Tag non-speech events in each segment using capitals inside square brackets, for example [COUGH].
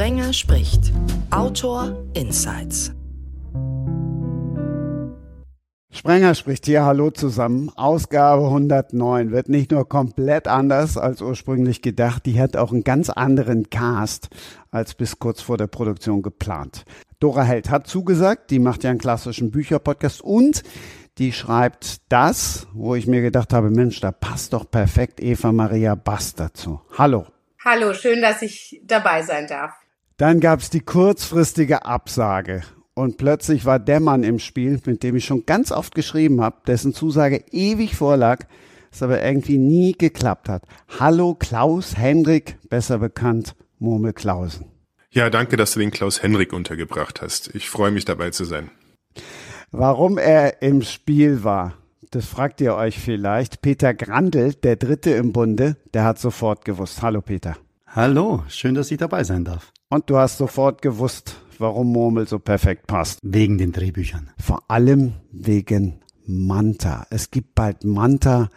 Sprenger spricht. Autor Insights. Sprenger spricht hier, hallo zusammen. Ausgabe 109 wird nicht nur komplett anders als ursprünglich gedacht, die hat auch einen ganz anderen Cast als bis kurz vor der Produktion geplant. Dora Held hat zugesagt, die macht ja einen klassischen Bücherpodcast und die schreibt das, wo ich mir gedacht habe, Mensch, da passt doch perfekt Eva Maria Bass dazu. Hallo. Hallo, schön, dass ich dabei sein darf. Dann gab es die kurzfristige Absage und plötzlich war der Mann im Spiel, mit dem ich schon ganz oft geschrieben habe, dessen Zusage ewig vorlag, es aber irgendwie nie geklappt hat. Hallo Klaus Henrik, besser bekannt Murmel Klausen. Ja, danke, dass du den Klaus Henrik untergebracht hast. Ich freue mich dabei zu sein. Warum er im Spiel war, das fragt ihr euch vielleicht. Peter Grandl, der Dritte im Bunde, der hat sofort gewusst. Hallo Peter. Hallo, schön, dass ich dabei sein darf. Und du hast sofort gewusst, warum Murmel so perfekt passt. Wegen den Drehbüchern. Vor allem wegen Manta. Es gibt bald Manta,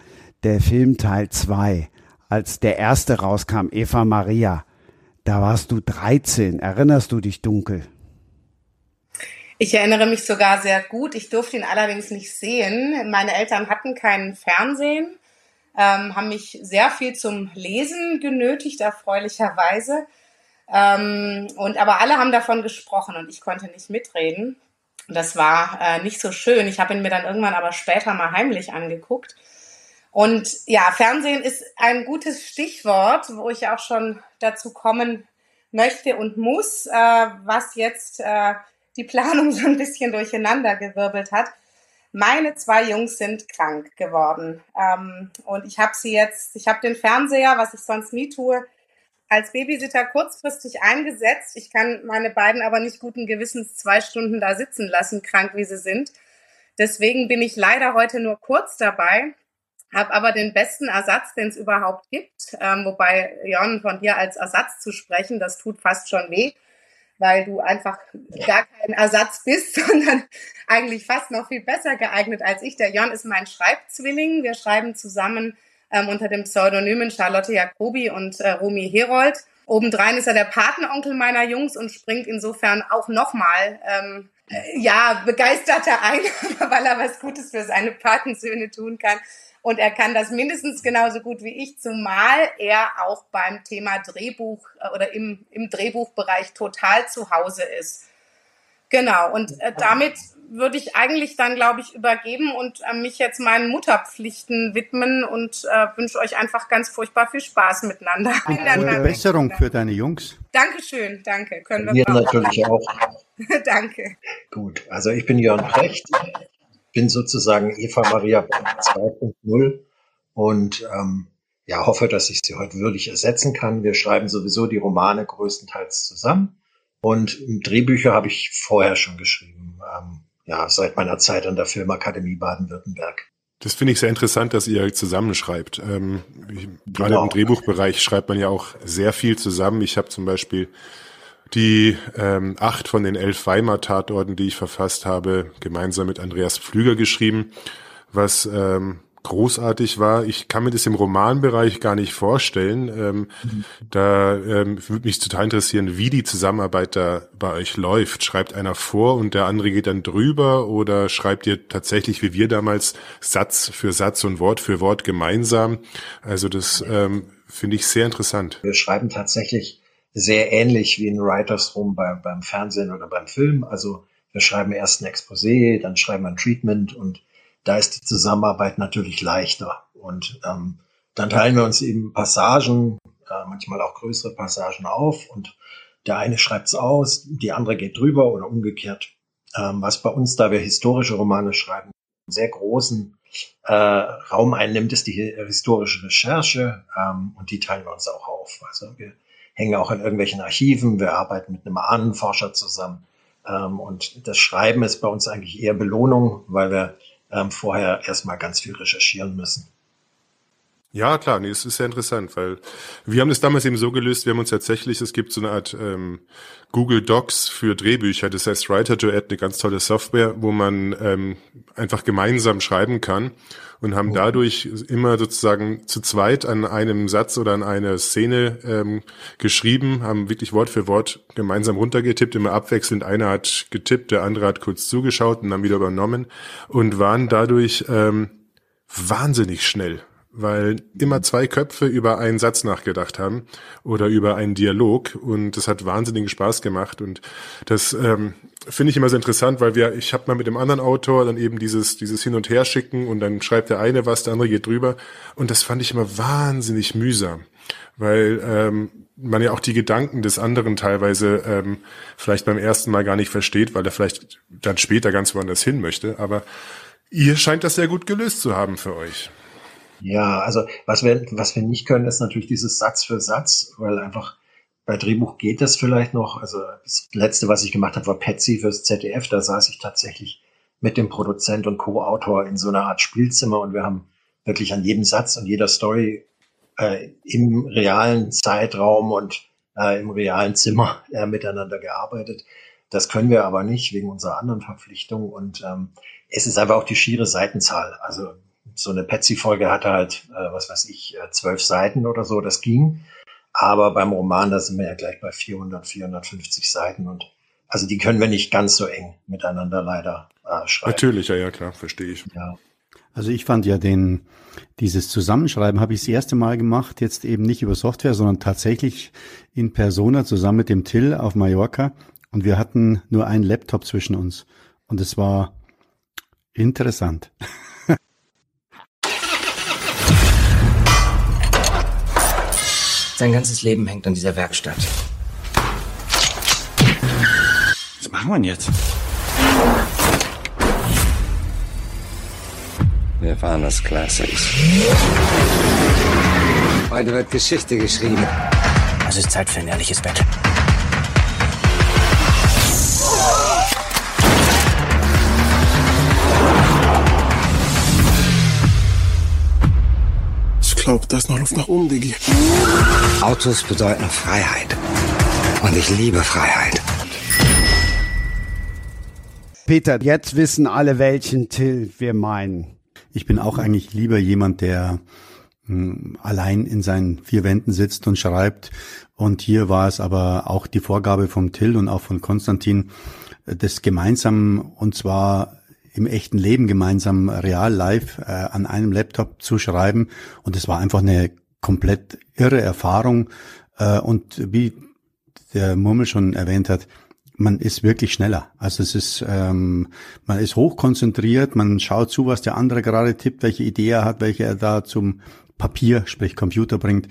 der Film Teil 2. Als der erste rauskam, Eva Maria, da warst du 13. Erinnerst du dich dunkel? Ich erinnere mich sogar sehr gut. Ich durfte ihn allerdings nicht sehen. Meine Eltern hatten keinen Fernsehen, ähm, haben mich sehr viel zum Lesen genötigt, erfreulicherweise. Ähm, und aber alle haben davon gesprochen und ich konnte nicht mitreden. Das war äh, nicht so schön. Ich habe ihn mir dann irgendwann aber später mal heimlich angeguckt. Und ja, Fernsehen ist ein gutes Stichwort, wo ich auch schon dazu kommen möchte und muss, äh, was jetzt äh, die Planung [LAUGHS] so ein bisschen durcheinander gewirbelt hat. Meine zwei Jungs sind krank geworden ähm, und ich habe sie jetzt, ich habe den Fernseher, was ich sonst nie tue, als Babysitter kurzfristig eingesetzt. Ich kann meine beiden aber nicht guten Gewissens zwei Stunden da sitzen lassen, krank wie sie sind. Deswegen bin ich leider heute nur kurz dabei, habe aber den besten Ersatz, den es überhaupt gibt. Ähm, wobei, Jon, von dir als Ersatz zu sprechen, das tut fast schon weh, weil du einfach gar kein Ersatz bist, [LAUGHS] sondern eigentlich fast noch viel besser geeignet als ich. Der Jon ist mein Schreibzwilling. Wir schreiben zusammen ähm, unter dem Pseudonymen Charlotte Jacobi und äh, Romy Herold. Obendrein ist er der Patenonkel meiner Jungs und springt insofern auch nochmal ähm, äh, ja, begeisterter ein, [LAUGHS] weil er was Gutes für seine Patensöhne tun kann. Und er kann das mindestens genauso gut wie ich, zumal er auch beim Thema Drehbuch äh, oder im, im Drehbuchbereich total zu Hause ist. Genau, und äh, damit würde ich eigentlich dann, glaube ich, übergeben und äh, mich jetzt meinen Mutterpflichten widmen und äh, wünsche euch einfach ganz furchtbar viel Spaß miteinander. Gute Besserung für deine Jungs. Dankeschön, danke. Können wir, wir natürlich auch. [LAUGHS] danke. Gut, also ich bin Jörn Precht, bin sozusagen Eva Maria 2.0 und ähm, ja, hoffe, dass ich sie heute würdig ersetzen kann. Wir schreiben sowieso die Romane größtenteils zusammen. Und Drehbücher habe ich vorher schon geschrieben. Ähm, ja, seit meiner Zeit an der Filmakademie Baden-Württemberg. Das finde ich sehr interessant, dass ihr zusammenschreibt. Ähm, gerade genau. im Drehbuchbereich schreibt man ja auch sehr viel zusammen. Ich habe zum Beispiel die ähm, acht von den elf Weimar-Tatorten, die ich verfasst habe, gemeinsam mit Andreas Pflüger geschrieben, was ähm, großartig war. Ich kann mir das im Romanbereich gar nicht vorstellen. Ähm, mhm. Da ähm, würde mich total interessieren, wie die Zusammenarbeit da bei euch läuft. Schreibt einer vor und der andere geht dann drüber oder schreibt ihr tatsächlich wie wir damals Satz für Satz und Wort für Wort gemeinsam? Also das ähm, finde ich sehr interessant. Wir schreiben tatsächlich sehr ähnlich wie in Writers Room bei, beim Fernsehen oder beim Film. Also wir schreiben erst ein Exposé, dann schreiben wir ein Treatment und da ist die Zusammenarbeit natürlich leichter. Und ähm, dann teilen wir uns eben Passagen, äh, manchmal auch größere Passagen auf und der eine schreibt es aus, die andere geht drüber oder umgekehrt. Ähm, was bei uns, da wir historische Romane schreiben, einen sehr großen äh, Raum einnimmt, ist die historische Recherche ähm, und die teilen wir uns auch auf. Also wir hängen auch in irgendwelchen Archiven, wir arbeiten mit einem Ahnenforscher zusammen. Ähm, und das Schreiben ist bei uns eigentlich eher Belohnung, weil wir ähm, vorher erstmal ganz viel recherchieren müssen. Ja, klar, nee, es ist sehr interessant, weil wir haben das damals eben so gelöst, wir haben uns tatsächlich, es gibt so eine Art ähm, Google Docs für Drehbücher, das heißt Writer to Add, eine ganz tolle Software, wo man ähm, einfach gemeinsam schreiben kann. Und haben oh. dadurch immer sozusagen zu zweit an einem Satz oder an einer Szene ähm, geschrieben, haben wirklich Wort für Wort gemeinsam runtergetippt, immer abwechselnd. Einer hat getippt, der andere hat kurz zugeschaut und dann wieder übernommen und waren dadurch ähm, wahnsinnig schnell weil immer zwei Köpfe über einen Satz nachgedacht haben oder über einen Dialog. Und das hat wahnsinnigen Spaß gemacht. Und das ähm, finde ich immer sehr interessant, weil wir, ich habe mal mit dem anderen Autor dann eben dieses dieses hin und her schicken und dann schreibt der eine was, der andere geht drüber. Und das fand ich immer wahnsinnig mühsam, weil ähm, man ja auch die Gedanken des anderen teilweise ähm, vielleicht beim ersten Mal gar nicht versteht, weil er vielleicht dann später ganz woanders hin möchte, aber ihr scheint das sehr gut gelöst zu haben für euch. Ja, also was wir, was wir nicht können, ist natürlich dieses Satz für Satz, weil einfach bei Drehbuch geht das vielleicht noch. Also das letzte, was ich gemacht habe, war Patsy fürs ZDF. Da saß ich tatsächlich mit dem Produzent und Co-Autor in so einer Art Spielzimmer und wir haben wirklich an jedem Satz und jeder Story äh, im realen Zeitraum und äh, im realen Zimmer äh, miteinander gearbeitet. Das können wir aber nicht wegen unserer anderen Verpflichtung und ähm, es ist einfach auch die schiere Seitenzahl. Also so eine Petsy-Folge hatte halt, äh, was weiß ich, äh, zwölf Seiten oder so, das ging. Aber beim Roman, da sind wir ja gleich bei 400, 450 Seiten und also die können wir nicht ganz so eng miteinander leider äh, schreiben. Natürlich, ja, ja, klar, verstehe ich. Ja. Also ich fand ja den, dieses Zusammenschreiben habe ich das erste Mal gemacht, jetzt eben nicht über Software, sondern tatsächlich in Persona zusammen mit dem Till auf Mallorca. Und wir hatten nur einen Laptop zwischen uns. Und es war interessant. [LAUGHS] Sein ganzes Leben hängt an dieser Werkstatt. Was machen wir denn jetzt? Wir fahren das Classics. Heute wird Geschichte geschrieben. Es ist Zeit für ein ehrliches Bett. Glaube, da ist noch Luft nach oben, Diggi. Autos bedeuten Freiheit. Und ich liebe Freiheit. Peter, jetzt wissen alle, welchen Till wir meinen. Ich bin auch eigentlich lieber jemand, der mh, hm, allein in seinen vier Wänden sitzt und schreibt. Und hier war es aber auch die Vorgabe vom Till und auch von Konstantin, äh, das gemeinsam und zwar im echten Leben gemeinsam real live äh, an einem Laptop zu schreiben. Und es war einfach eine komplett irre Erfahrung. Äh, und wie der Murmel schon erwähnt hat, man ist wirklich schneller. Also es ist, ähm, man ist hochkonzentriert, man schaut zu, was der andere gerade tippt, welche Idee er hat, welche er da zum Papier, sprich Computer bringt.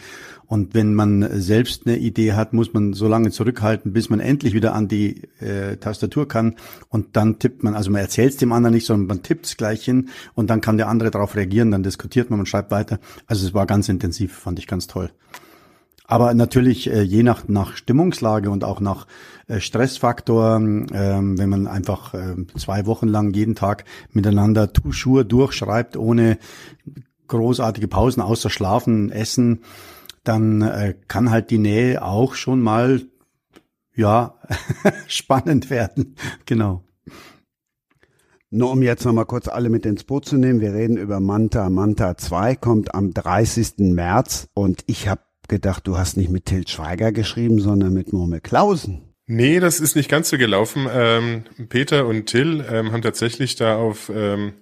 Und wenn man selbst eine Idee hat, muss man so lange zurückhalten, bis man endlich wieder an die äh, Tastatur kann. Und dann tippt man, also man erzählt es dem anderen nicht, sondern man tippt es gleich hin und dann kann der andere darauf reagieren, dann diskutiert man und schreibt weiter. Also es war ganz intensiv, fand ich ganz toll. Aber natürlich äh, je nach, nach Stimmungslage und auch nach äh, Stressfaktor, äh, wenn man einfach äh, zwei Wochen lang jeden Tag miteinander Tuschur durchschreibt, ohne großartige Pausen außer Schlafen, Essen, dann äh, kann halt die Nähe auch schon mal ja [LAUGHS] spannend werden. [LAUGHS] Genau. Nur um jetzt nochmal kurz alle mit ins Boot zu nehmen, wir reden über Manta. Manta 2 kommt am 30. März und ich habe gedacht, du hast nicht mit Til Schweiger geschrieben, sondern mit Murmel Klausen. Nee, das ist nicht ganz so gelaufen. Ähm, Peter und Till ähm, haben tatsächlich da auf ähm,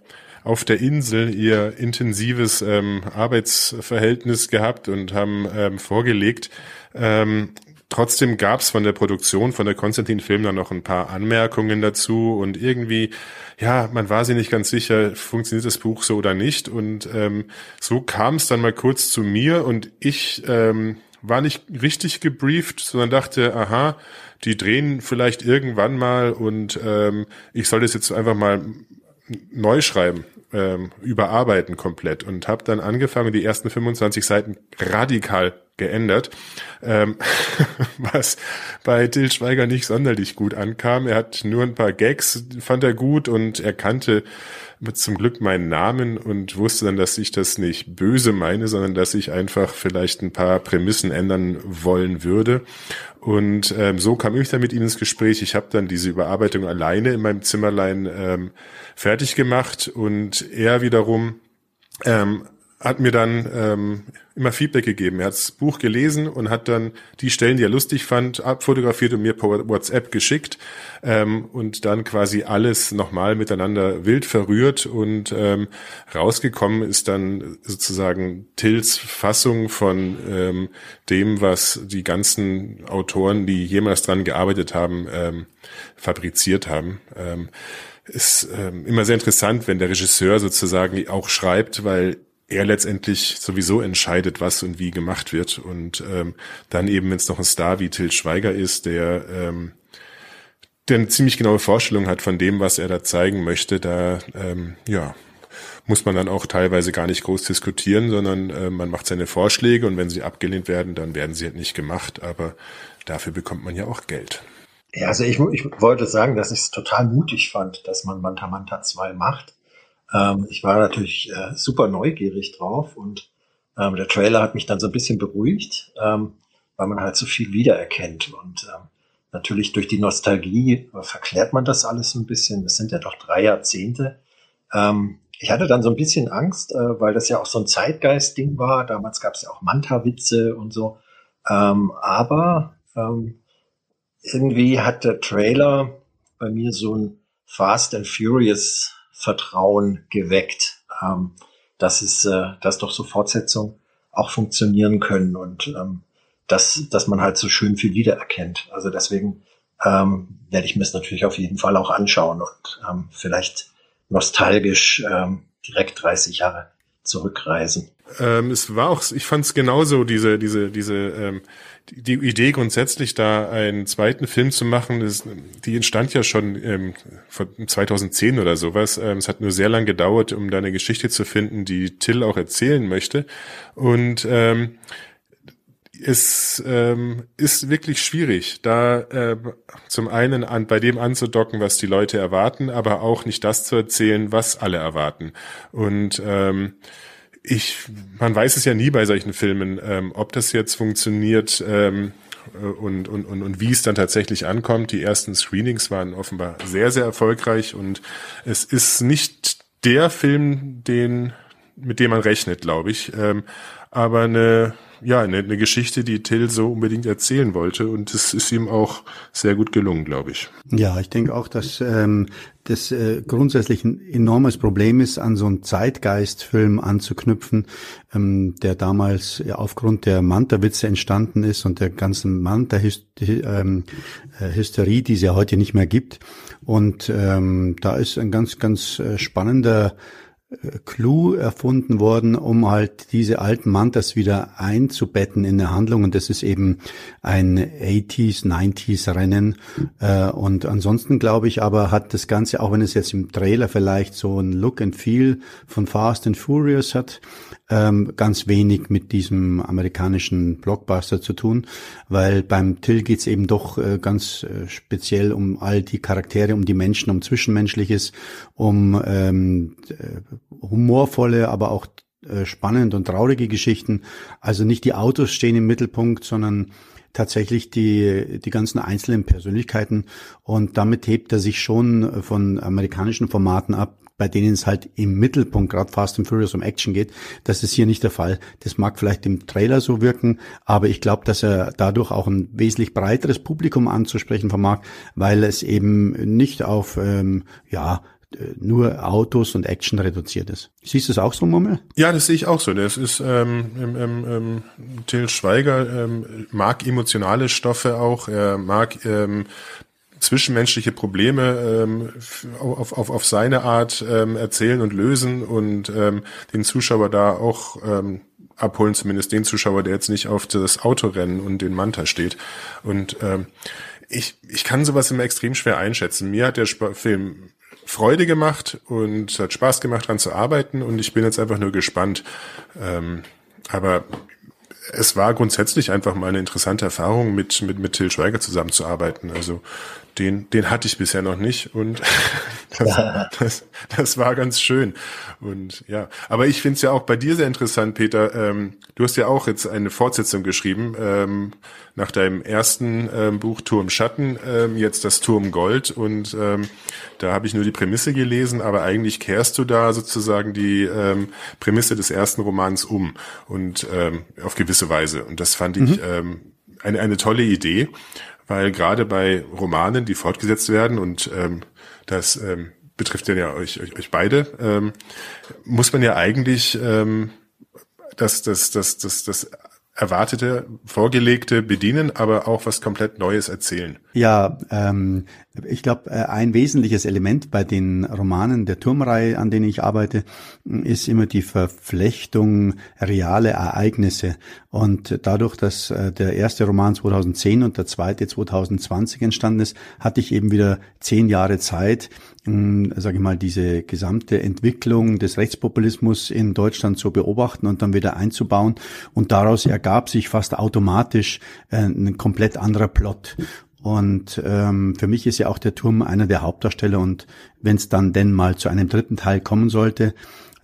auf der Insel ihr intensives ähm, Arbeitsverhältnis gehabt und haben ähm, vorgelegt. Ähm, trotzdem gab es von der Produktion, von der Konstantin Film dann noch ein paar Anmerkungen dazu und irgendwie, ja, man war sich nicht ganz sicher, funktioniert das Buch so oder nicht. Und ähm, so kam es dann mal kurz zu mir und ich ähm, war nicht richtig gebrieft, sondern dachte, aha, die drehen vielleicht irgendwann mal und ähm, ich soll das jetzt einfach mal neu schreiben, ähm, überarbeiten komplett und habe dann angefangen, die ersten 25 Seiten radikal geändert, ähm, [LAUGHS] was bei Till Schweiger nicht sonderlich gut ankam. Er hat nur ein paar Gags, fand er gut und er kannte zum Glück meinen Namen und wusste dann, dass ich das nicht böse meine, sondern dass ich einfach vielleicht ein paar Prämissen ändern wollen würde. Und ähm, so kam ich dann mit ihm ins Gespräch. Ich habe dann diese Überarbeitung alleine in meinem Zimmerlein ähm, fertig gemacht und er wiederum ähm, hat mir dann ähm, immer Feedback gegeben. Er hat das Buch gelesen und hat dann die Stellen, die er lustig fand, abfotografiert und mir per WhatsApp geschickt ähm, und dann quasi alles nochmal miteinander wild verrührt und ähm, rausgekommen ist dann sozusagen Tills Fassung von ähm, dem, was die ganzen Autoren, die jemals dran gearbeitet haben, ähm, fabriziert haben. Ähm, ist ähm, immer sehr interessant, wenn der Regisseur sozusagen auch schreibt, weil er letztendlich sowieso entscheidet, was und wie gemacht wird. Und ähm, dann eben, wenn es noch ein Star wie Till Schweiger ist, der, ähm, der eine ziemlich genaue Vorstellung hat von dem, was er da zeigen möchte, da ähm, ja, muss man dann auch teilweise gar nicht groß diskutieren, sondern äh, man macht seine Vorschläge und wenn sie abgelehnt werden, dann werden sie halt nicht gemacht. Aber dafür bekommt man ja auch Geld. Ja, also ich, ich wollte sagen, dass ich es total mutig fand, dass man Manta Manta 2 macht ähm, ich war natürlich äh, super neugierig drauf und ähm, der Trailer hat mich dann so ein bisschen beruhigt, ähm, weil man halt so viel wiedererkennt und ähm, natürlich durch die Nostalgie äh, verklärt man das alles ein bisschen. Das sind ja doch drei Jahrzehnte. Ähm, ich hatte dann so ein bisschen Angst, äh, weil das ja auch so ein Zeitgeist-Ding war. Damals gab es ja auch Manta-Witze und so. Ähm, aber irgendwie hat der Trailer bei mir so ein Fast and Furious Vertrauen geweckt, ähm, dass es, äh, dass doch so Fortsetzungen auch funktionieren können und ähm, dass, dass man halt so schön viel wiedererkennt. Also deswegen ähm, werde ich mir es natürlich auf jeden Fall auch anschauen und ähm, vielleicht nostalgisch ähm, direkt 30 Jahre zurückreisen. Ähm, es war auch, ich fand es genauso, diese, diese, diese, ähm, die, Idee grundsätzlich da einen zweiten Film zu machen, ist, die entstand ja schon ähm, von 2010 oder sowas. Ähm, es hat nur sehr lang gedauert, um da eine Geschichte zu finden, die Till auch erzählen möchte. Und ähm, es ähm, ist wirklich schwierig, da äh, zum einen an, bei dem anzudocken, was die Leute erwarten, aber auch nicht das zu erzählen, was alle erwarten. Und ähm, ich, man weiß es ja nie bei solchen Filmen, ähm, ob das jetzt funktioniert ähm, und, und, und, und wie es dann tatsächlich ankommt. Die ersten Screenings waren offenbar sehr, sehr erfolgreich und es ist nicht der Film, den, mit dem man rechnet, glaube ich. Ähm, aber eine ja, eine, eine Geschichte, die Till so unbedingt erzählen wollte. Und es ist ihm auch sehr gut gelungen, glaube ich. Ja, ich denke auch, dass ähm, das äh, grundsätzlich ein enormes Problem ist, an so einen Zeitgeistfilm anzuknüpfen, ähm, der damals ja, aufgrund der Manta-Witze entstanden ist und der ganzen Manta-Hysterie, ähm, äh, die es ja heute nicht mehr gibt. Und ähm, da ist ein ganz, ganz äh, spannender Clou erfunden worden, um halt diese alten Mantas wieder einzubetten in der Handlung. Und das ist eben ein 80s, 90s Rennen. Äh, und ansonsten glaube ich aber, hat das Ganze, auch wenn es jetzt im Trailer vielleicht so ein Look and Feel von Fast and Furious hat, ähm, ganz wenig mit diesem amerikanischen Blockbuster zu tun, weil beim Till geht's eben doch äh, ganz äh, speziell um all die Charaktere, um die Menschen, um Zwischenmenschliches, um ähm, äh, humorvolle, aber auch äh, spannend und traurige Geschichten. Also nicht die Autos stehen im Mittelpunkt, sondern tatsächlich die, die ganzen einzelnen Persönlichkeiten. Und damit hebt er sich schon von amerikanischen Formaten ab, bei denen es halt im Mittelpunkt, gerade Fast and Furious, um Action geht. Das ist hier nicht der Fall. Das mag vielleicht im Trailer so wirken, aber ich glaube, dass er dadurch auch ein wesentlich breiteres Publikum anzusprechen vermag, weil es eben nicht auf, ähm, ja, nur Autos und Action reduziert ist. Siehst du es auch so, Mummel? Ja, das sehe ich auch so. Das ist ähm, ähm, ähm, Till Schweiger ähm, mag emotionale Stoffe auch. Er mag ähm, zwischenmenschliche Probleme ähm, auf, auf, auf seine Art ähm, erzählen und lösen und ähm, den Zuschauer da auch ähm, abholen, zumindest den Zuschauer, der jetzt nicht auf das Autorennen und den Manta steht. Und ähm, ich, ich kann sowas immer extrem schwer einschätzen. Mir hat der Sp Film Freude gemacht und hat Spaß gemacht, dran zu arbeiten und ich bin jetzt einfach nur gespannt. Ähm, aber es war grundsätzlich einfach mal eine interessante Erfahrung, mit, mit, mit Till Schweiger zusammenzuarbeiten. Also den, den hatte ich bisher noch nicht und [LAUGHS] das, das, das war ganz schön. Und ja, aber ich finde es ja auch bei dir sehr interessant, Peter. Ähm, du hast ja auch jetzt eine Fortsetzung geschrieben ähm, nach deinem ersten ähm, Buch Turm Schatten, ähm, jetzt das Turm Gold und ähm, da habe ich nur die Prämisse gelesen, aber eigentlich kehrst du da sozusagen die ähm, Prämisse des ersten Romans um und auf gewisse Weise. Und das fand ich mhm. eine, eine tolle Idee weil gerade bei Romanen, die fortgesetzt werden und ähm, das ähm, betrifft ja euch, euch, euch beide, ähm, muss man ja eigentlich ähm, das, das, das, das, das erwartete, vorgelegte bedienen, aber auch was komplett Neues erzählen. Ja, ähm, ich glaube, äh, ein wesentliches Element bei den Romanen der Turmreihe, an denen ich arbeite, ist immer die Verflechtung reale Ereignisse. Und dadurch, dass äh, der erste Roman 2010 und der zweite 2020 entstanden ist, hatte ich eben wieder zehn Jahre Zeit, sage ich mal, diese gesamte Entwicklung des Rechtspopulismus in Deutschland zu beobachten und dann wieder einzubauen. Und daraus ergab sich fast automatisch äh, ein komplett anderer Plot. Und ähm, für mich ist ja auch der Turm einer der Hauptdarsteller und wenn es dann denn mal zu einem dritten Teil kommen sollte,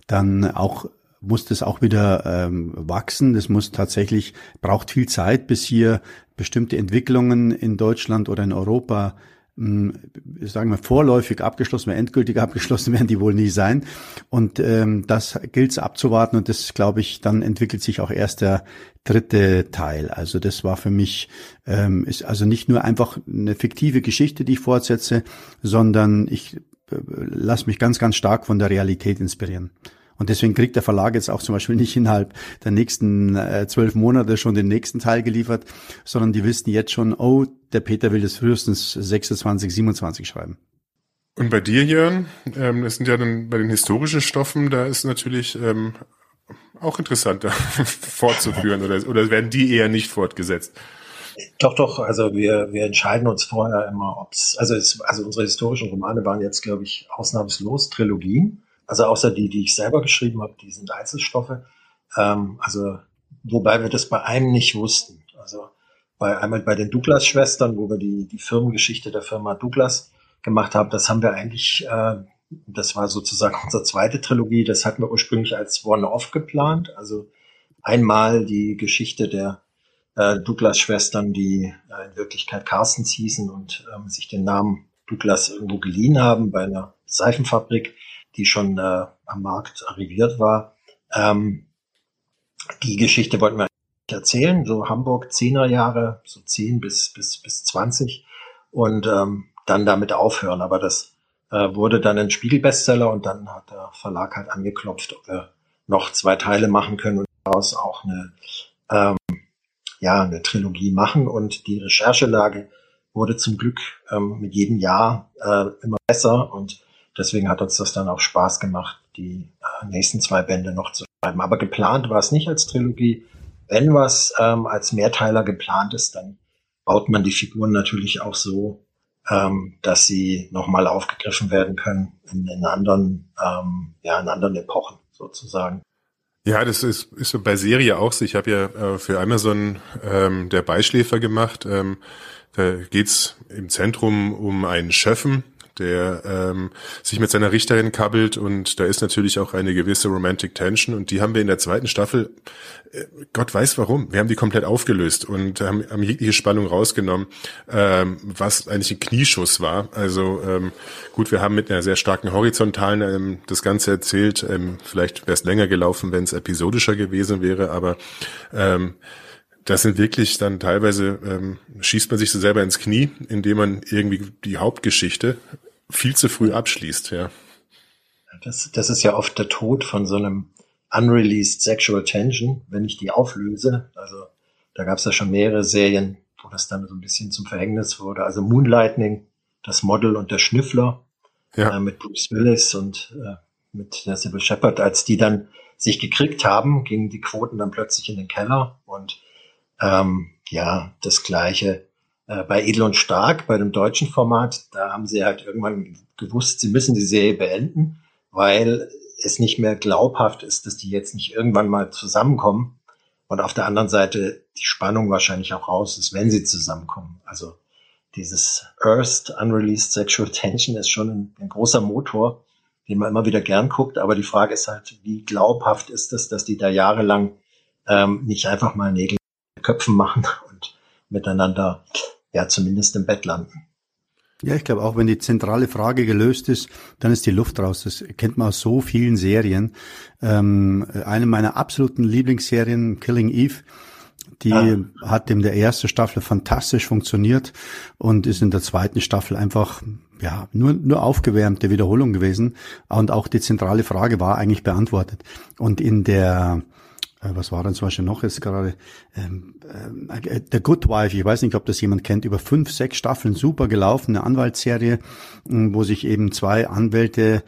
dann auch muss das auch wieder ähm, wachsen. Das muss tatsächlich, braucht viel Zeit, bis hier bestimmte Entwicklungen in Deutschland oder in Europa sagen wir, vorläufig abgeschlossen endgültig [LAUGHS] abgeschlossen werden die wohl nie sein. Und ähm, das gilt es abzuwarten und das, glaube ich, dann entwickelt sich auch erst der dritte Teil. Also das war für mich, ähm, ist also nicht nur einfach eine fiktive Geschichte, die ich fortsetze, sondern ich äh, lasse mich ganz, ganz stark von der Realität inspirieren. Und deswegen kriegt der Verlag jetzt auch zum Beispiel nicht innerhalb der nächsten äh, zwölf Monate schon den nächsten Teil geliefert, sondern die wissen jetzt schon, oh, der Peter will das frühestens 26, 27 schreiben. Und bei dir, Jörn, ähm, das sind ja dann bei den historischen Stoffen, da ist natürlich ähm, auch interessanter [LAUGHS] fortzuführen oder, oder werden die eher nicht fortgesetzt? Doch, doch, also wir, wir entscheiden uns vorher immer, ob's, also es, also unsere historischen Romane waren jetzt, glaube ich, ausnahmslos Trilogien. Also außer die, die ich selber geschrieben habe, die sind Einzelstoffe. Ähm, also wobei wir das bei einem nicht wussten. Also bei einmal bei den Douglas-Schwestern, wo wir die, die Firmengeschichte der Firma Douglas gemacht haben, das haben wir eigentlich, äh, das war sozusagen [LAUGHS] unsere zweite Trilogie, das hatten wir ursprünglich als One-Off geplant. Also einmal die Geschichte der äh, Douglas-Schwestern, die äh, in Wirklichkeit Carstens hießen und ähm, sich den Namen Douglas irgendwo geliehen haben bei einer Seifenfabrik die schon äh, am Markt arriviert war. Ähm, die Geschichte wollten wir erzählen, so Hamburg zehner Jahre, so zehn bis, bis, bis zwanzig und ähm, dann damit aufhören. Aber das äh, wurde dann ein Spiegelbestseller und dann hat der Verlag halt angeklopft, ob wir noch zwei Teile machen können und daraus auch eine, ähm, ja, eine Trilogie machen. Und die Recherchelage wurde zum Glück ähm, mit jedem Jahr äh, immer besser und Deswegen hat uns das dann auch Spaß gemacht, die nächsten zwei Bände noch zu schreiben. Aber geplant war es nicht als Trilogie. Wenn was ähm, als Mehrteiler geplant ist, dann baut man die Figuren natürlich auch so, ähm, dass sie nochmal aufgegriffen werden können in, in anderen, ähm, ja, in anderen Epochen sozusagen. Ja, das ist, ist bei Serie auch so. Ich habe ja äh, für Amazon ähm, der Beischläfer gemacht. Ähm, da geht's im Zentrum um einen Schöffen, der ähm, sich mit seiner Richterin kabbelt und da ist natürlich auch eine gewisse Romantic Tension und die haben wir in der zweiten Staffel, äh, Gott weiß warum, wir haben die komplett aufgelöst und haben, haben jegliche Spannung rausgenommen, ähm, was eigentlich ein Knieschuss war. Also ähm, gut, wir haben mit einer sehr starken horizontalen ähm, das Ganze erzählt, ähm, vielleicht wäre es länger gelaufen, wenn es episodischer gewesen wäre, aber ähm, das sind wirklich dann teilweise ähm, schießt man sich so selber ins Knie, indem man irgendwie die Hauptgeschichte viel zu früh abschließt, ja. Das, das ist ja oft der Tod von so einem unreleased sexual tension, wenn ich die auflöse. Also da gab es ja schon mehrere Serien, wo das dann so ein bisschen zum Verhängnis wurde. Also Moonlightning, das Model und der Schnüffler ja. äh, mit Bruce Willis und äh, mit der Sybil Shepard, als die dann sich gekriegt haben, gingen die Quoten dann plötzlich in den Keller und ähm, ja, das gleiche äh, bei Edel und Stark, bei dem deutschen Format, da haben sie halt irgendwann gewusst, sie müssen die Serie beenden, weil es nicht mehr glaubhaft ist, dass die jetzt nicht irgendwann mal zusammenkommen. Und auf der anderen Seite die Spannung wahrscheinlich auch raus ist, wenn sie zusammenkommen. Also dieses Earth Unreleased Sexual Tension ist schon ein, ein, großer Motor, den man immer wieder gern guckt. Aber die Frage ist halt, wie glaubhaft ist es, dass die da jahrelang ähm, nicht einfach mal Nägel Köpfen machen [LAUGHS] und miteinander ja zumindest im Bett landen. Ja, ich glaube auch, wenn die zentrale Frage gelöst ist, dann ist die Luft raus. Das kennt man aus so vielen Serien. Ähm, eine meiner absoluten Lieblingsserien, Killing Eve, die ah. hat in der ersten Staffel fantastisch funktioniert und ist in der zweiten Staffel einfach ja nur nur aufgewärmte Wiederholung gewesen und auch die zentrale Frage war eigentlich beantwortet und in der was war dann zum Beispiel noch jetzt gerade? Ähm, äh, The Good Wife, ich weiß nicht, ob das jemand kennt, über fünf, sechs Staffeln super gelaufen, eine Anwaltsserie, wo sich eben zwei Anwälte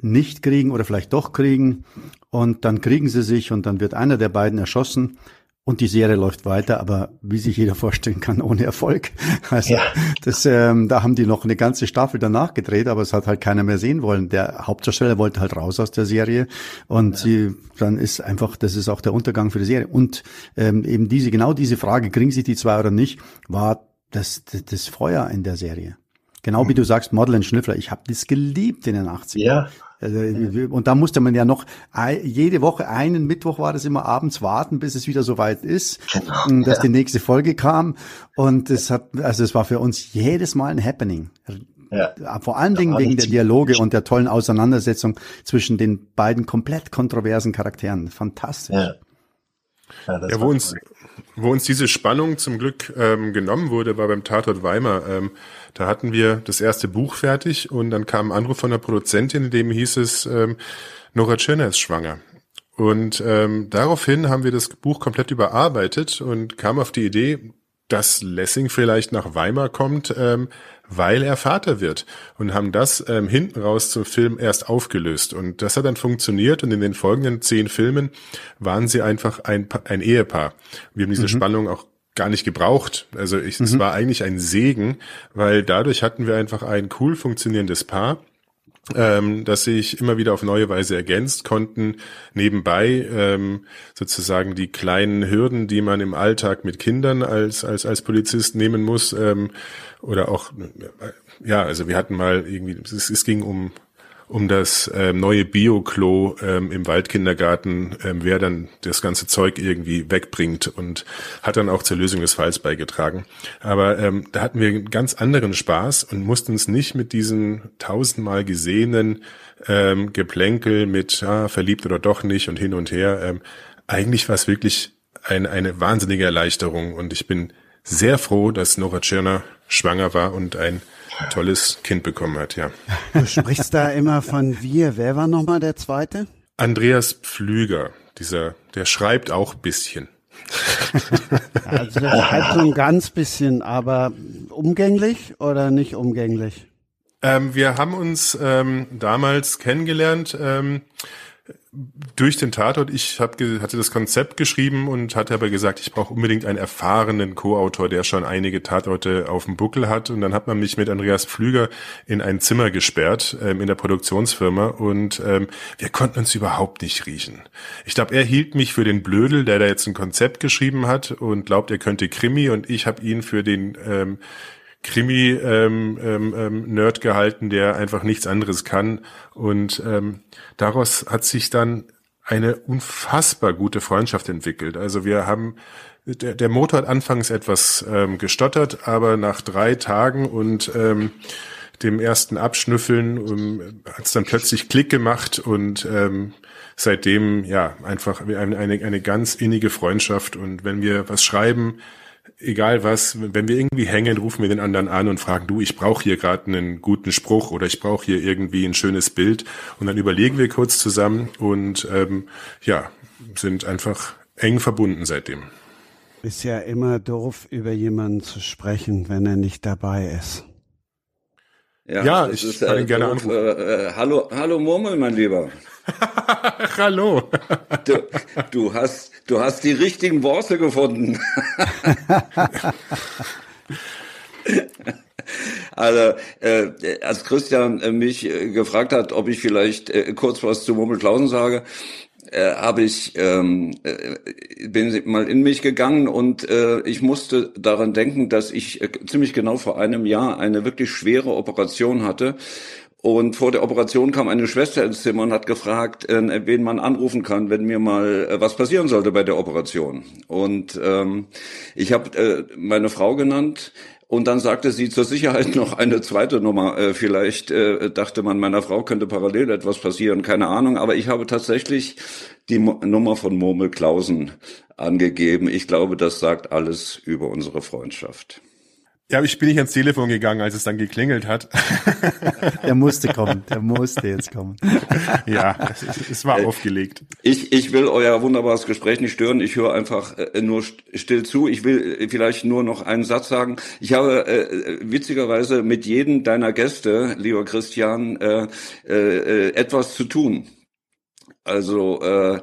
nicht kriegen oder vielleicht doch kriegen. Und dann kriegen sie sich und dann wird einer der beiden erschossen und die Serie läuft weiter, aber wie sich jeder [LAUGHS] vorstellen kann, ohne Erfolg. Also ja. das, ähm, da haben die noch eine ganze Staffel danach gedreht, aber es hat halt keiner mehr sehen wollen. Der Hauptdarsteller wollte halt raus aus der Serie und ja. sie, dann ist einfach, das ist auch der Untergang für die Serie. Und ähm, eben diese, genau diese Frage, kriegen sich die zwei oder nicht, war das, das, das Feuer in der Serie. Genau wie du sagst, Model Schnüffler. Ich habe das geliebt in den 80ern. Ja. Also, und da musste man ja noch jede Woche, einen Mittwoch war das immer abends warten, bis es wieder soweit ist, genau. dass ja. die nächste Folge kam. Und es hat, also es war für uns jedes Mal ein Happening. Ja. Vor allen Dingen wegen der Dialoge und der tollen Auseinandersetzung zwischen den beiden komplett kontroversen Charakteren. Fantastisch. Ja. Ja, ja wo, uns, wo uns diese Spannung zum Glück ähm, genommen wurde, war beim Tatort Weimar. Ähm, da hatten wir das erste Buch fertig und dann kam ein Anruf von der Produzentin, in dem hieß es, ähm, Nora Tschirner ist schwanger. Und ähm, daraufhin haben wir das Buch komplett überarbeitet und kam auf die Idee, dass Lessing vielleicht nach Weimar kommt, ähm, weil er Vater wird und haben das ähm, hinten raus zum Film erst aufgelöst und das hat dann funktioniert und in den folgenden zehn Filmen waren sie einfach ein, ein Ehepaar. Wir haben diese mhm. Spannung auch gar nicht gebraucht. Also ich, mhm. es war eigentlich ein Segen, weil dadurch hatten wir einfach ein cool funktionierendes Paar ähm, dass sich immer wieder auf neue Weise ergänzt konnten, nebenbei ähm, sozusagen die kleinen Hürden, die man im Alltag mit Kindern als als als Polizist nehmen muss, ähm, oder auch ja, also wir hatten mal irgendwie, es, es ging um um das ähm, neue Bio-Klo ähm, im Waldkindergarten, ähm, wer dann das ganze Zeug irgendwie wegbringt und hat dann auch zur Lösung des Falls beigetragen. Aber ähm, da hatten wir einen ganz anderen Spaß und mussten uns nicht mit diesen tausendmal gesehenen ähm, Geplänkel mit ah, verliebt oder doch nicht und hin und her. Ähm, eigentlich war es wirklich ein, eine wahnsinnige Erleichterung und ich bin sehr froh, dass Nora Tschirner schwanger war und ein tolles Kind bekommen hat, ja. Du sprichst da immer von wir. Wer war nochmal der zweite? Andreas Pflüger, dieser, der schreibt auch bisschen. also der schreibt so ein ganz bisschen, aber umgänglich oder nicht umgänglich? Ähm, wir haben uns ähm, damals kennengelernt. Ähm, durch den Tatort, ich hab, hatte das Konzept geschrieben und hatte aber gesagt, ich brauche unbedingt einen erfahrenen Co-Autor, der schon einige Tatorte auf dem Buckel hat. Und dann hat man mich mit Andreas Pflüger in ein Zimmer gesperrt ähm, in der Produktionsfirma und ähm, wir konnten uns überhaupt nicht riechen. Ich glaube, er hielt mich für den Blödel, der da jetzt ein Konzept geschrieben hat und glaubt, er könnte Krimi und ich habe ihn für den ähm, Krimi-Nerd ähm, ähm, ähm gehalten, der einfach nichts anderes kann. Und ähm, daraus hat sich dann eine unfassbar gute Freundschaft entwickelt. Also wir haben der, der Motor hat anfangs etwas ähm, gestottert, aber nach drei Tagen und ähm, dem ersten Abschnüffeln ähm, hat es dann plötzlich Klick gemacht und ähm, seitdem ja einfach eine, eine, eine ganz innige Freundschaft. Und wenn wir was schreiben, egal was, wenn wir irgendwie hängen, rufen wir den anderen an und fragen, du, ich brauche hier gerade einen guten Spruch oder ich brauche hier irgendwie ein schönes Bild. Und dann überlegen wir kurz zusammen und ähm, ja, sind einfach eng verbunden seitdem. Ist ja immer doof, über jemanden zu sprechen, wenn er nicht dabei ist. Ja, ja ich ist, kann äh, ihn gerne anrufen. Äh, hallo, hallo Murmel, mein Lieber. [LAUGHS] hallo. Du, du, hast, du hast die richtigen Worte gefunden. [LAUGHS] Also, äh, als Christian mich äh, gefragt hat, ob ich vielleicht äh, kurz was zu Murmelklausen sage, äh, habe ich ähm, äh, bin mal in mich gegangen und äh, ich musste daran denken, dass ich äh, ziemlich genau vor einem Jahr eine wirklich schwere Operation hatte und vor der Operation kam eine Schwester ins Zimmer und hat gefragt, äh, wen man anrufen kann, wenn mir mal äh, was passieren sollte bei der Operation. Und ähm, ich habe äh, meine Frau genannt. Und dann sagte sie zur Sicherheit noch eine zweite Nummer. Äh, vielleicht äh, dachte man, meiner Frau könnte parallel etwas passieren, keine Ahnung. Aber ich habe tatsächlich die Mo Nummer von Murmel Klausen angegeben. Ich glaube, das sagt alles über unsere Freundschaft. Ja, ich bin nicht ans Telefon gegangen, als es dann geklingelt hat. Der musste kommen, der musste jetzt kommen. Ja, es, es war äh, aufgelegt. Ich, ich will euer wunderbares Gespräch nicht stören. Ich höre einfach äh, nur still zu. Ich will äh, vielleicht nur noch einen Satz sagen. Ich habe äh, witzigerweise mit jedem deiner Gäste, lieber Christian, äh, äh, etwas zu tun. Also äh,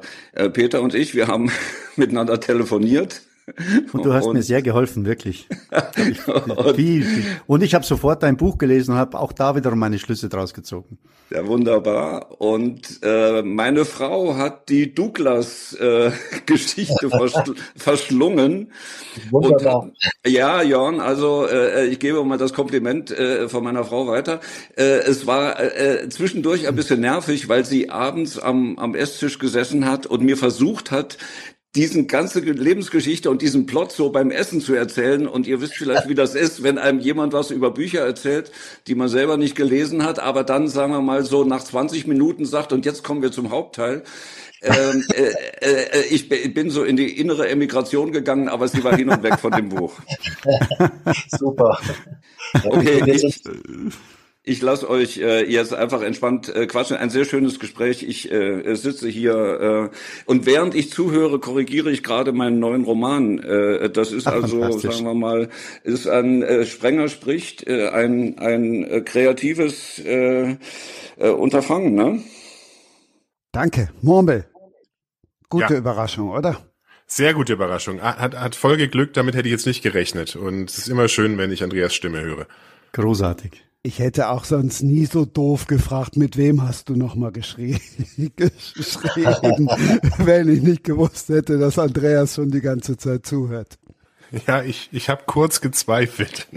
Peter und ich, wir haben [LAUGHS] miteinander telefoniert und du hast und, mir sehr geholfen, wirklich. [LAUGHS] Ich viel, viel. Und ich habe sofort dein Buch gelesen und habe auch da wiederum meine Schlüsse draus gezogen. Ja, wunderbar. Und äh, meine Frau hat die Douglas-Geschichte äh, [LAUGHS] verschl verschlungen. Wunderbar. Und, ja, Jörn, also äh, ich gebe mal das Kompliment äh, von meiner Frau weiter. Äh, es war äh, zwischendurch ein bisschen nervig, weil sie abends am, am Esstisch gesessen hat und mir versucht hat, diesen ganze Lebensgeschichte und diesen Plot so beim Essen zu erzählen. Und ihr wisst vielleicht, wie das ist, wenn einem jemand was über Bücher erzählt, die man selber nicht gelesen hat, aber dann, sagen wir mal, so nach 20 Minuten sagt, und jetzt kommen wir zum Hauptteil. ähm, äh, äh, ich bin so in die innere Emigration gegangen, aber sie war hin und weg von dem Buch. [LAUGHS] Super. Okay, ich, ich lasse euch äh, jetzt einfach entspannt äh, quatschen. Ein sehr schönes Gespräch. Ich äh, sitze hier äh, und während ich zuhöre, korrigiere ich gerade meinen neuen Roman. Äh, das ist Ach, also, sagen wir mal, ist ein äh, Sprenger spricht, äh, ein ein äh, kreatives äh, äh, Unterfangen. Ne? Danke, Murmel. Gute ja. Überraschung, oder? Sehr gute Überraschung. Hat, hat voll geglückt, damit hätte ich jetzt nicht gerechnet. Und es ist immer schön, wenn ich Andreas Stimme höre. Großartig. Ich hätte auch sonst nie so doof gefragt, mit wem hast du nochmal geschrie [LAUGHS] geschrieben, [LAUGHS] wenn ich nicht gewusst hätte, dass Andreas schon die ganze Zeit zuhört. Ja, ich, ich habe kurz gezweifelt.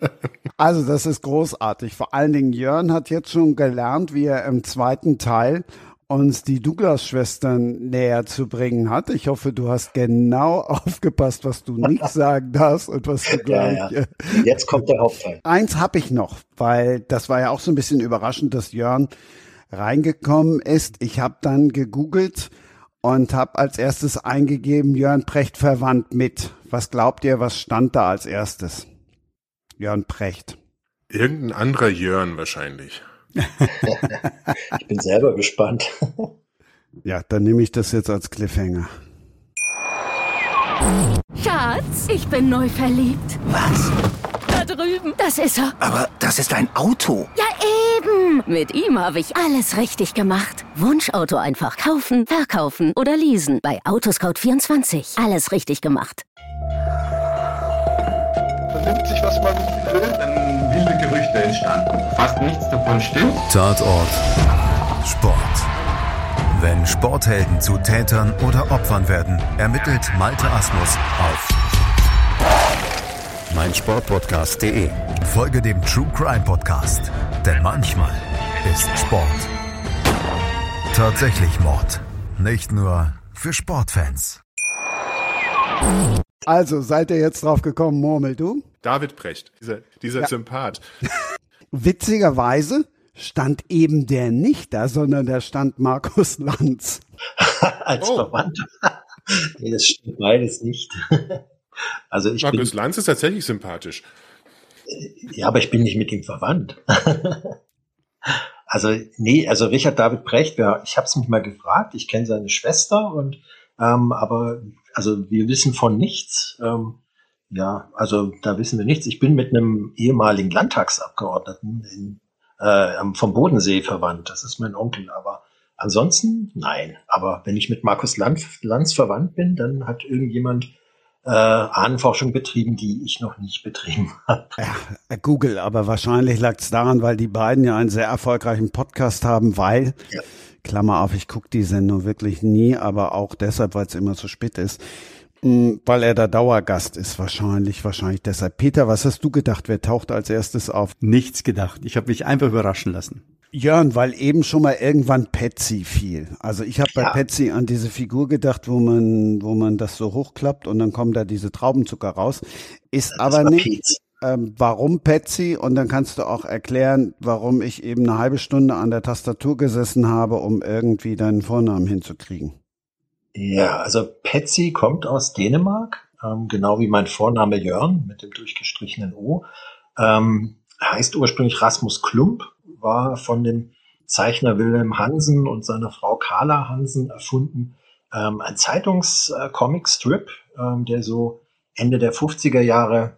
[LAUGHS] also das ist großartig. Vor allen Dingen Jörn hat jetzt schon gelernt, wie er im zweiten Teil uns die Douglas-Schwestern näher zu bringen hat. Ich hoffe, du hast genau [LAUGHS] aufgepasst, was du nicht [LAUGHS] sagen darfst und was du gleich. Ja, ja. Äh, Jetzt kommt der Hauptteil. Eins habe ich noch, weil das war ja auch so ein bisschen überraschend, dass Jörn reingekommen ist. Ich habe dann gegoogelt und habe als erstes eingegeben, Jörn Precht verwandt mit. Was glaubt ihr, was stand da als erstes? Jörn Precht. Irgendein anderer Jörn wahrscheinlich [LAUGHS] ich bin selber gespannt. [LAUGHS] ja, dann nehme ich das jetzt als Cliffhanger. Schatz, ich bin neu verliebt. Was? Da drüben. Das ist er. Aber das ist ein Auto. Ja, eben. Mit ihm habe ich alles richtig gemacht. Wunschauto einfach kaufen, verkaufen oder leasen. Bei Autoscout24. Alles richtig gemacht. Vernimmt sich, was man will, wilde Gerüchte entstanden. Fast nichts davon stimmt. Tatort. Sport. Wenn Sporthelden zu Tätern oder Opfern werden, ermittelt Malte Asmus auf meinsportpodcast.de. Folge dem True Crime Podcast, denn manchmal ist Sport tatsächlich Mord. Nicht nur für Sportfans. Also, seid ihr jetzt drauf gekommen, Murmel, du? David Precht, dieser, dieser ja. Sympath. [LAUGHS] Witzigerweise stand eben der nicht da, sondern da stand Markus Lanz. [LAUGHS] Als oh. Verwandter. [LAUGHS] nee, das stimmt beides nicht. also ich Markus bin, Lanz ist tatsächlich sympathisch. Ja, aber ich bin nicht mit ihm verwandt. also, nee, also Richard David Precht, ja, ich habe es mich mal gefragt, ich kenne seine Schwester und ähm, aber also wir wissen von nichts. Ähm, ja, also da wissen wir nichts. Ich bin mit einem ehemaligen Landtagsabgeordneten in, äh, vom Bodensee verwandt. Das ist mein Onkel. Aber ansonsten nein. Aber wenn ich mit Markus Lanz, Lanz verwandt bin, dann hat irgendjemand äh, Ahnenforschung betrieben, die ich noch nicht betrieben habe. Ja, Google, aber wahrscheinlich lag es daran, weil die beiden ja einen sehr erfolgreichen Podcast haben, weil, ja. Klammer auf, ich gucke die Sendung wirklich nie, aber auch deshalb, weil es immer so spät ist, hm, weil er der Dauergast ist, wahrscheinlich, wahrscheinlich deshalb. Peter, was hast du gedacht? Wer taucht als erstes auf? Nichts gedacht. Ich habe mich einfach überraschen lassen. Jörn, weil eben schon mal irgendwann Patsy fiel. Also ich habe bei ja. Patsy an diese Figur gedacht, wo man, wo man das so hochklappt und dann kommen da diese Traubenzucker raus. Ist das aber nicht. Ähm, warum Patsy? Und dann kannst du auch erklären, warum ich eben eine halbe Stunde an der Tastatur gesessen habe, um irgendwie deinen Vornamen hinzukriegen. Ja, also Patsy kommt aus Dänemark, ähm, genau wie mein Vorname Jörn mit dem durchgestrichenen O. Ähm, heißt ursprünglich Rasmus Klump war von dem Zeichner Wilhelm Hansen und seiner Frau Carla Hansen erfunden. Ähm, ein Zeitungscomic-Strip, äh, ähm, der so Ende der 50er Jahre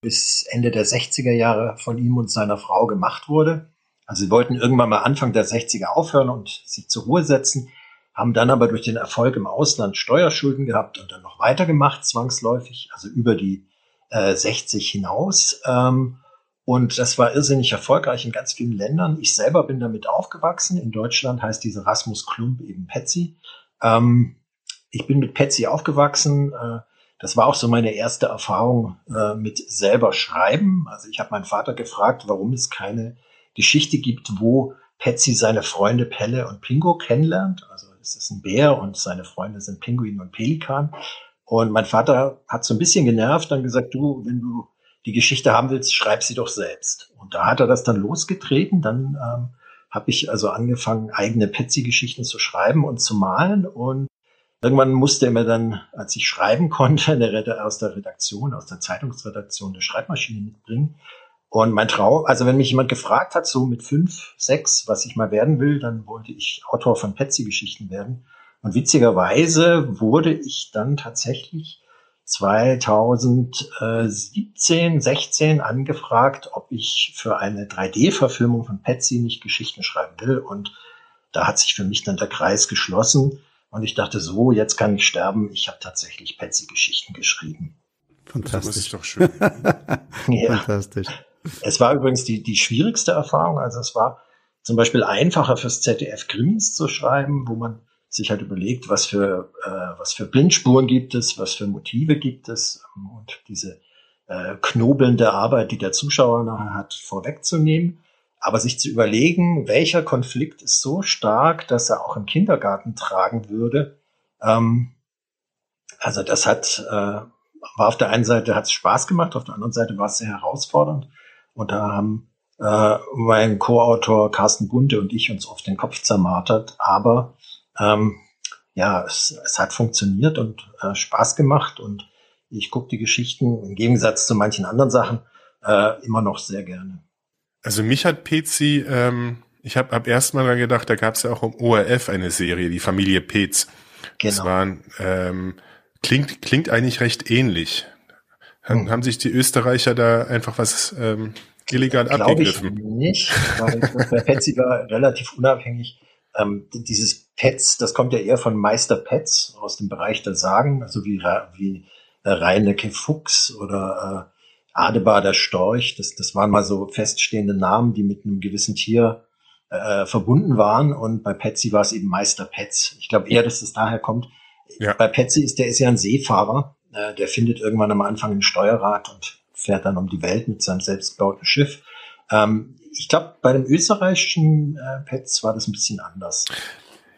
bis Ende der 60er Jahre von ihm und seiner Frau gemacht wurde. Also sie wollten irgendwann mal Anfang der 60er aufhören und sich zur Ruhe setzen, haben dann aber durch den Erfolg im Ausland Steuerschulden gehabt und dann noch weitergemacht, zwangsläufig, also über die äh, 60 hinaus. Ähm, und das war irrsinnig erfolgreich in ganz vielen Ländern. Ich selber bin damit aufgewachsen. In Deutschland heißt diese Rasmus Klump eben Petsy. Ähm, ich bin mit Petsy aufgewachsen. Äh, das war auch so meine erste Erfahrung äh, mit selber schreiben. Also ich habe meinen Vater gefragt, warum es keine Geschichte gibt, wo Petsy seine Freunde Pelle und Pingo kennenlernt. Also es ist ein Bär und seine Freunde sind Pinguin und Pelikan. Und mein Vater hat so ein bisschen genervt, dann gesagt, du, wenn du die Geschichte haben willst, schreib sie doch selbst. Und da hat er das dann losgetreten. Dann ähm, habe ich also angefangen, eigene Petsy-Geschichten zu schreiben und zu malen. Und irgendwann musste er mir dann, als ich schreiben konnte, eine aus der Redaktion, aus der Zeitungsredaktion, eine Schreibmaschine mitbringen. Und mein Traum, also wenn mich jemand gefragt hat, so mit fünf, sechs, was ich mal werden will, dann wollte ich Autor von Petsy-Geschichten werden. Und witzigerweise wurde ich dann tatsächlich 2017, 16 angefragt, ob ich für eine 3D-Verfilmung von Patsy nicht Geschichten schreiben will. Und da hat sich für mich dann der Kreis geschlossen. Und ich dachte so, jetzt kann ich sterben. Ich habe tatsächlich Patsy-Geschichten geschrieben. Fantastisch. Das ist doch schön. [LAUGHS] ja. Fantastisch. Es war übrigens die, die schwierigste Erfahrung. Also es war zum Beispiel einfacher fürs ZDF Krimis zu schreiben, wo man sich halt überlegt, was für, äh, was für Blindspuren gibt es, was für Motive gibt es ähm, und diese äh, knobelnde Arbeit, die der Zuschauer nachher hat, vorwegzunehmen. Aber sich zu überlegen, welcher Konflikt ist so stark, dass er auch im Kindergarten tragen würde. Ähm, also das hat, äh, war auf der einen Seite hat es Spaß gemacht, auf der anderen Seite war es sehr herausfordernd. Und da haben äh, mein Co-Autor Carsten Bunte und ich uns oft den Kopf zermartert. Aber ähm, ja, es, es hat funktioniert und äh, Spaß gemacht und ich gucke die Geschichten im Gegensatz zu manchen anderen Sachen äh, immer noch sehr gerne. Also mich hat Petzi, ähm, ich habe ab erst mal gedacht, da gab es ja auch im ORF eine Serie, die Familie Petz. Genau. Das waren, ähm, klingt, klingt eigentlich recht ähnlich. Haben, hm. haben sich die Österreicher da einfach was ähm, illegal Glaube abgegriffen? Ich nicht, weil Petzi war relativ unabhängig ähm, dieses Pets, das kommt ja eher von Meister Pets aus dem Bereich der Sagen, also wie, wie äh, Reinecke Fuchs oder äh, Adebar der Storch. Das, das waren mal so feststehende Namen, die mit einem gewissen Tier äh, verbunden waren. Und bei Petsy war es eben Meister Pets. Ich glaube eher, dass es daher kommt. Ja. Bei Petsy ist der ist ja ein Seefahrer. Äh, der findet irgendwann am Anfang ein Steuerrad und fährt dann um die Welt mit seinem selbstgebauten Schiff. Ähm, ich glaube, bei den österreichischen äh, Pets war das ein bisschen anders.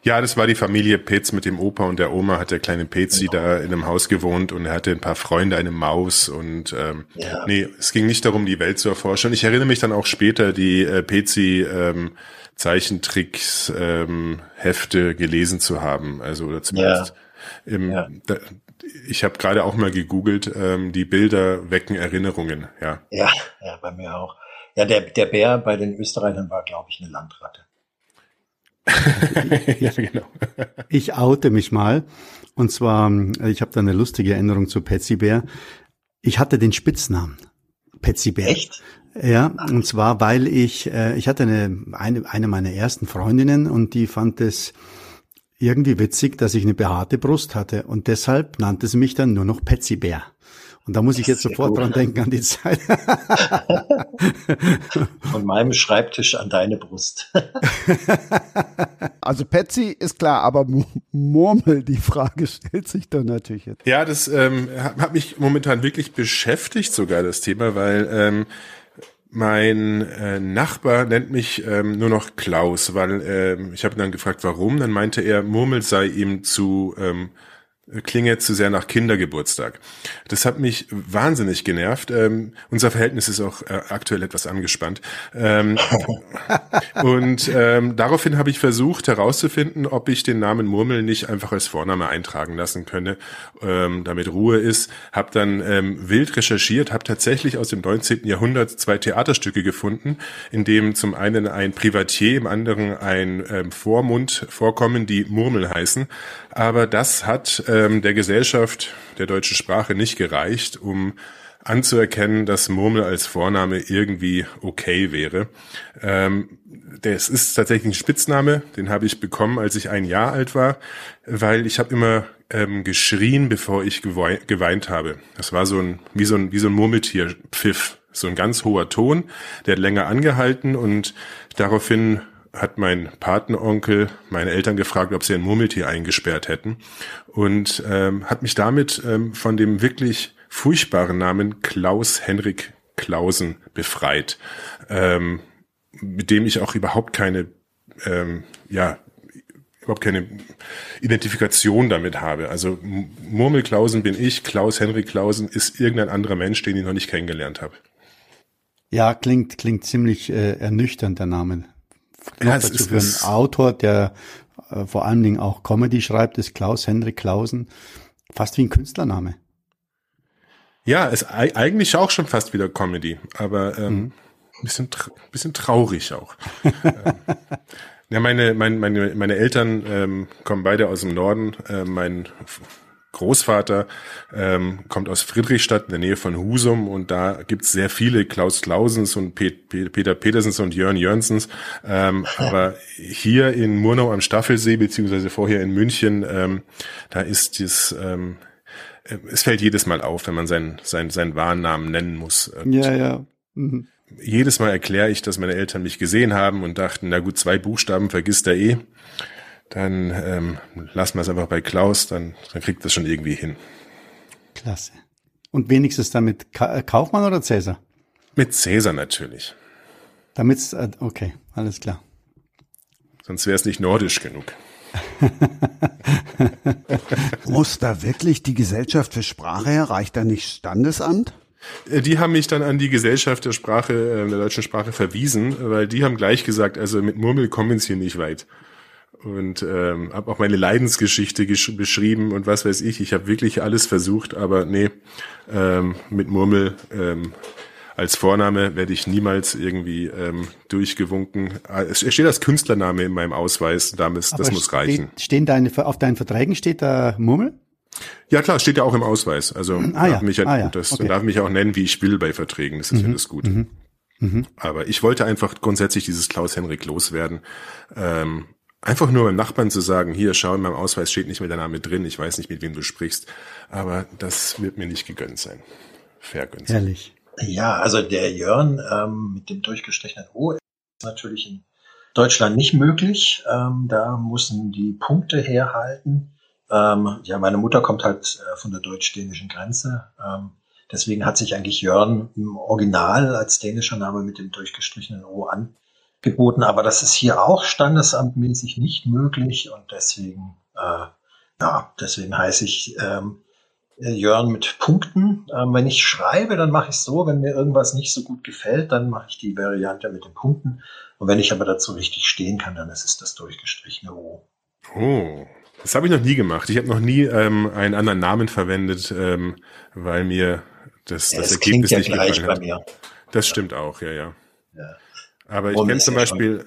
Ja, das war die Familie Petz mit dem Opa und der Oma, hat der kleine Petzi genau. da in einem Haus gewohnt und er hatte ein paar Freunde, eine Maus und ähm, ja. nee, es ging nicht darum, die Welt zu erforschen. Ich erinnere mich dann auch später, die äh, Petzi ähm, Zeichentricks ähm, Hefte gelesen zu haben, also oder zumindest ja. im, ja. Da, ich habe gerade auch mal gegoogelt, ähm, die Bilder wecken Erinnerungen, ja. Ja, ja, bei mir auch. Ja, der, der Bär bei den Österreichern war, glaube ich, eine Landratte. [LAUGHS] ja, genau. ich oute mich mal. Und zwar, ich habe da eine lustige Erinnerung zu Patsy Bär. Ich hatte den Spitznamen Patsy Bär. Echt? Ja, und zwar, weil ich, äh, ich hatte eine, eine, eine meiner ersten Freundinnen und die fand es irgendwie witzig, dass ich eine behaarte Brust hatte und deshalb nannte sie mich dann nur noch Petsy Bär. Und da muss ich jetzt sofort gut. dran denken an die Zeit. [LAUGHS] Von meinem Schreibtisch an deine Brust. [LAUGHS] also Patsy ist klar, aber Murmel, die Frage stellt sich dann natürlich jetzt. Ja, das ähm, hat mich momentan wirklich beschäftigt sogar das Thema, weil ähm, mein äh, Nachbar nennt mich ähm, nur noch Klaus, weil äh, ich habe ihn dann gefragt, warum. Dann meinte er, Murmel sei ihm zu ähm, klinge zu sehr nach Kindergeburtstag. Das hat mich wahnsinnig genervt. Ähm, unser Verhältnis ist auch äh, aktuell etwas angespannt. Ähm, [LAUGHS] und ähm, daraufhin habe ich versucht herauszufinden, ob ich den Namen Murmel nicht einfach als Vorname eintragen lassen könne, ähm, damit Ruhe ist. Habe dann ähm, wild recherchiert, habe tatsächlich aus dem 19. Jahrhundert zwei Theaterstücke gefunden, in dem zum einen ein Privatier, im anderen ein ähm, Vormund vorkommen, die Murmel heißen. Aber das hat ähm, der Gesellschaft der deutschen Sprache nicht gereicht, um anzuerkennen, dass Murmel als Vorname irgendwie okay wäre. Ähm, das ist tatsächlich ein Spitzname, den habe ich bekommen, als ich ein Jahr alt war, weil ich habe immer ähm, geschrien, bevor ich geweint habe. Das war so ein wie so ein wie so ein Murmeltierpfiff, so ein ganz hoher Ton, der hat länger angehalten und daraufhin hat mein Patenonkel meine Eltern gefragt, ob sie ein Murmeltier eingesperrt hätten und ähm, hat mich damit ähm, von dem wirklich furchtbaren Namen Klaus Henrik Klausen befreit, ähm, mit dem ich auch überhaupt keine, ähm, ja, überhaupt keine Identifikation damit habe. Also Murmelklausen bin ich, Klaus Henrik Klausen ist irgendein anderer Mensch, den ich noch nicht kennengelernt habe. Ja, klingt, klingt ziemlich äh, ernüchternd, der Name ja, dazu ist, für einen Autor, der äh, vor allen Dingen auch Comedy schreibt, ist Klaus Henrik Klausen. Fast wie ein Künstlername. Ja, ist eigentlich auch schon fast wieder Comedy, aber ähm, mhm. bisschen, bisschen traurig auch. ähm, [LAUGHS] ja, meine, meine, meine, meine Eltern ähm, kommen beide aus dem Norden. Äh, mein Großvater ähm, kommt aus Friedrichstadt in der Nähe von Husum und da gibt's sehr viele Klaus Klausens und Pet Peter Petersens und Jörn Jörnsens. Ähm, [LAUGHS] aber hier in Murnau am Staffelsee, beziehungsweise vorher in München, ähm, da ist es, ähm, es fällt jedes Mal auf, wenn man seinen, seinen, seinen wahren Namen nennen muss. Und ja, ja. Mhm. Jedes Mal erkläre ich, dass meine Eltern mich gesehen haben und dachten, na gut, zwei Buchstaben vergisst er eh dann ähm, lassen wir es einfach bei Klaus, dann, dann kriegt das schon irgendwie hin. Klasse. Und wenigstens damit Ka äh, Kaufmann oder Cäsar? Mit Cäsar natürlich. Damit's, äh, okay, alles klar. Sonst wäre es nicht nordisch genug. [LAUGHS] Muss da wirklich die Gesellschaft für Sprache her? Reicht da nicht Standesamt? Äh, die haben mich dann an die Gesellschaft der Sprache, der deutschen Sprache verwiesen, weil die haben gleich gesagt, also mit Murmel kommen sie hier nicht weit und ähm, habe auch meine Leidensgeschichte beschrieben und was weiß ich. Ich habe wirklich alles versucht, aber nee, ähm, mit Murmel ähm, als Vorname werde ich niemals irgendwie ähm, durchgewunken. Es steht als Künstlername in meinem Ausweis, das, das muss reichen. Stehen deine, auf deinen Verträgen steht da Murmel? Ja klar, steht ja auch im Ausweis. Also ah, darf ja. mich ja, ah, ja. Das, okay. darf mich auch nennen, wie ich will bei Verträgen. Das ist mhm. ja das Gute. Mhm. Mhm. Aber ich wollte einfach grundsätzlich dieses Klaus Henrik loswerden. Ähm, Einfach nur beim Nachbarn zu sagen, hier, schau, in meinem Ausweis steht nicht mehr der Name drin, ich weiß nicht, mit wem du sprichst, aber das wird mir nicht gegönnt sein. Vergönnt sein. Ehrlich. Ja, also der Jörn ähm, mit dem durchgestrichenen O ist natürlich in Deutschland nicht möglich. Ähm, da müssen die Punkte herhalten. Ähm, ja, meine Mutter kommt halt äh, von der deutsch-dänischen Grenze. Ähm, deswegen hat sich eigentlich Jörn im Original als dänischer Name mit dem durchgestrichenen O an geboten, aber das ist hier auch standesamtmäßig nicht möglich und deswegen, äh, ja, deswegen heiße ich ähm, Jörn mit Punkten. Ähm, wenn ich schreibe, dann mache ich es so, wenn mir irgendwas nicht so gut gefällt, dann mache ich die Variante mit den Punkten. Und wenn ich aber dazu richtig stehen kann, dann ist es das durchgestrichene O. Oh, das habe ich noch nie gemacht. Ich habe noch nie ähm, einen anderen Namen verwendet, ähm, weil mir das, ja, das, das Ergebnis ja nicht gefallen hat. Mir. Das stimmt auch, ja, ja. ja. Aber ich kenne zum Beispiel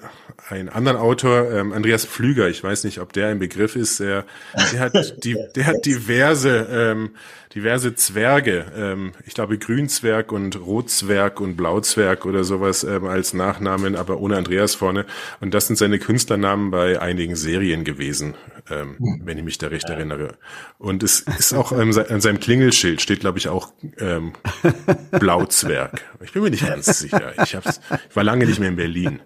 einen anderen Autor, ähm, Andreas Pflüger, ich weiß nicht, ob der ein Begriff ist, der, der hat [LAUGHS] die, der hat diverse, ähm, diverse Zwerge, ähm, ich glaube Grünzwerg und Rotzwerg und Blauzwerg oder sowas ähm, als Nachnamen, aber ohne Andreas vorne. Und das sind seine Künstlernamen bei einigen Serien gewesen. ähm, mhm. wenn ich mich da recht ja. erinnere. Und es ist auch an seinem Klingelschild steht, glaube ich, auch ähm, [LAUGHS] Blauzwerg. Ich bin mir nicht ganz sicher. Ich, hab's, ich war lange nicht mehr in Berlin.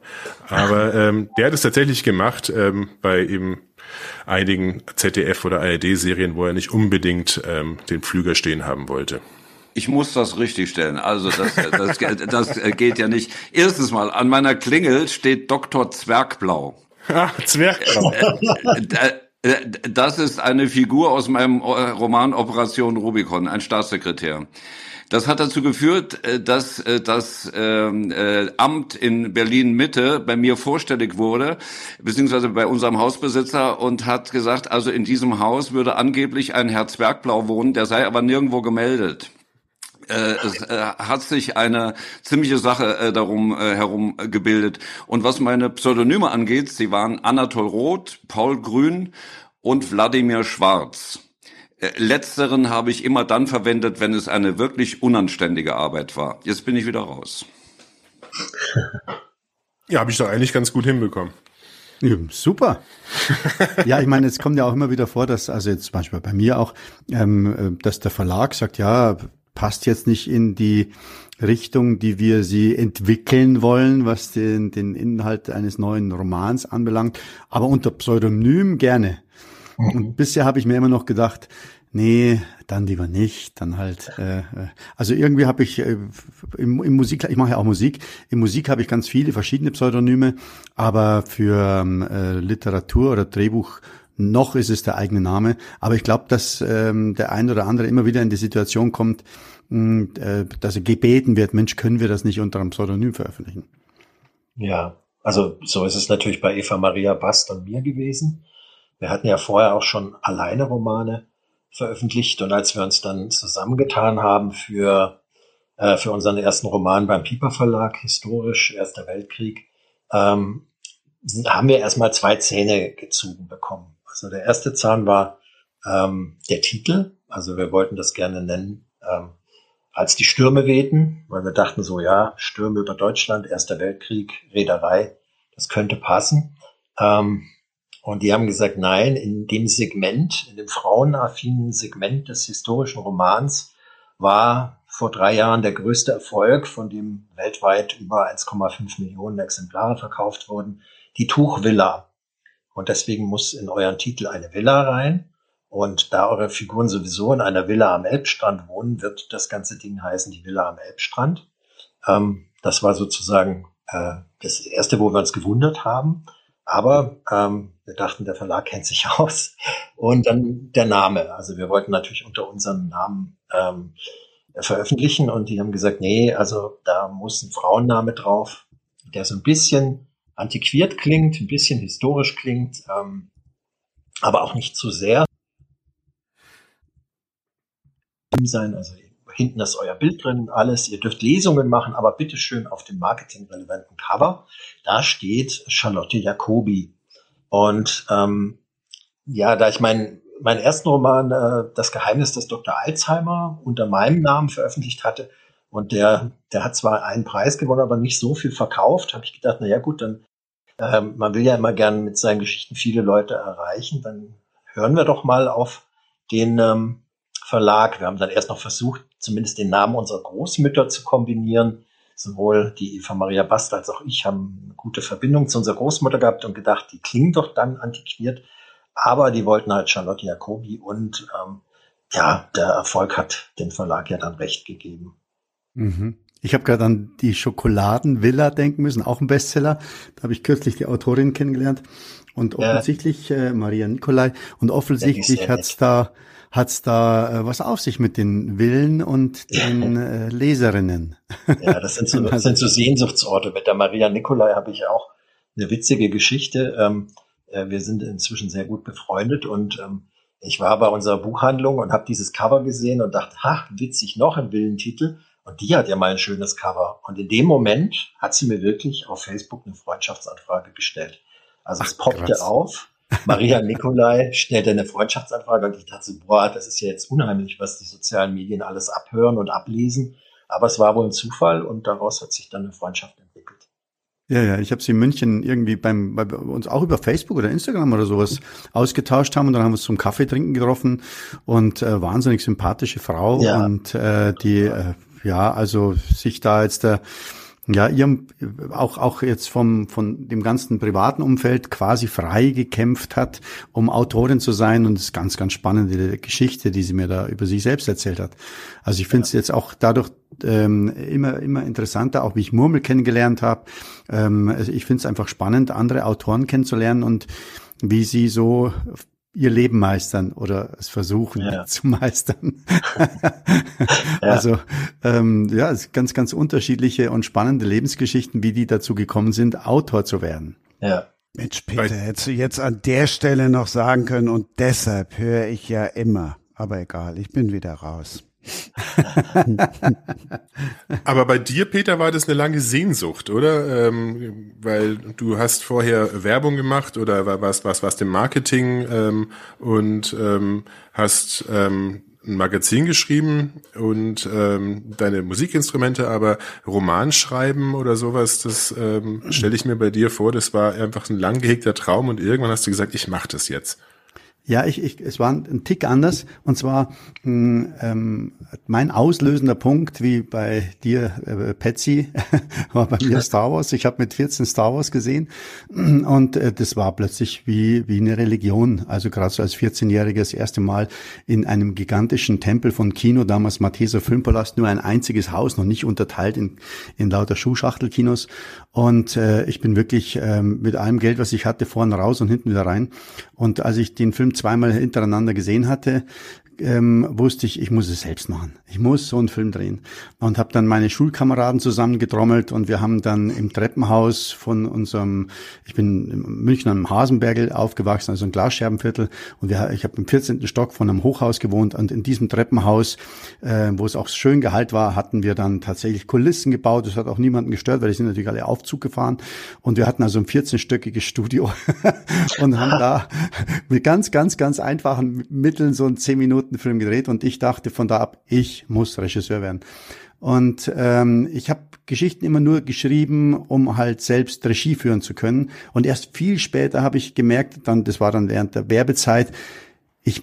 Aber ähm, der hat es tatsächlich gemacht ähm, bei eben einigen ZDF- oder ARD-Serien, wo er nicht unbedingt ähm, den Flüger stehen haben wollte. Ich muss das richtigstellen. Also das, das, das geht ja nicht. Erstens mal, an meiner Klingel steht Dr. Zwergblau. Ah, Zwergblau. Äh, äh, das ist eine Figur aus meinem Roman Operation Rubicon, ein Staatssekretär. Das hat dazu geführt, äh, dass das ähm, Amt in Berlin Mitte bei mir vorstellig wurde, beziehungsweise bei unserem Hausbesitzer und hat gesagt, also in diesem Haus würde angeblich ein Herr Zwergblau wohnen, der sei aber nirgendwo gemeldet äh, es äh, hat sich eine ziemliche Sache äh, darum äh, herum gebildet. Und was meine Pseudonyme angeht, sie waren Anatol Roth, Paul Grün und Wladimir Schwarz. Äh, letzteren habe ich immer dann verwendet, wenn es eine wirklich unanständige Arbeit war. Jetzt bin ich wieder raus. Ja, habe ich doch eigentlich ganz gut hinbekommen. Ja, super. ja, ich meine, es kommt ja auch immer wieder vor, dass, also jetzt zum Beispiel bei mir auch, ähm, äh, dass der Verlag sagt, ja, passt jetzt nicht in die Richtung, die wir sie entwickeln wollen, was den, den Inhalt eines neuen Romans anbelangt, aber unter Pseudonym gerne. Und [LAUGHS] bisher habe ich mir immer noch gedacht, nee, dann lieber nicht, dann halt. Äh, äh also irgendwie habe ich äh, im, im Musik, ich mache ja auch Musik. In Musik habe ich ganz viele verschiedene Pseudonyme, aber für ähm, äh, Literatur oder Drehbuch noch ist es der eigene Name. Aber ich glaube, dass ähm, der ein oder andere immer wieder in die Situation kommt, mh, äh, dass er gebeten wird, Mensch, können wir das nicht unter einem Pseudonym veröffentlichen? Ja, also so ist es natürlich bei Eva Maria Bast und mir gewesen. Wir hatten ja vorher auch schon alleine Romane veröffentlicht und als wir uns dann zusammengetan haben für, äh, für unseren ersten Roman beim Piper Verlag, historisch, Erster Weltkrieg, ähm, haben wir erstmal zwei Zähne gezogen bekommen. Also der erste Zahn war ähm, der Titel. Also wir wollten das gerne nennen, ähm, als die Stürme wehten, weil wir dachten so, ja, Stürme über Deutschland, Erster Weltkrieg, Reederei, das könnte passen. Ähm, und die haben gesagt, nein, in dem Segment, in dem frauenaffinen Segment des historischen Romans war vor drei Jahren der größte Erfolg, von dem weltweit über 1,5 Millionen Exemplare verkauft wurden, die Tuchvilla. Und deswegen muss in euren Titel eine Villa rein. Und da eure Figuren sowieso in einer Villa am Elbstrand wohnen, wird das ganze Ding heißen, die Villa am Elbstrand. Ähm, das war sozusagen äh, das Erste, wo wir uns gewundert haben. Aber ähm, wir dachten, der Verlag kennt sich [LAUGHS] aus. Und dann der Name. Also wir wollten natürlich unter unserem Namen ähm, veröffentlichen und die haben gesagt, nee, also da muss ein Frauenname drauf, der so ein bisschen antiquiert klingt, ein bisschen historisch klingt, ähm, aber auch nicht zu sehr sein. Also hinten ist euer Bild drin, alles. Ihr dürft Lesungen machen, aber bitte schön auf dem marketingrelevanten Cover. Da steht Charlotte Jacobi. Und ähm, ja, da ich meinen meinen ersten Roman äh, Das Geheimnis des Dr. Alzheimer unter meinem Namen veröffentlicht hatte und der der hat zwar einen Preis gewonnen, aber nicht so viel verkauft, habe ich gedacht, na ja gut, dann ähm, man will ja immer gern mit seinen Geschichten viele Leute erreichen. Dann hören wir doch mal auf den ähm, Verlag. Wir haben dann erst noch versucht, zumindest den Namen unserer Großmütter zu kombinieren. Sowohl die Eva Maria Bast als auch ich haben eine gute Verbindung zu unserer Großmutter gehabt und gedacht, die klingen doch dann antiquiert. Aber die wollten halt Charlotte Jacobi und ähm, ja, der Erfolg hat dem Verlag ja dann recht gegeben. Mhm. Ich habe gerade an die Schokoladenvilla denken müssen, auch ein Bestseller. Da habe ich kürzlich die Autorin kennengelernt. Und offensichtlich, äh, Maria Nikolai, und offensichtlich hat's da, hat's da äh, was auf sich mit den Villen und den [LAUGHS] äh, Leserinnen. Ja, das sind, so, [LAUGHS] das sind so Sehnsuchtsorte. Mit der Maria Nikolai habe ich auch eine witzige Geschichte. Ähm, äh, wir sind inzwischen sehr gut befreundet und ähm, ich war bei unserer Buchhandlung und habe dieses Cover gesehen und dachte, ha, witzig noch ein Villentitel. Und die hat ja mal ein schönes Cover. Und in dem Moment hat sie mir wirklich auf Facebook eine Freundschaftsanfrage gestellt. Also Ach, es poppte krass. auf. Maria Nikolai stellte eine Freundschaftsanfrage und ich dachte, boah, das ist ja jetzt unheimlich, was die sozialen Medien alles abhören und ablesen. Aber es war wohl ein Zufall und daraus hat sich dann eine Freundschaft entwickelt. Ja, ja, ich habe sie in München irgendwie beim bei uns auch über Facebook oder Instagram oder sowas ausgetauscht haben und dann haben wir uns zum Kaffee trinken getroffen und äh, wahnsinnig sympathische Frau ja. und äh, die äh, ja, also sich da jetzt der ja, ihrem auch auch jetzt vom von dem ganzen privaten Umfeld quasi frei gekämpft hat, um Autorin zu sein und das ist ganz ganz spannende Geschichte, die sie mir da über sich selbst erzählt hat. Also ich finde es ja. jetzt auch dadurch ähm, immer immer interessanter, auch wie ich Murmel kennengelernt habe. Ähm, also ich finde es einfach spannend, andere Autoren kennenzulernen und wie sie so ihr Leben meistern oder es versuchen ja. [LAUGHS] zu meistern. [LAUGHS] ja. Also ähm, ja, es ganz, ganz unterschiedliche und spannende Lebensgeschichten, wie die dazu gekommen sind, Autor zu werden. Ja. Mensch, Peter, hättest du jetzt an der Stelle noch sagen können und deshalb höre ich ja immer. Aber egal, ich bin wieder raus. Aber bei dir, Peter, war das eine lange Sehnsucht, oder? Ähm, weil du hast vorher Werbung gemacht oder was was was dem Marketing ähm, und ähm, hast ähm, ein Magazin geschrieben und ähm, deine Musikinstrumente, aber Roman schreiben oder sowas, das ähm, stelle ich mir bei dir vor, das war einfach ein lang gehegter Traum und irgendwann hast du gesagt, ich mache das jetzt. Ja, ich, ich, es war ein Tick anders. Und zwar hm, ähm, mein auslösender Punkt, wie bei dir, äh, Patsy, [LAUGHS] war bei mir Star Wars. Ich habe mit 14 Star Wars gesehen [CLEARS THROAT] und äh, das war plötzlich wie, wie eine Religion. Also gerade so als 14-Jähriger das erste Mal in einem gigantischen Tempel von Kino, damals Matheser Filmpalast, nur ein einziges Haus, noch nicht unterteilt in, in lauter Schuhschachtelkinos. Und äh, ich bin wirklich äh, mit allem Geld, was ich hatte, vorne raus und hinten wieder rein. Und als ich den Film zweimal hintereinander gesehen hatte, ähm, wusste ich, ich muss es selbst machen. Ich muss so einen Film drehen. Und habe dann meine Schulkameraden zusammengetrommelt und wir haben dann im Treppenhaus von unserem, ich bin in München am Hasenbergel aufgewachsen, also ein Glasscherbenviertel. Und wir, ich habe im 14. Stock von einem Hochhaus gewohnt und in diesem Treppenhaus, äh, wo es auch schön gehalt war, hatten wir dann tatsächlich Kulissen gebaut. Das hat auch niemanden gestört, weil die sind natürlich alle Aufzug gefahren. Und wir hatten also ein 14-stöckiges Studio [LAUGHS] und haben da mit ganz, ganz, ganz einfachen Mitteln so ein 10 Minuten Film gedreht und ich dachte von da ab, ich muss Regisseur werden. Und ähm, ich habe Geschichten immer nur geschrieben, um halt selbst Regie führen zu können. Und erst viel später habe ich gemerkt, dann, das war dann während der Werbezeit, ich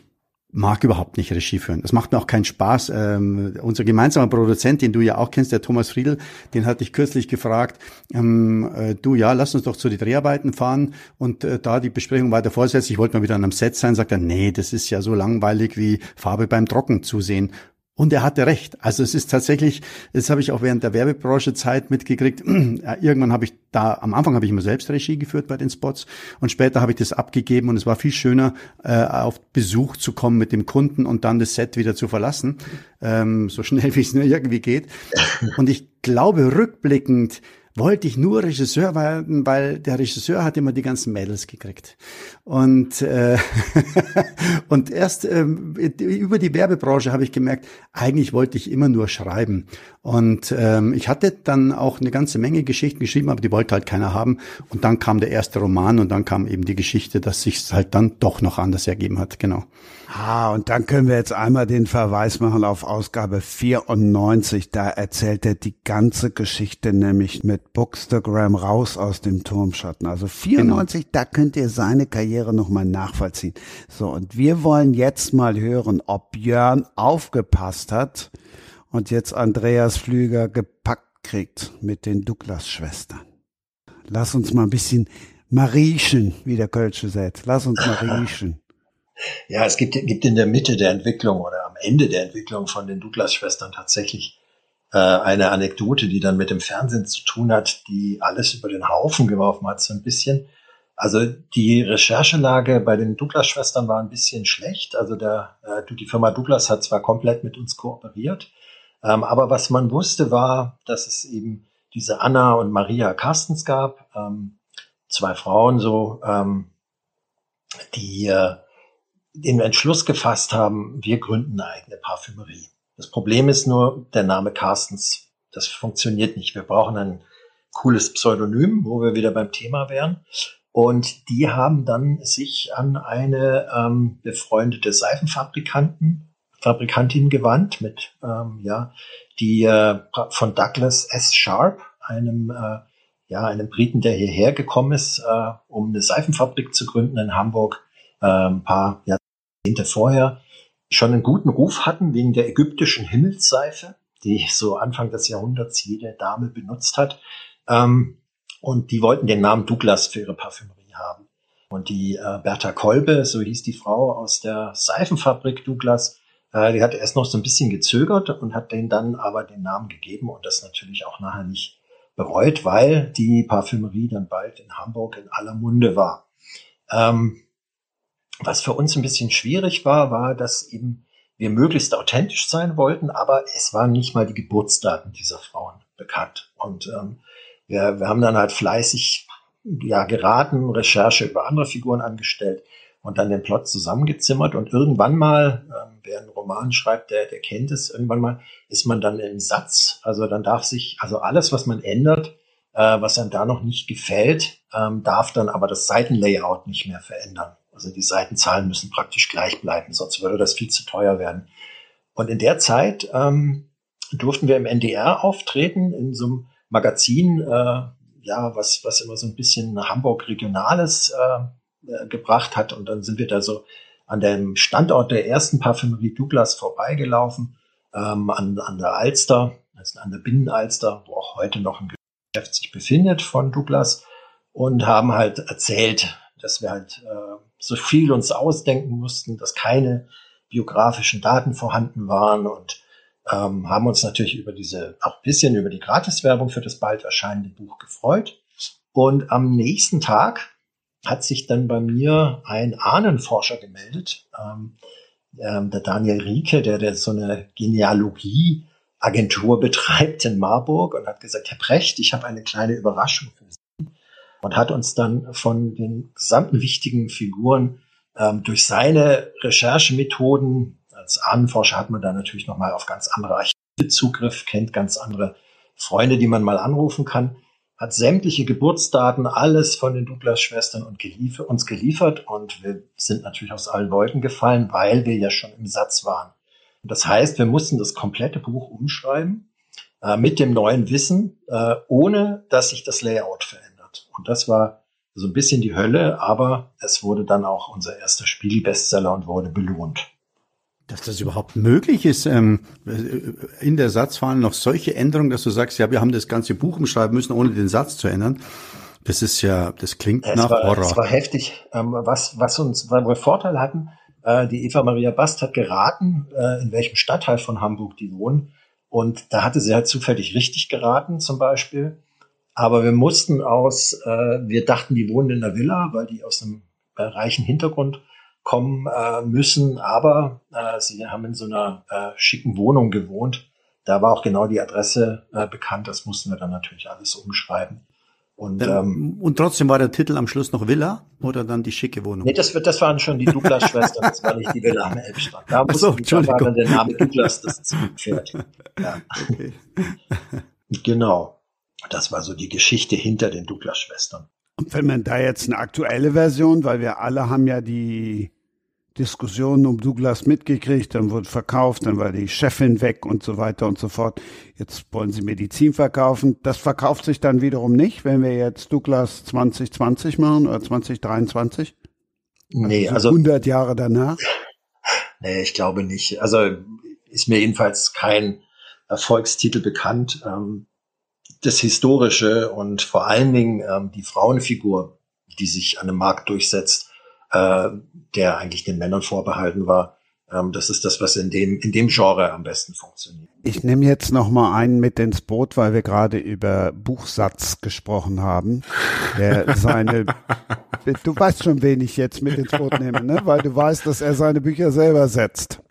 mag überhaupt nicht Regie führen. Das macht mir auch keinen Spaß. Ähm, unser gemeinsamer Produzent, den du ja auch kennst, der Thomas Friedl, den hatte ich kürzlich gefragt, ähm, äh, du ja, lass uns doch zu den Dreharbeiten fahren und äh, da die Besprechung weiter fortsetzen. Ich wollte mal wieder an einem Set sein, sagt er, nee, das ist ja so langweilig wie Farbe beim Trocken zusehen. Und er hatte recht. Also es ist tatsächlich, das habe ich auch während der Werbebranche Zeit mitgekriegt. [CLEARS THROAT] Irgendwann habe ich da, am Anfang habe ich immer selbst Regie geführt bei den Spots und später habe ich das abgegeben und es war viel schöner, äh, auf Besuch zu kommen mit dem Kunden und dann das Set wieder zu verlassen, ähm, so schnell [LAUGHS] wie es nur irgendwie geht. Und ich glaube, rückblickend wollte ich nur Regisseur werden, weil der Regisseur hat immer die ganzen Mädels gekriegt. Und, äh, [LAUGHS] und erst ähm, über die Werbebranche habe ich gemerkt, eigentlich wollte ich immer nur schreiben. Und ähm, ich hatte dann auch eine ganze Menge Geschichten geschrieben, aber die wollte halt keiner haben. Und dann kam der erste Roman und dann kam eben die Geschichte, dass sich halt dann doch noch anders ergeben hat. Genau. Ah, und dann können wir jetzt einmal den Verweis machen auf Ausgabe 94. Da erzählt er die ganze Geschichte nämlich mit Bookstagram raus aus dem Turmschatten. Also 94, genau. da könnt ihr seine Karriere nochmal nachvollziehen. So, und wir wollen jetzt mal hören, ob Björn aufgepasst hat und jetzt Andreas Flüger gepackt kriegt mit den Douglas-Schwestern. Lass uns mal ein bisschen mariechen, wie der Kölsche sagt. Lass uns mariechen. [LAUGHS] Ja, es gibt, gibt in der Mitte der Entwicklung oder am Ende der Entwicklung von den Douglas-Schwestern tatsächlich äh, eine Anekdote, die dann mit dem Fernsehen zu tun hat, die alles über den Haufen geworfen hat, so ein bisschen. Also die Recherchelage bei den Douglas-Schwestern war ein bisschen schlecht. Also der, äh, die Firma Douglas hat zwar komplett mit uns kooperiert, ähm, aber was man wusste war, dass es eben diese Anna und Maria Carstens gab, ähm, zwei Frauen so, ähm, die äh, den Entschluss gefasst haben, wir gründen eine eigene Parfümerie. Das Problem ist nur, der Name Carstens, das funktioniert nicht. Wir brauchen ein cooles Pseudonym, wo wir wieder beim Thema wären. Und die haben dann sich an eine ähm, befreundete Seifenfabrikanten, Fabrikantin gewandt mit, ähm, ja, die äh, von Douglas S. Sharp, einem äh, ja, einem Briten, der hierher gekommen ist, äh, um eine Seifenfabrik zu gründen in Hamburg, äh, ein paar Jahrzehnte vorher, schon einen guten Ruf hatten wegen der ägyptischen Himmelsseife, die so Anfang des Jahrhunderts jede Dame benutzt hat. Ähm, und die wollten den Namen Douglas für ihre Parfümerie haben. Und die äh, Bertha Kolbe, so hieß die Frau aus der Seifenfabrik Douglas, äh, die hat erst noch so ein bisschen gezögert und hat denen dann aber den Namen gegeben und das natürlich auch nachher nicht bereut, weil die Parfümerie dann bald in Hamburg in aller Munde war. Ähm, was für uns ein bisschen schwierig war, war, dass eben wir möglichst authentisch sein wollten, aber es waren nicht mal die Geburtsdaten dieser Frauen bekannt. Und ähm, wir, wir haben dann halt fleißig ja, geraten, Recherche über andere Figuren angestellt und dann den Plot zusammengezimmert und irgendwann mal, ähm, wer einen Roman schreibt, der, der kennt es, irgendwann mal ist man dann im Satz, also dann darf sich, also alles, was man ändert, äh, was einem da noch nicht gefällt, ähm, darf dann aber das Seitenlayout nicht mehr verändern. Also die Seitenzahlen müssen praktisch gleich bleiben, sonst würde das viel zu teuer werden. Und in der Zeit ähm, durften wir im NDR auftreten, in so einem Magazin, äh, ja, was, was immer so ein bisschen Hamburg Regionales äh, äh, gebracht hat. Und dann sind wir da so an dem Standort der ersten Parfümerie Douglas vorbeigelaufen, ähm, an, an der Alster, also an der Binnenalster, wo auch heute noch ein Geschäft sich befindet von Douglas und haben halt erzählt, dass wir halt äh, so viel uns ausdenken mussten, dass keine biografischen Daten vorhanden waren und ähm, haben uns natürlich über diese, auch ein bisschen über die Gratiswerbung für das bald erscheinende Buch gefreut. Und am nächsten Tag hat sich dann bei mir ein Ahnenforscher gemeldet, ähm, ähm, der Daniel Rieke, der, der so eine Genealogie-Agentur betreibt in Marburg und hat gesagt, Herr Precht, ich habe eine kleine Überraschung für Sie und hat uns dann von den gesamten wichtigen Figuren ähm, durch seine Recherchemethoden, als Ahnenforscher hat man da natürlich nochmal auf ganz andere Archive Zugriff, kennt ganz andere Freunde, die man mal anrufen kann, hat sämtliche Geburtsdaten, alles von den Douglas-Schwestern und gelief uns geliefert und wir sind natürlich aus allen Wolken gefallen, weil wir ja schon im Satz waren. Und das heißt, wir mussten das komplette Buch umschreiben äh, mit dem neuen Wissen, äh, ohne dass sich das Layout verändert. Und das war so ein bisschen die Hölle, aber es wurde dann auch unser erster Spiegel-Bestseller und wurde belohnt dass das überhaupt möglich ist, ähm, in der Satzwahl noch solche Änderungen, dass du sagst, ja, wir haben das ganze Buch umschreiben müssen, ohne den Satz zu ändern. Das ist ja, das klingt es nach war, Horror. Es war heftig. Ähm, was, was uns, weil wir Vorteil hatten, äh, die Eva Maria Bast hat geraten, äh, in welchem Stadtteil von Hamburg die wohnen. Und da hatte sie halt zufällig richtig geraten, zum Beispiel. Aber wir mussten aus, äh, wir dachten, die wohnen in der Villa, weil die aus einem äh, reichen Hintergrund kommen äh, müssen. Aber äh, sie haben in so einer äh, schicken Wohnung gewohnt. Da war auch genau die Adresse äh, bekannt. Das mussten wir dann natürlich alles umschreiben. Und, ähm, und trotzdem war der Titel am Schluss noch Villa oder dann die schicke Wohnung? Nee, das, das waren schon die Douglas-Schwestern, das war nicht die Villa am Elbstrand. Da, mussten, so, da war dann der Name Douglas das Pferd. Ja. Okay. [LAUGHS] genau. Das war so die Geschichte hinter den Douglas-Schwestern. Und wenn man da jetzt eine aktuelle Version, weil wir alle haben ja die Diskussionen um Douglas mitgekriegt, dann wurde verkauft, dann war die Chefin weg und so weiter und so fort. Jetzt wollen sie Medizin verkaufen. Das verkauft sich dann wiederum nicht, wenn wir jetzt Douglas 2020 machen oder 2023? Nee, also, so 100 Jahre danach? [LAUGHS] Nee, ich glaube nicht. Also ist mir jedenfalls kein Erfolgstitel bekannt. Ähm, das Historische und vor allen Dingen ähm, die Frauenfigur, die sich an dem Markt durchsetzt, äh, der eigentlich den Männern vorbehalten war. Ähm, das ist das, was in dem, in dem Genre am besten funktioniert. Ich nehme jetzt noch mal einen mit ins Boot, weil wir gerade über Buchsatz gesprochen haben. Der seine, [LAUGHS] du weißt schon, wen ich jetzt mit ins Boot nehme, ne? weil du weißt, dass er seine Bücher selber setzt.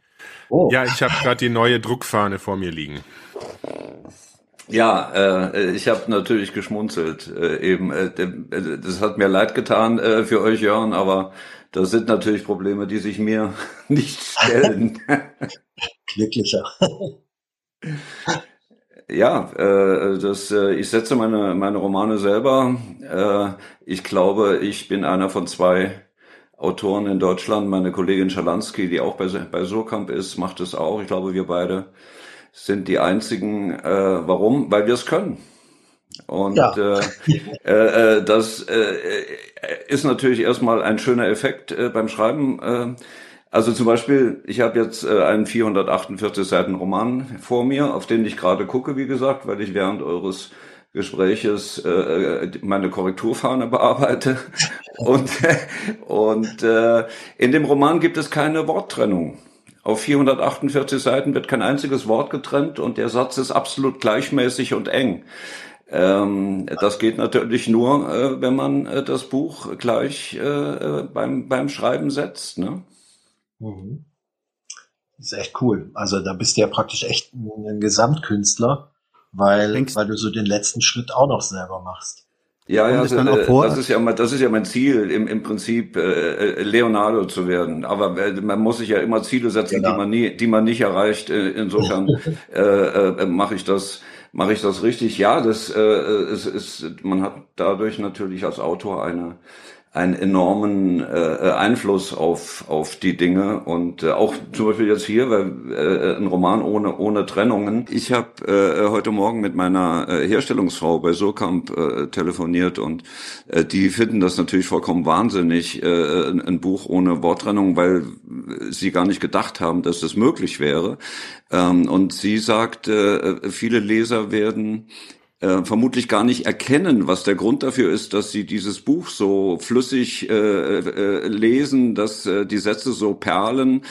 Oh. Ja, ich habe gerade die neue Druckfahne vor mir liegen. Ja, äh, ich habe natürlich geschmunzelt. Äh, eben, äh, äh, das hat mir leid getan äh, für euch, Jörn, aber das sind natürlich Probleme, die sich mir [LAUGHS] nicht stellen. [LAUGHS] Glücklicher. [LAUGHS] ja, äh, das, äh, ich setze meine meine Romane selber. Äh, ich glaube, ich bin einer von zwei Autoren in Deutschland. Meine Kollegin Schalansky, die auch bei bei Surkamp ist, macht es auch. Ich glaube, wir beide sind die einzigen. Äh, warum? Weil wir es können. Und ja. äh, [LAUGHS] äh, das äh, ist natürlich erstmal ein schöner Effekt äh, beim Schreiben. Äh, also zum Beispiel, ich habe jetzt äh, einen 448 Seiten Roman vor mir, auf den ich gerade gucke, wie gesagt, weil ich während eures Gespräches äh, meine Korrekturfahne bearbeite. [LAUGHS] Und, [LAUGHS] und äh, in dem Roman gibt es keine Worttrennung. Auf 448 Seiten wird kein einziges Wort getrennt und der Satz ist absolut gleichmäßig und eng. Ähm, das geht natürlich nur, äh, wenn man äh, das Buch gleich äh, äh beim, beim Schreiben setzt. Ne? Mhm. Das ist echt cool. Also da bist du ja praktisch echt ein Gesamtkünstler, weil, weil du so den letzten Schritt auch noch selber machst. Ja, ja, also, äh, das ist ja das ist ja mein Ziel, im, im Prinzip äh, Leonardo zu werden. Aber äh, man muss sich ja immer Ziele setzen, genau. die man nie, die man nicht erreicht. Äh, insofern [LAUGHS] äh, äh, mache ich das, mache ich das richtig. Ja, das äh, es ist, man hat dadurch natürlich als Autor eine einen enormen äh, Einfluss auf, auf die Dinge und äh, auch zum Beispiel jetzt hier, weil äh, ein Roman ohne, ohne Trennungen. Ich habe äh, heute Morgen mit meiner äh, Herstellungsfrau bei Surkamp äh, telefoniert und äh, die finden das natürlich vollkommen wahnsinnig, äh, ein, ein Buch ohne Worttrennung, weil sie gar nicht gedacht haben, dass das möglich wäre. Ähm, und sie sagt, äh, viele Leser werden äh, vermutlich gar nicht erkennen, was der Grund dafür ist, dass sie dieses Buch so flüssig äh, äh, lesen, dass äh, die Sätze so perlen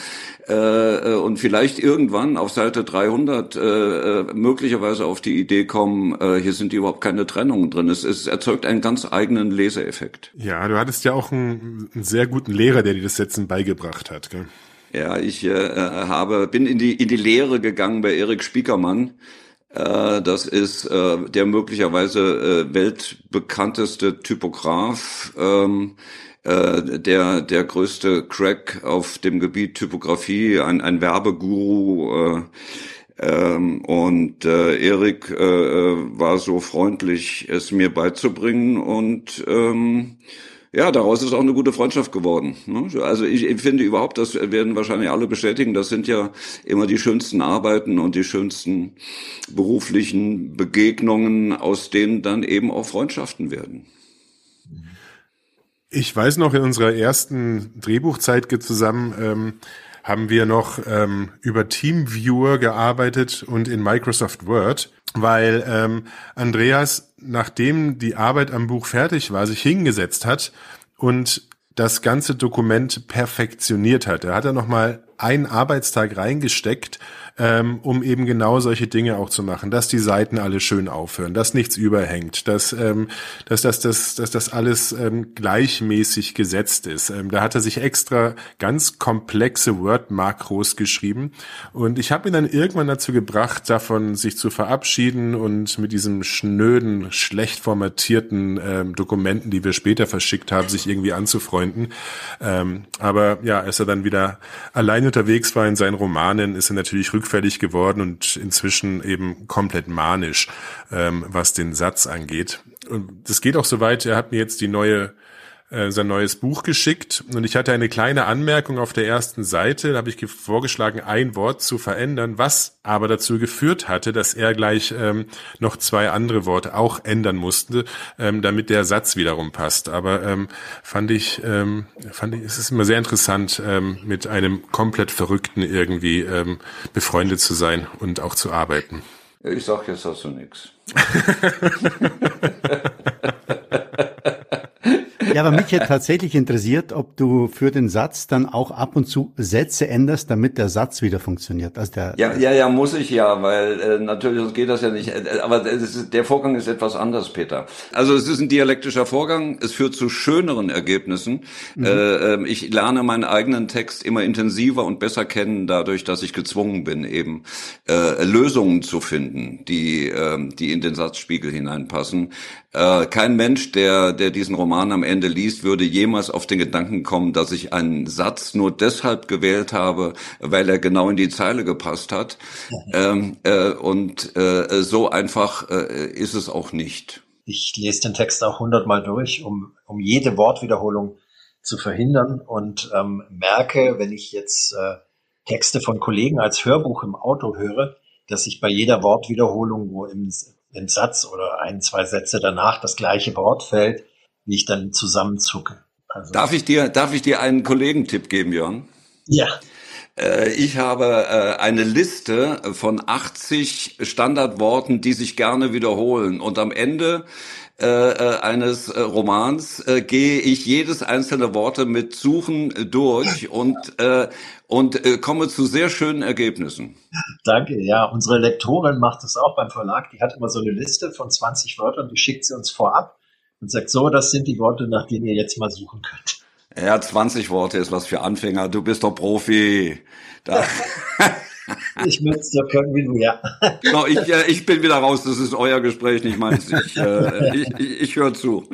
äh, äh und vielleicht irgendwann auf Seite 300 äh, äh, möglicherweise auf die Idee kommen, äh, hier sind überhaupt keine Trennungen drin. Es, es erzeugt einen ganz eigenen Leseeffekt. Ja, du hattest ja auch einen, einen sehr guten Lehrer, der dir das Setzen beigebracht hat. Gell? Ja, ich äh, habe bin in die in die Lehre gegangen bei Erik Spiekermann äh, das ist äh, der möglicherweise äh, weltbekannteste Typograf, ähm, äh, der der größte Crack auf dem Gebiet Typografie, ein, ein Werbeguru. Äh, ähm, und äh, Erik äh, war so freundlich, es mir beizubringen und ähm, ja, daraus ist auch eine gute Freundschaft geworden. Ne? Also ich, finde überhaupt, das werden wahrscheinlich alle bestätigen, das sind ja immer die schönsten Arbeiten und die schönsten beruflichen Begegnungen, aus denen dann eben auch Freundschaften werden. Ich weiß noch, in unserer ersten Drehbuchzeit zusammen ähm, haben wir noch ähm, über Teamviewer gearbeitet und in Microsoft Word, weil ähm, Andreas, nachdem die Arbeit am Buch fertig war, sich hingesetzt hat und das ganze Dokument perfektioniert hat. Er hat da noch mal einen Arbeitstag reingesteckt ähm, um eben genau solche Dinge auch zu machen, dass die Seiten alle schön aufhören, dass nichts überhängt, dass, ähm, dass, dass, dass, dass das alles ähm, gleichmäßig gesetzt ist. Ähm, da hat er sich extra ganz komplexe Word-Makros geschrieben und ich habe ihn dann irgendwann dazu gebracht, davon sich zu verabschieden und mit diesem schnöden, schlecht formatierten ähm, Dokumenten, die wir später verschickt haben, sich irgendwie anzufreunden. Ähm, aber ja, als er dann wieder allein unterwegs war in seinen Romanen, ist er natürlich rück rückfällig geworden und inzwischen eben komplett manisch, ähm, was den Satz angeht. Und das geht auch so weit, er hat mir jetzt die neue äh, sein neues Buch geschickt und ich hatte eine kleine Anmerkung auf der ersten Seite, da habe ich vorgeschlagen, ein Wort zu verändern, was aber dazu geführt hatte, dass er gleich ähm, noch zwei andere Worte auch ändern musste, ähm, damit der Satz wiederum passt. Aber ähm, fand ich, ähm, fand ich, es ist immer sehr interessant, ähm, mit einem komplett Verrückten irgendwie ähm, befreundet zu sein und auch zu arbeiten. Ich sag jetzt dazu nichts. [LAUGHS] Ja, aber mich hätte tatsächlich interessiert, ob du für den Satz dann auch ab und zu Sätze änderst, damit der Satz wieder funktioniert. Also der, ja, ja, ja, muss ich ja, weil äh, natürlich sonst geht das ja nicht. Äh, aber ist, der Vorgang ist etwas anders, Peter. Also es ist ein dialektischer Vorgang. Es führt zu schöneren Ergebnissen. Mhm. Äh, ähm, ich lerne meinen eigenen Text immer intensiver und besser kennen, dadurch, dass ich gezwungen bin, eben äh, Lösungen zu finden, die, äh, die in den Satzspiegel hineinpassen. Äh, kein Mensch, der, der diesen Roman am Ende liest, würde jemals auf den Gedanken kommen, dass ich einen Satz nur deshalb gewählt habe, weil er genau in die Zeile gepasst hat. Ähm, äh, und äh, so einfach äh, ist es auch nicht. Ich lese den Text auch hundertmal durch, um, um jede Wortwiederholung zu verhindern und ähm, merke, wenn ich jetzt äh, Texte von Kollegen als Hörbuch im Auto höre, dass ich bei jeder Wortwiederholung, wo im im Satz oder ein, zwei Sätze danach das gleiche Wort fällt, wie ich dann zusammenzucke. Also darf ich dir, darf ich dir einen Kollegentipp geben, Jörn? Ja. Äh, ich habe äh, eine Liste von 80 Standardworten, die sich gerne wiederholen. Und am Ende äh, eines Romans gehe ich jedes einzelne Worte mit Suchen durch und, und komme zu sehr schönen Ergebnissen. Danke, ja. Unsere Lektorin macht das auch beim Verlag. Die hat immer so eine Liste von 20 Wörtern, die schickt sie uns vorab und sagt, so, das sind die Worte, nach denen ihr jetzt mal suchen könnt. Ja, 20 Worte ist was für Anfänger. Du bist doch Profi. Da. [LAUGHS] ich möchte es doch können wie du, ja. So, ich, äh, ich bin wieder raus. Das ist euer Gespräch, nicht meins. Ich, äh, [LAUGHS] ich, ich, ich höre zu.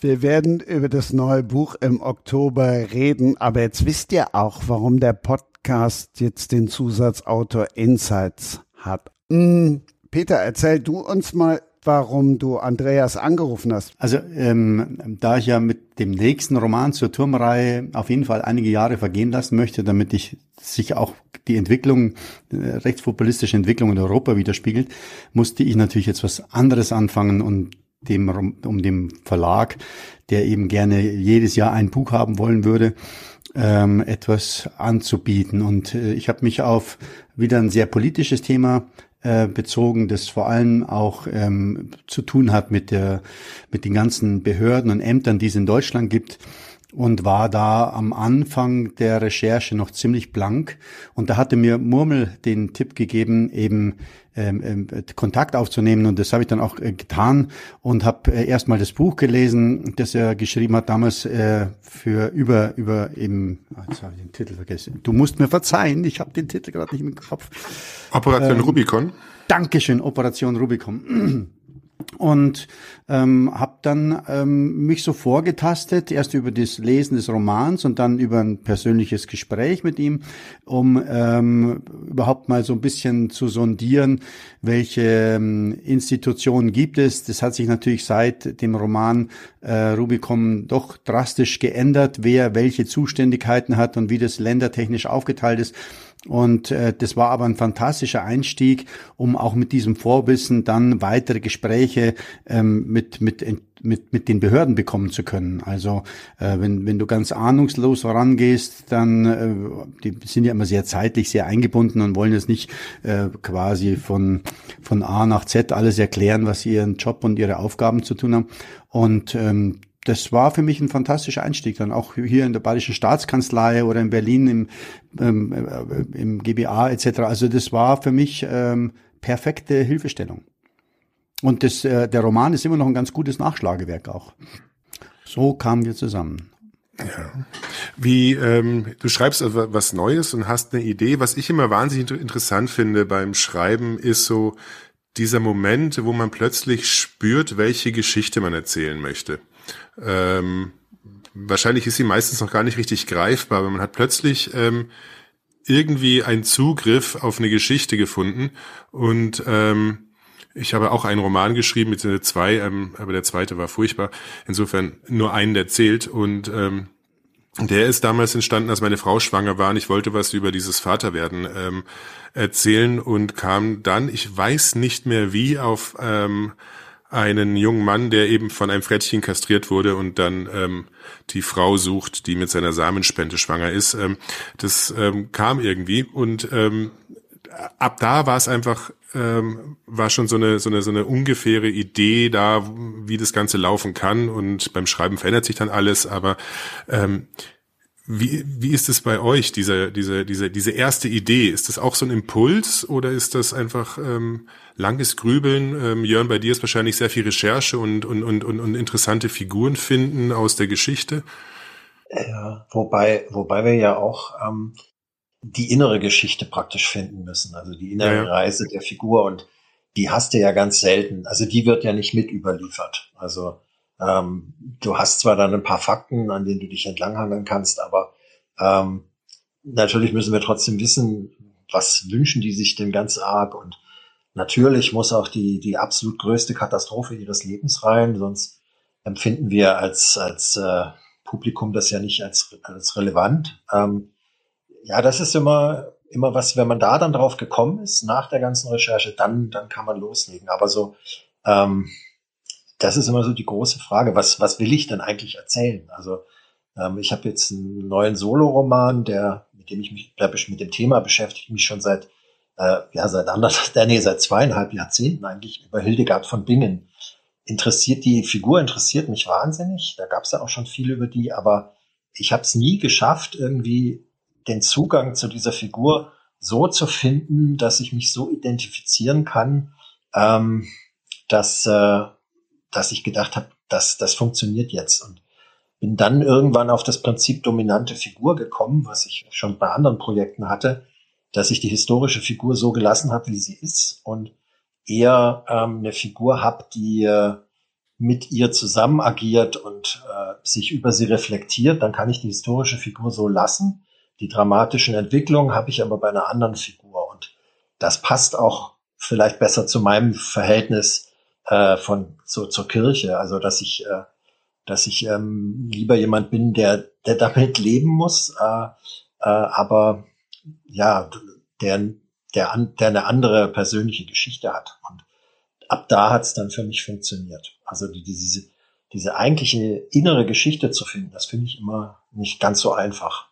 Wir werden über das neue Buch im Oktober reden, aber jetzt wisst ihr auch, warum der Podcast jetzt den Zusatzautor Insights hat. Hm, Peter, erzähl du uns mal warum du Andreas angerufen hast. Also ähm, da ich ja mit dem nächsten Roman zur Turmreihe auf jeden Fall einige Jahre vergehen lassen möchte, damit ich sich auch die Entwicklung, äh, rechtspopulistische Entwicklung in Europa widerspiegelt, musste ich natürlich jetzt was anderes anfangen und dem, um dem Verlag, der eben gerne jedes Jahr ein Buch haben wollen würde, ähm, etwas anzubieten. Und äh, ich habe mich auf wieder ein sehr politisches Thema äh, bezogen, das vor allem auch ähm, zu tun hat mit der mit den ganzen Behörden und Ämtern, die es in Deutschland gibt und war da am Anfang der Recherche noch ziemlich blank. Und da hatte mir Murmel den Tipp gegeben, eben ähm, ähm, Kontakt aufzunehmen. Und das habe ich dann auch äh, getan und habe äh, erstmal das Buch gelesen, das er geschrieben hat damals äh, für über über eben. Ah, jetzt habe ich den Titel vergessen. Du musst mir verzeihen, ich habe den Titel gerade nicht im Kopf. Operation ähm, Rubicon. Dankeschön, Operation Rubicon und ähm, habe dann ähm, mich so vorgetastet, erst über das Lesen des Romans und dann über ein persönliches Gespräch mit ihm, um ähm, überhaupt mal so ein bisschen zu sondieren, welche ähm, Institutionen gibt es. Das hat sich natürlich seit dem Roman äh, Rubicon doch drastisch geändert, wer welche Zuständigkeiten hat und wie das ländertechnisch aufgeteilt ist. Und äh, das war aber ein fantastischer Einstieg, um auch mit diesem Vorwissen dann weitere Gespräche ähm, mit, mit, mit, mit den Behörden bekommen zu können. Also äh, wenn, wenn du ganz ahnungslos rangehst, dann äh, die sind ja immer sehr zeitlich sehr eingebunden und wollen jetzt nicht äh, quasi von, von A nach Z alles erklären, was ihren Job und ihre Aufgaben zu tun haben. Und ähm, das war für mich ein fantastischer Einstieg dann auch hier in der Bayerischen Staatskanzlei oder in Berlin im, ähm, äh, im GBA etc. Also das war für mich ähm, perfekte Hilfestellung. Und das, äh, der Roman ist immer noch ein ganz gutes Nachschlagewerk auch. So kamen wir zusammen. Ja. Wie ähm, du schreibst also was Neues und hast eine Idee. Was ich immer wahnsinnig interessant finde beim Schreiben, ist so dieser Moment, wo man plötzlich spürt, welche Geschichte man erzählen möchte. Ähm, wahrscheinlich ist sie meistens noch gar nicht richtig greifbar, aber man hat plötzlich ähm, irgendwie einen Zugriff auf eine Geschichte gefunden und ähm, ich habe auch einen Roman geschrieben, mit zwei, ähm, aber der zweite war furchtbar. Insofern nur einen erzählt und ähm, der ist damals entstanden, als meine Frau schwanger war und ich wollte was über dieses Vaterwerden ähm, erzählen und kam dann, ich weiß nicht mehr wie, auf ähm, einen jungen Mann, der eben von einem Frettchen kastriert wurde und dann ähm, die Frau sucht, die mit seiner Samenspende schwanger ist. Ähm, das ähm, kam irgendwie und ähm, ab da war es einfach ähm, war schon so eine so eine so eine ungefähre Idee da, wie das Ganze laufen kann und beim Schreiben verändert sich dann alles, aber ähm, wie, wie ist es bei euch, diese, diese, diese, diese erste Idee? Ist das auch so ein Impuls oder ist das einfach ähm, langes Grübeln? Ähm, Jörn, bei dir ist wahrscheinlich sehr viel Recherche und, und, und, und, und interessante Figuren finden aus der Geschichte. Ja, wobei, wobei wir ja auch ähm, die innere Geschichte praktisch finden müssen, also die innere ja, ja. Reise der Figur und die hast du ja ganz selten. Also die wird ja nicht mit überliefert. Also ähm, du hast zwar dann ein paar Fakten, an denen du dich entlanghangeln kannst, aber ähm, natürlich müssen wir trotzdem wissen, was wünschen die sich denn ganz arg und natürlich muss auch die, die absolut größte Katastrophe ihres Lebens rein, sonst empfinden wir als, als äh, Publikum das ja nicht als, als relevant. Ähm, ja, das ist immer, immer was, wenn man da dann drauf gekommen ist, nach der ganzen Recherche, dann, dann kann man loslegen. Aber so, ähm, das ist immer so die große Frage, was, was will ich denn eigentlich erzählen? Also ähm, ich habe jetzt einen neuen Soloroman, der, mit dem ich mich, der, mit dem Thema beschäftigt mich schon seit, äh, ja, seit anderthalb, [LAUGHS] nee, seit zweieinhalb Jahrzehnten eigentlich über Hildegard von Bingen. Interessiert die Figur interessiert mich wahnsinnig. Da gab es ja auch schon viel über die, aber ich habe es nie geschafft, irgendwie den Zugang zu dieser Figur so zu finden, dass ich mich so identifizieren kann, ähm, dass, äh, dass ich gedacht habe, dass das funktioniert jetzt. Und bin dann irgendwann auf das Prinzip dominante Figur gekommen, was ich schon bei anderen Projekten hatte, dass ich die historische Figur so gelassen habe, wie sie ist und eher ähm, eine Figur habe, die äh, mit ihr zusammen agiert und äh, sich über sie reflektiert, dann kann ich die historische Figur so lassen. Die dramatischen Entwicklungen habe ich aber bei einer anderen Figur und das passt auch vielleicht besser zu meinem Verhältnis äh, von so, zur Kirche, also dass ich äh, dass ich ähm, lieber jemand bin, der der damit leben muss, äh, äh, aber ja, der der der eine andere persönliche Geschichte hat und ab da hat es dann für mich funktioniert. Also die, diese diese eigentliche innere Geschichte zu finden, das finde ich immer nicht ganz so einfach.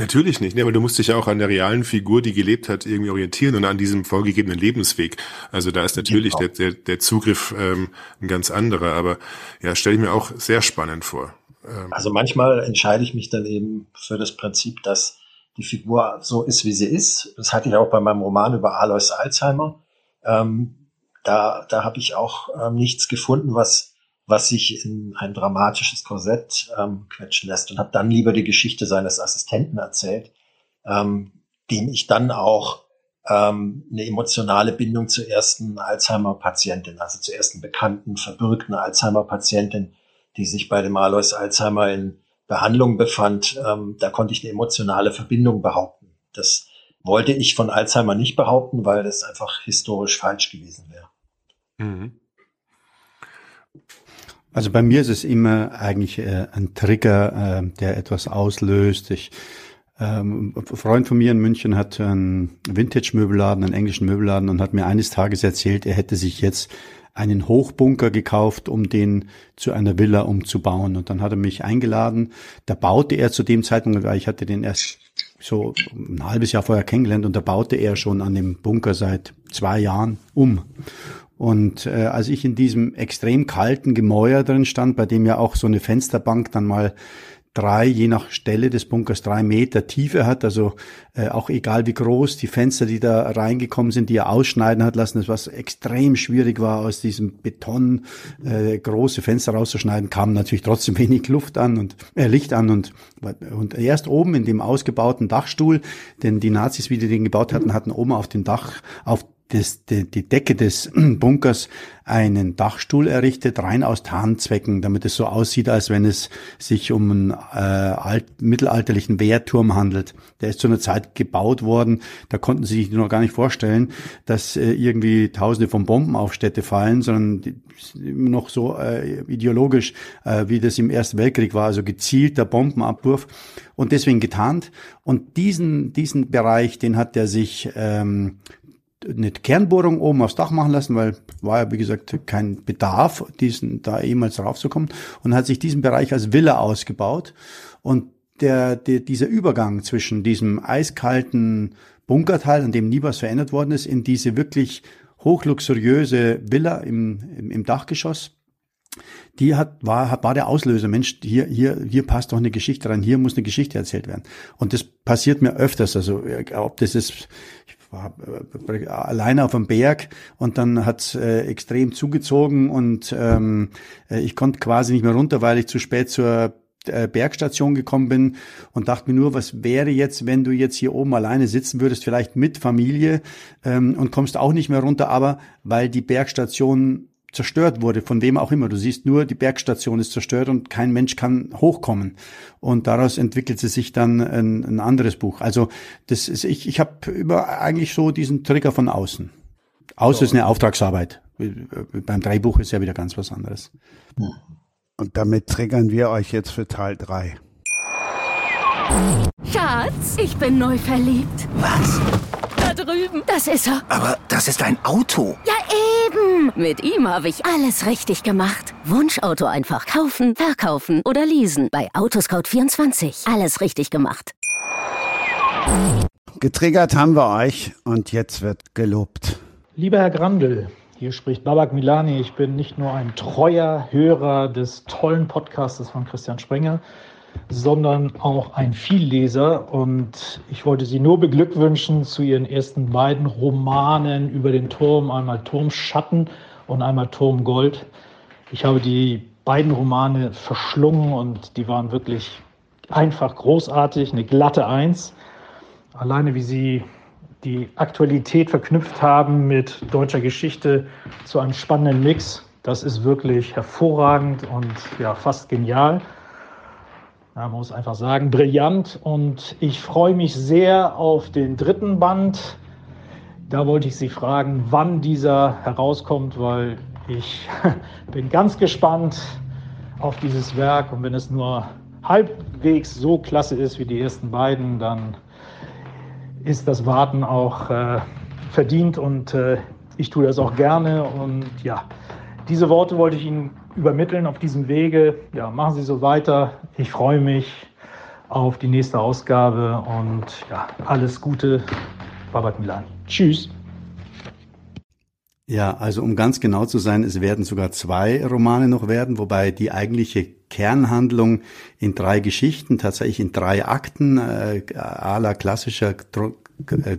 Natürlich nicht, ne, aber du musst dich ja auch an der realen Figur, die gelebt hat, irgendwie orientieren und an diesem vorgegebenen Lebensweg. Also da ist natürlich genau. der, der, der Zugriff ähm, ein ganz anderer, aber ja, stelle ich mir auch sehr spannend vor. Ähm. Also manchmal entscheide ich mich dann eben für das Prinzip, dass die Figur so ist, wie sie ist. Das hatte ich auch bei meinem Roman über Alois Alzheimer. Ähm, da da habe ich auch ähm, nichts gefunden, was was sich in ein dramatisches Korsett ähm, quetschen lässt und habe dann lieber die Geschichte seines Assistenten erzählt, ähm, dem ich dann auch ähm, eine emotionale Bindung zur ersten Alzheimer-Patientin, also zur ersten bekannten, verbürgten Alzheimer-Patientin, die sich bei dem Alois Alzheimer in Behandlung befand, ähm, da konnte ich eine emotionale Verbindung behaupten. Das wollte ich von Alzheimer nicht behaupten, weil das einfach historisch falsch gewesen wäre. Mhm. Also bei mir ist es immer eigentlich äh, ein Trigger, äh, der etwas auslöst. Ich, ähm, ein Freund von mir in München hat einen Vintage-Möbelladen, einen englischen Möbelladen und hat mir eines Tages erzählt, er hätte sich jetzt einen Hochbunker gekauft, um den zu einer Villa umzubauen. Und dann hat er mich eingeladen. Da baute er zu dem Zeitpunkt, weil ich hatte den erst so ein halbes Jahr vorher kennengelernt und da baute er schon an dem Bunker seit zwei Jahren um. Und äh, als ich in diesem extrem kalten Gemäuer drin stand, bei dem ja auch so eine Fensterbank dann mal drei, je nach Stelle des Bunkers, drei Meter Tiefe hat, also äh, auch egal wie groß die Fenster, die da reingekommen sind, die er ausschneiden hat lassen, das was extrem schwierig war, aus diesem Beton äh, große Fenster rauszuschneiden, kam natürlich trotzdem [LAUGHS] wenig Luft an und äh, Licht an und und erst oben in dem ausgebauten Dachstuhl, denn die Nazis, wie die den gebaut hatten, hatten oben auf dem Dach, auf das, die, die Decke des [CLEARS THROAT] Bunkers einen Dachstuhl errichtet, rein aus Tarnzwecken, damit es so aussieht, als wenn es sich um einen äh, alt, mittelalterlichen Wehrturm handelt. Der ist zu einer Zeit gebaut worden, da konnten sie sich noch gar nicht vorstellen, dass äh, irgendwie Tausende von Bomben auf Städte fallen, sondern die, noch so äh, ideologisch, äh, wie das im Ersten Weltkrieg war, also gezielter Bombenabwurf und deswegen getarnt. Und diesen, diesen Bereich, den hat er sich ähm, eine Kernbohrung oben aufs Dach machen lassen, weil war ja wie gesagt kein Bedarf, diesen da jemals raufzukommen. Und hat sich diesen Bereich als Villa ausgebaut. Und der, der dieser Übergang zwischen diesem eiskalten Bunkerteil, an dem nie was verändert worden ist, in diese wirklich hochluxuriöse Villa im, im, im Dachgeschoss, die hat, war, war der Auslöser, Mensch, hier, hier, hier passt doch eine Geschichte rein, hier muss eine Geschichte erzählt werden. Und das passiert mir öfters, also ob das ist, war äh, alleine auf dem Berg und dann hat's äh, extrem zugezogen und ähm, äh, ich konnte quasi nicht mehr runter, weil ich zu spät zur äh, Bergstation gekommen bin und dachte mir nur, was wäre jetzt, wenn du jetzt hier oben alleine sitzen würdest, vielleicht mit Familie ähm, und kommst auch nicht mehr runter, aber weil die Bergstation zerstört wurde, von wem auch immer. Du siehst nur, die Bergstation ist zerstört und kein Mensch kann hochkommen. Und daraus entwickelt sich dann ein, ein anderes Buch. Also das ist, ich, ich habe über eigentlich so diesen Trigger von außen. Außer so. ist eine Auftragsarbeit. Beim Drehbuch ist ja wieder ganz was anderes. Und damit triggern wir euch jetzt für Teil drei. Schatz, ich bin neu verliebt. Was? Da drüben. Das ist er. Aber das ist ein Auto. Ja, eben. Mit ihm habe ich alles richtig gemacht. Wunschauto einfach kaufen, verkaufen oder leasen. Bei Autoscout24. Alles richtig gemacht. Getriggert haben wir euch und jetzt wird gelobt. Lieber Herr Grandl, hier spricht Babak Milani. Ich bin nicht nur ein treuer Hörer des tollen Podcasts von Christian Sprenger, sondern auch ein Vielleser. Und ich wollte Sie nur beglückwünschen zu Ihren ersten beiden Romanen über den Turm, einmal Turmschatten und einmal Turmgold. Ich habe die beiden Romane verschlungen und die waren wirklich einfach großartig, eine glatte Eins. Alleine wie Sie die Aktualität verknüpft haben mit deutscher Geschichte zu einem spannenden Mix, das ist wirklich hervorragend und ja, fast genial. Man muss einfach sagen, brillant. Und ich freue mich sehr auf den dritten Band. Da wollte ich Sie fragen, wann dieser herauskommt, weil ich [LAUGHS] bin ganz gespannt auf dieses Werk. Und wenn es nur halbwegs so klasse ist wie die ersten beiden, dann ist das Warten auch äh, verdient und äh, ich tue das auch gerne. Und ja, diese Worte wollte ich Ihnen übermitteln auf diesem Wege. Ja, machen Sie so weiter. Ich freue mich auf die nächste Ausgabe und ja, alles Gute, Babat Milan. Tschüss. Ja, also um ganz genau zu sein, es werden sogar zwei Romane noch werden, wobei die eigentliche Kernhandlung in drei Geschichten, tatsächlich in drei Akten, äh, à la klassischer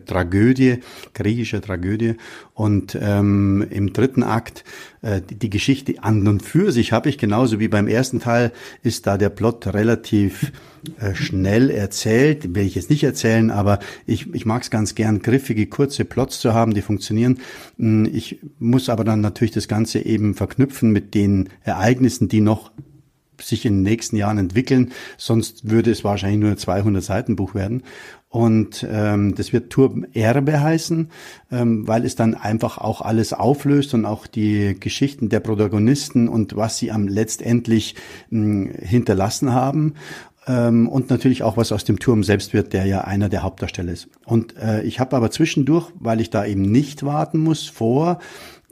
Tragödie, griechische Tragödie. Und ähm, im dritten Akt äh, die, die Geschichte an und für sich habe ich genauso wie beim ersten Teil ist da der Plot relativ äh, schnell erzählt. Will ich jetzt nicht erzählen, aber ich, ich mag es ganz gern, griffige, kurze Plots zu haben, die funktionieren. Hm, ich muss aber dann natürlich das Ganze eben verknüpfen mit den Ereignissen, die noch sich in den nächsten Jahren entwickeln, sonst würde es wahrscheinlich nur ein 200 Seiten Buch werden. Und ähm, das wird Turmerbe heißen, ähm, weil es dann einfach auch alles auflöst und auch die Geschichten der Protagonisten und was sie am letztendlich mh, hinterlassen haben ähm, und natürlich auch was aus dem Turm selbst wird, der ja einer der Hauptdarsteller ist. Und äh, ich habe aber zwischendurch, weil ich da eben nicht warten muss, vor,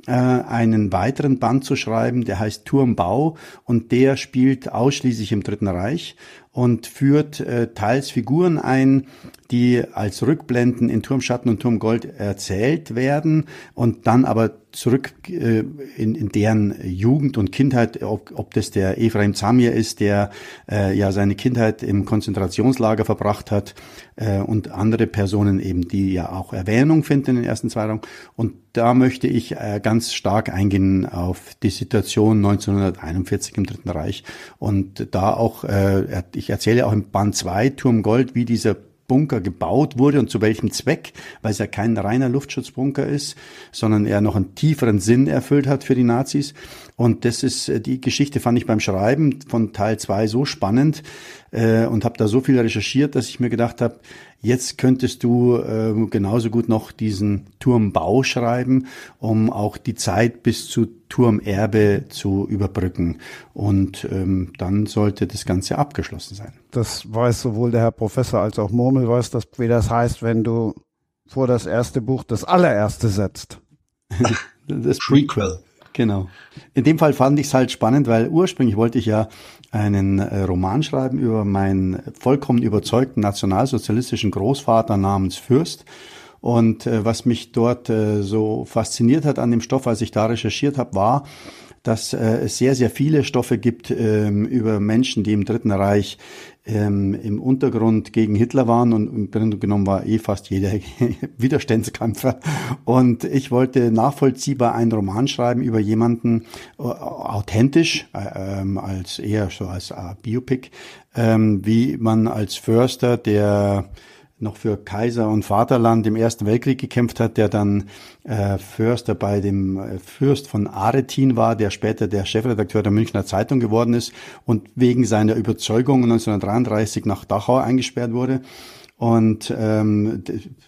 äh, einen weiteren Band zu schreiben, der heißt Turmbau und der spielt ausschließlich im Dritten Reich und führt äh, teils Figuren ein, die als Rückblenden in Turmschatten und Turmgold erzählt werden und dann aber zurück äh, in, in deren Jugend und Kindheit, ob, ob das der Ephraim Zamir ist, der äh, ja seine Kindheit im Konzentrationslager verbracht hat äh, und andere Personen eben, die ja auch Erwähnung finden in den ersten zwei Raum. Und da möchte ich äh, ganz stark eingehen auf die Situation 1941 im Dritten Reich und da auch, äh, ich erzähle auch im Band 2 Turm Gold, wie dieser Bunker gebaut wurde und zu welchem Zweck, weil es ja kein reiner Luftschutzbunker ist, sondern er noch einen tieferen Sinn erfüllt hat für die Nazis. Und das ist äh, die Geschichte fand ich beim Schreiben von Teil zwei so spannend äh, und habe da so viel recherchiert, dass ich mir gedacht habe, jetzt könntest du äh, genauso gut noch diesen Turmbau schreiben, um auch die Zeit bis zu Turmerbe zu überbrücken. Und ähm, dann sollte das Ganze abgeschlossen sein. Das weiß sowohl der Herr Professor als auch Murmel weiß, dass, wie das heißt, wenn du vor das erste Buch das allererste setzt. [LAUGHS] das Prequel. Genau. In dem Fall fand ich es halt spannend, weil ursprünglich wollte ich ja einen äh, Roman schreiben über meinen vollkommen überzeugten nationalsozialistischen Großvater namens Fürst. Und äh, was mich dort äh, so fasziniert hat an dem Stoff, als ich da recherchiert habe, war, dass äh, es sehr, sehr viele Stoffe gibt ähm, über Menschen, die im Dritten Reich ähm, im Untergrund gegen Hitler waren und im Grunde genommen war eh fast jeder [LAUGHS] Widerstandskämpfer. Und ich wollte nachvollziehbar einen Roman schreiben über jemanden äh, authentisch, äh, ähm, als eher so als äh, Biopic, ähm, wie man als Förster, der noch für Kaiser und Vaterland im Ersten Weltkrieg gekämpft hat, der dann äh, Förster bei dem äh, Fürst von Aretin war, der später der Chefredakteur der Münchner Zeitung geworden ist und wegen seiner Überzeugung 1933 nach Dachau eingesperrt wurde. Und ähm,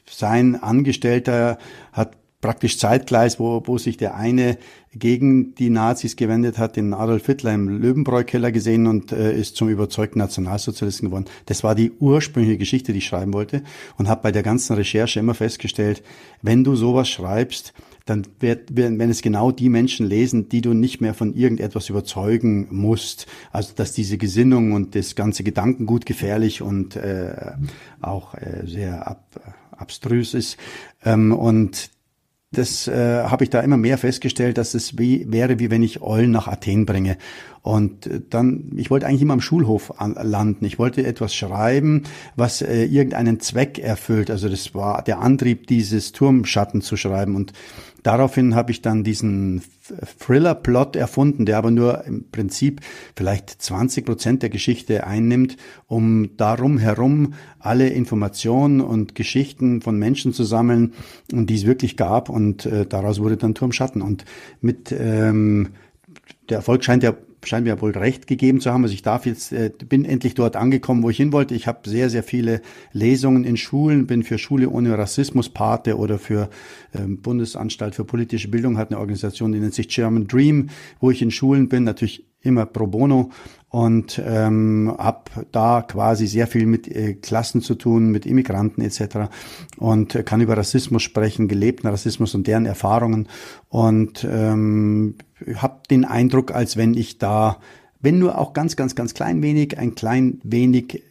sein Angestellter hat praktisch zeitgleich, wo, wo sich der eine gegen die Nazis gewendet hat, den Adolf Hitler im Löwenbräu-Keller gesehen und äh, ist zum überzeugten Nationalsozialisten geworden. Das war die ursprüngliche Geschichte, die ich schreiben wollte und habe bei der ganzen Recherche immer festgestellt, wenn du sowas schreibst, dann wird, wenn es genau die Menschen lesen, die du nicht mehr von irgendetwas überzeugen musst. Also dass diese Gesinnung und das ganze Gedankengut gefährlich und äh, auch äh, sehr ab, abstrus ist. Ähm, und das äh, habe ich da immer mehr festgestellt, dass es wie, wäre, wie wenn ich Eulen nach Athen bringe. Und äh, dann, ich wollte eigentlich immer am Schulhof an, landen. Ich wollte etwas schreiben, was äh, irgendeinen Zweck erfüllt. Also das war der Antrieb, dieses Turmschatten zu schreiben. Und Daraufhin habe ich dann diesen Thriller-Plot erfunden, der aber nur im Prinzip vielleicht 20 Prozent der Geschichte einnimmt, um darum herum alle Informationen und Geschichten von Menschen zu sammeln, die es wirklich gab. Und äh, daraus wurde dann Turmschatten. Und mit ähm, der Erfolg scheint ja scheint mir wohl recht gegeben zu haben. Also ich darf jetzt, äh, bin endlich dort angekommen, wo ich hin wollte. Ich habe sehr, sehr viele Lesungen in Schulen, bin für Schule ohne Rassismus Pate oder für ähm, Bundesanstalt für politische Bildung hat eine Organisation, die nennt sich German Dream, wo ich in Schulen bin, natürlich immer pro bono und ähm, habe da quasi sehr viel mit äh, Klassen zu tun, mit Immigranten etc. und äh, kann über Rassismus sprechen, gelebten Rassismus und deren Erfahrungen und ähm, habe den Eindruck, als wenn ich da, wenn nur auch ganz, ganz, ganz klein wenig, ein klein wenig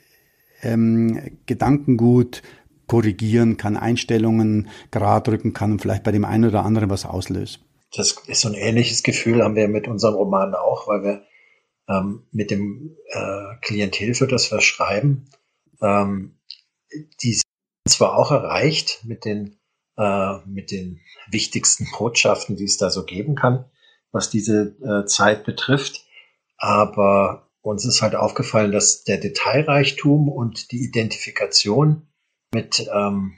ähm, Gedankengut korrigieren kann, Einstellungen gerade rücken kann und vielleicht bei dem einen oder anderen was auslöst. Das ist so ein ähnliches Gefühl haben wir mit unserem Roman auch, weil wir ähm, mit dem äh, Klientel, für das wir schreiben, ähm, die sind zwar auch erreicht mit den, äh, mit den wichtigsten Botschaften, die es da so geben kann, was diese äh, Zeit betrifft, aber uns ist halt aufgefallen, dass der Detailreichtum und die Identifikation mit, ähm,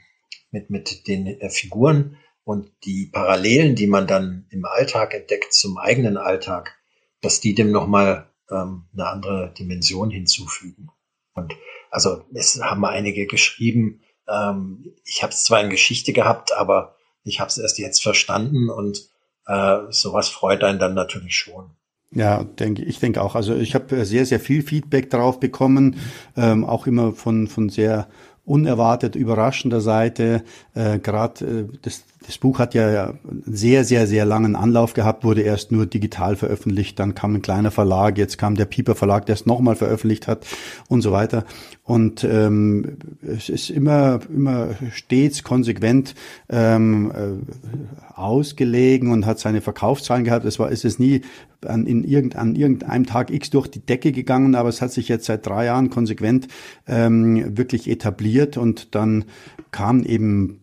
mit, mit den äh, Figuren und die Parallelen, die man dann im Alltag entdeckt zum eigenen Alltag, dass die dem nochmal ähm, eine andere Dimension hinzufügen. Und also es haben einige geschrieben, ähm, ich habe es zwar in Geschichte gehabt, aber ich habe es erst jetzt verstanden und äh, sowas freut einen dann natürlich schon. Ja, denke ich denke auch. Also ich habe sehr sehr viel Feedback drauf bekommen, ähm, auch immer von von sehr unerwartet überraschender Seite. Äh, Gerade äh, das, das Buch hat ja einen sehr, sehr, sehr langen Anlauf gehabt, wurde erst nur digital veröffentlicht, dann kam ein kleiner Verlag, jetzt kam der Pieper Verlag, der es nochmal veröffentlicht hat und so weiter. Und ähm, es ist immer, immer stets konsequent ähm, äh, ausgelegen und hat seine Verkaufszahlen gehabt. Es war, es ist nie an, in irgend, an irgendeinem Tag X durch die Decke gegangen, aber es hat sich jetzt seit drei Jahren konsequent ähm, wirklich etabliert und dann kamen eben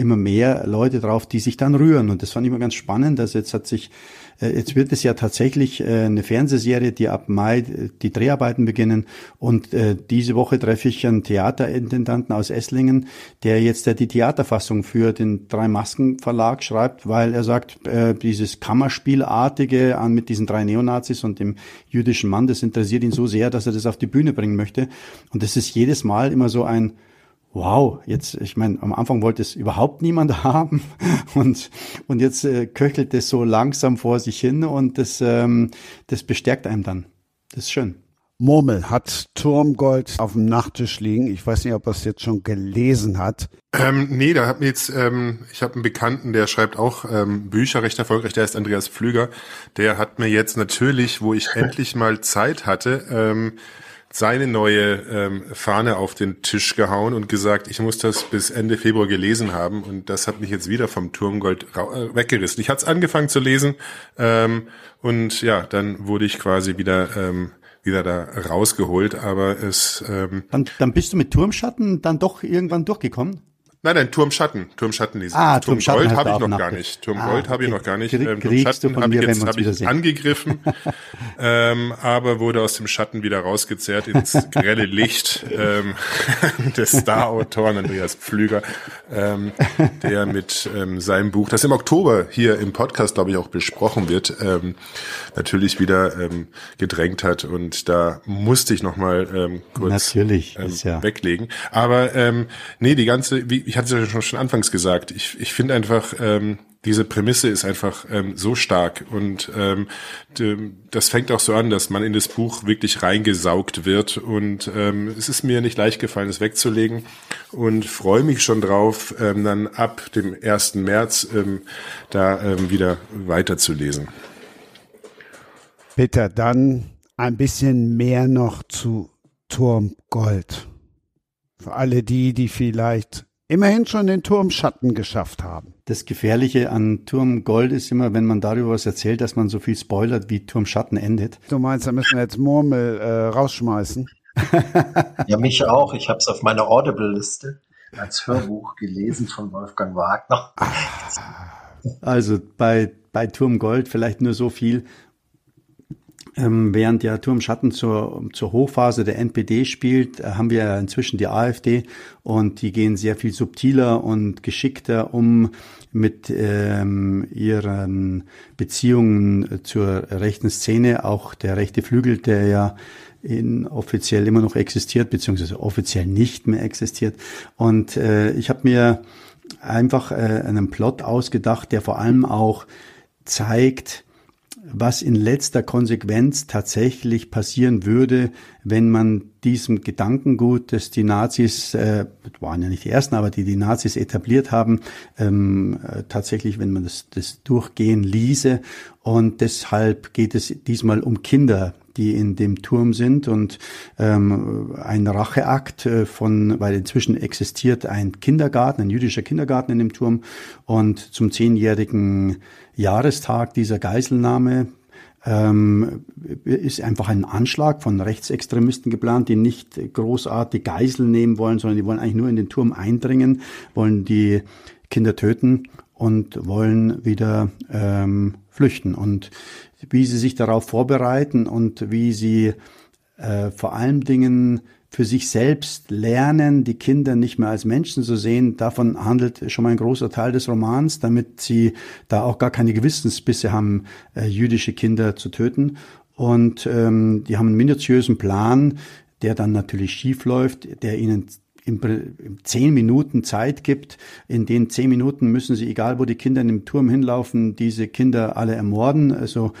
immer mehr Leute drauf, die sich dann rühren. Und das fand ich immer ganz spannend. Also jetzt hat sich äh, jetzt wird es ja tatsächlich äh, eine Fernsehserie, die ab Mai äh, die Dreharbeiten beginnen. Und diese Woche treffe ich einen Theaterintendanten aus Esslingen, der jetzt die Theaterfassung für den Drei Masken Verlag schreibt, weil er sagt, dieses Kammerspielartige an mit diesen drei Neonazis und dem jüdischen Mann, das interessiert ihn so sehr, dass er das auf die Bühne bringen möchte. Und das ist jedes Mal immer so ein wow, jetzt, ich meine, am Anfang wollte es überhaupt niemand [LAUGHS] haben und, und jetzt äh, köchelt es so langsam vor sich hin und das, ähm, das bestärkt einem dann. Das ist schön. Murmel hat Turmgold auf dem Nachttisch liegen. Ich weiß nicht, ob er es jetzt schon gelesen hat. Ähm, nee, da hat mir jetzt, ähm, ich habe einen Bekannten, der schreibt auch ähm, Bücher recht erfolgreich, der ist Andreas Pflüger. Der hat mir jetzt natürlich, wo ich [LAUGHS] endlich mal Zeit hatte, ähm, seine neue ähm, Fahne auf den Tisch gehauen und gesagt, ich muss das bis Ende Februar gelesen haben und das hat mich jetzt wieder vom Turmgold äh, weggerissen. Ich hatte es angefangen zu lesen ähm, und ja, dann wurde ich quasi wieder ähm, wieder da rausgeholt, aber es ähm, dann, dann bist du mit Turmschatten dann doch irgendwann durchgekommen? Nein, nein, Turmschatten. Turmschatten lesen. Ah, Turm Turmschatten Gold habe ich noch gar nicht. Turm ah, Gold habe ich noch gar nicht. Ähm, Turmschatten habe ich jetzt hab ich angegriffen, [LAUGHS] ähm, aber wurde aus dem Schatten wieder rausgezerrt ins grelle Licht ähm, [LAUGHS] des Star-Autoren Andreas Pflüger, ähm, der mit ähm, seinem Buch, das im Oktober hier im Podcast, glaube ich, auch besprochen wird, ähm, natürlich wieder ähm, gedrängt hat. Und da musste ich nochmal ähm, kurz natürlich, ähm, ja. weglegen. Aber ähm, nee, die ganze, wie, ich hatte es ja schon, schon anfangs gesagt, ich, ich finde einfach, ähm, diese Prämisse ist einfach ähm, so stark und ähm, das fängt auch so an, dass man in das Buch wirklich reingesaugt wird und ähm, es ist mir nicht leicht gefallen, es wegzulegen und freue mich schon drauf, ähm, dann ab dem 1. März ähm, da ähm, wieder weiterzulesen. Bitte, dann ein bisschen mehr noch zu Turm Gold. Für alle die, die vielleicht immerhin schon den Turm Schatten geschafft haben. Das Gefährliche an Turm Gold ist immer, wenn man darüber was erzählt, dass man so viel spoilert, wie Turm Schatten endet. Du meinst, da müssen wir jetzt Murmel äh, rausschmeißen? [LAUGHS] ja, mich auch. Ich habe es auf meiner Audible-Liste als Hörbuch gelesen von Wolfgang Wagner. Also bei, bei Turm Gold vielleicht nur so viel. Ähm, während ja Turm Schatten zur, zur Hochphase der NPD spielt, äh, haben wir inzwischen die AfD und die gehen sehr viel subtiler und geschickter um mit ähm, ihren Beziehungen zur rechten Szene. Auch der rechte Flügel, der ja in offiziell immer noch existiert, beziehungsweise offiziell nicht mehr existiert. Und äh, ich habe mir einfach äh, einen Plot ausgedacht, der vor allem auch zeigt, was in letzter Konsequenz tatsächlich passieren würde, wenn man diesem Gedankengut, das die Nazis, äh, waren ja nicht die ersten, aber die die Nazis etabliert haben, ähm, äh, tatsächlich, wenn man das, das durchgehen ließe. Und deshalb geht es diesmal um Kinder, die in dem Turm sind und ähm, ein Racheakt äh, von, weil inzwischen existiert ein Kindergarten, ein jüdischer Kindergarten in dem Turm und zum zehnjährigen Jahrestag dieser Geiselnahme ähm, ist einfach ein Anschlag von Rechtsextremisten geplant, die nicht großartig Geiseln nehmen wollen, sondern die wollen eigentlich nur in den Turm eindringen, wollen die Kinder töten und wollen wieder ähm, flüchten. Und wie sie sich darauf vorbereiten und wie sie äh, vor allen Dingen für sich selbst lernen, die Kinder nicht mehr als Menschen zu sehen. Davon handelt schon mal ein großer Teil des Romans, damit sie da auch gar keine Gewissensbisse haben, äh, jüdische Kinder zu töten. Und ähm, die haben einen minutiösen Plan, der dann natürlich schief läuft, der ihnen zehn Minuten Zeit gibt. In den zehn Minuten müssen sie, egal wo die Kinder in dem Turm hinlaufen, diese Kinder alle ermorden. Also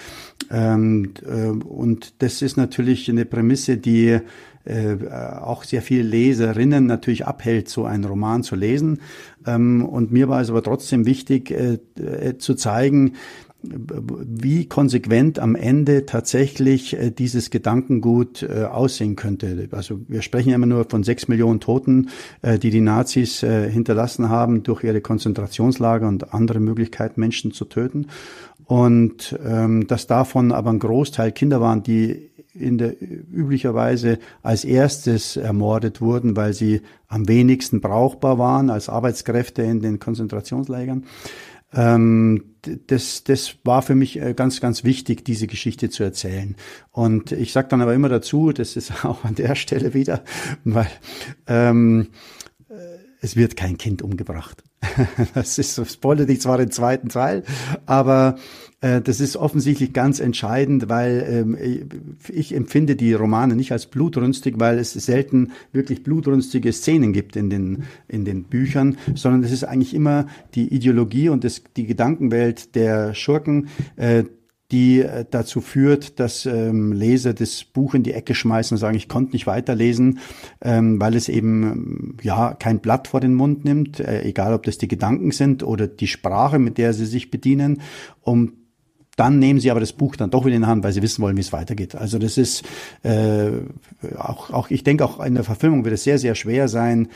ähm, äh, und das ist natürlich eine Prämisse, die äh, auch sehr viele Leserinnen natürlich abhält, so einen Roman zu lesen. Ähm, und mir war es aber trotzdem wichtig äh, äh, zu zeigen, wie konsequent am Ende tatsächlich äh, dieses Gedankengut äh, aussehen könnte. Also wir sprechen immer nur von sechs Millionen Toten, äh, die die Nazis hinterlassen haben durch ihre Konzentrationslager und andere Möglichkeiten, Menschen zu töten. Und ähm, dass davon aber ein Großteil Kinder waren, die in der üblicherweise als erstes ermordet wurden, weil sie am wenigsten brauchbar waren als Arbeitskräfte in den Konzentrationslagern. Ähm, das, das war für mich äh, ganz, ganz wichtig, diese Geschichte zu erzählen. Und ich sage dann aber immer dazu, das ist [LAUGHS] auch an der Stelle wieder, weil ähm, äh, es wird kein Kind umgebracht. [LAUGHS] Das ist so, spoilert ich zwar den zweiten Teil, aber äh, das ist offensichtlich ganz entscheidend, weil ähm, ich empfinde die Romane nicht als blutrünstig, weil es selten wirklich blutrünstige Szenen gibt in den, in den Büchern, sondern es ist eigentlich immer die Ideologie und das, die Gedankenwelt der Schurken, äh, die äh, dazu führt, dass ähm, Leser das Buch in die Ecke schmeißen und sagen, ich konnte nicht weiterlesen, ähm, weil es eben ja kein Blatt vor den Mund nimmt, äh, egal ob das die Gedanken sind oder die Sprache, mit der sie sich bedienen, um dann nehmen sie aber das Buch dann doch wieder in die Hand, weil sie wissen wollen, wie es weitergeht. Also das ist äh, auch, auch, ich denke auch in der Verfilmung wird es sehr, sehr schwer sein,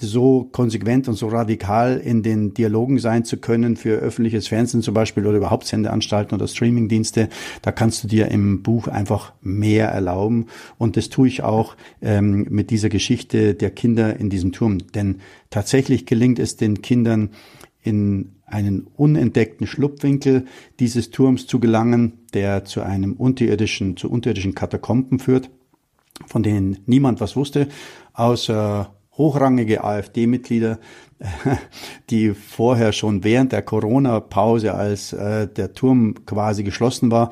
so konsequent und so radikal in den Dialogen sein zu können für öffentliches Fernsehen zum Beispiel oder überhaupt Sendeanstalten oder Streamingdienste. Da kannst du dir im Buch einfach mehr erlauben. Und das tue ich auch ähm, mit dieser Geschichte der Kinder in diesem Turm. Denn tatsächlich gelingt es den Kindern in einen unentdeckten Schlupfwinkel dieses Turms zu gelangen, der zu einem unterirdischen, zu unterirdischen Katakomben führt, von denen niemand was wusste, außer hochrangige AfD-Mitglieder, [LAUGHS] die vorher schon während der Corona-Pause, als äh, der Turm quasi geschlossen war,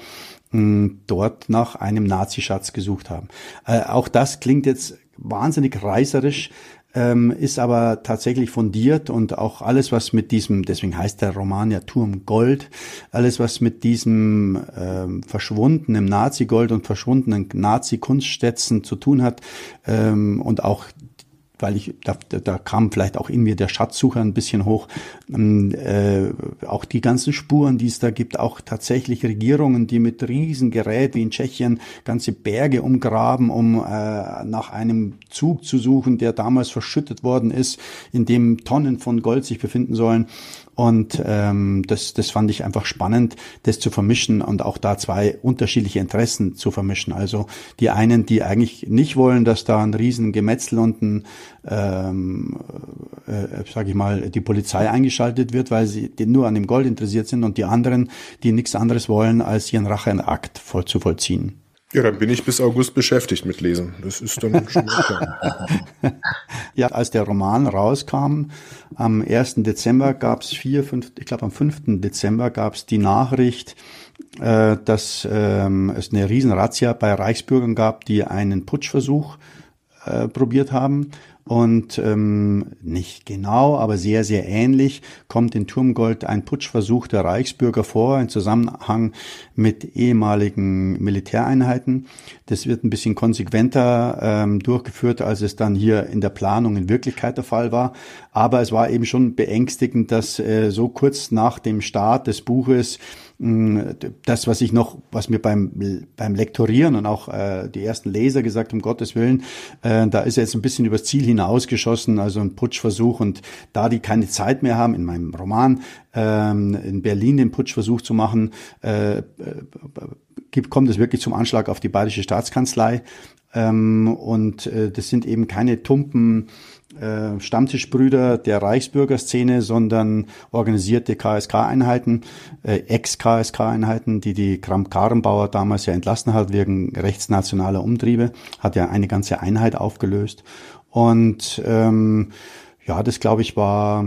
dort nach einem Nazischatz gesucht haben. Äh, auch das klingt jetzt wahnsinnig reißerisch, ähm, ist aber tatsächlich fundiert und auch alles, was mit diesem, deswegen heißt der Roman ja Turm Gold, alles, was mit diesem ähm, verschwundenen Nazi-Gold und verschwundenen Nazi-Kunststätzen zu tun hat ähm, und auch weil ich da, da kam vielleicht auch in mir der Schatzsucher ein bisschen hoch. Ähm, äh, auch die ganzen Spuren, die es da gibt, auch tatsächlich Regierungen, die mit Riesengerät wie in Tschechien ganze Berge umgraben, um äh, nach einem Zug zu suchen, der damals verschüttet worden ist, in dem Tonnen von Gold sich befinden sollen. Und ähm, das, das fand ich einfach spannend, das zu vermischen und auch da zwei unterschiedliche Interessen zu vermischen. Also die einen, die eigentlich nicht wollen, dass da ein riesen Gemetzel und ein, ähm, äh, sage ich mal, die Polizei eingeschaltet wird, weil sie nur an dem Gold interessiert sind und die anderen, die nichts anderes wollen, als ihren Racheakt voll zu vollziehen. Ja, dann bin ich bis August beschäftigt mit Lesen. Das ist dann schon klar. [LAUGHS] ja, als der Roman rauskam, am 1. Dezember gab es vier, fünf, ich glaube am 5. Dezember gab es die Nachricht, äh, dass ähm, es eine Riesenrazzia bei Reichsbürgern gab, die einen Putschversuch äh, probiert haben und ähm, nicht genau, aber sehr, sehr ähnlich kommt in Turmgold ein Putschversuch der Reichsbürger vor in Zusammenhang mit ehemaligen Militäreinheiten. Das wird ein bisschen konsequenter ähm, durchgeführt, als es dann hier in der Planung in Wirklichkeit der Fall war. Aber es war eben schon beängstigend, dass äh, so kurz nach dem Start des Buches das, was ich noch, was mir beim, beim Lektorieren und auch äh, die ersten Leser gesagt, um Gottes Willen, äh, da ist er jetzt ein bisschen übers Ziel hinausgeschossen, also ein Putschversuch und da die keine Zeit mehr haben, in meinem Roman ähm, in Berlin den Putschversuch zu machen, äh, äh gibt, kommt es wirklich zum Anschlag auf die Bayerische Staatskanzlei. Ähm, und äh, das sind eben keine tumpen äh, Stammtischbrüder der Reichsbürgerszene, sondern organisierte KSK-Einheiten, äh, Ex-KSK-Einheiten, die die Kramp-Karrenbauer damals ja entlassen hat wegen rechtsnationaler Umtriebe, hat ja eine ganze Einheit aufgelöst. Und ähm, ja, das glaube ich war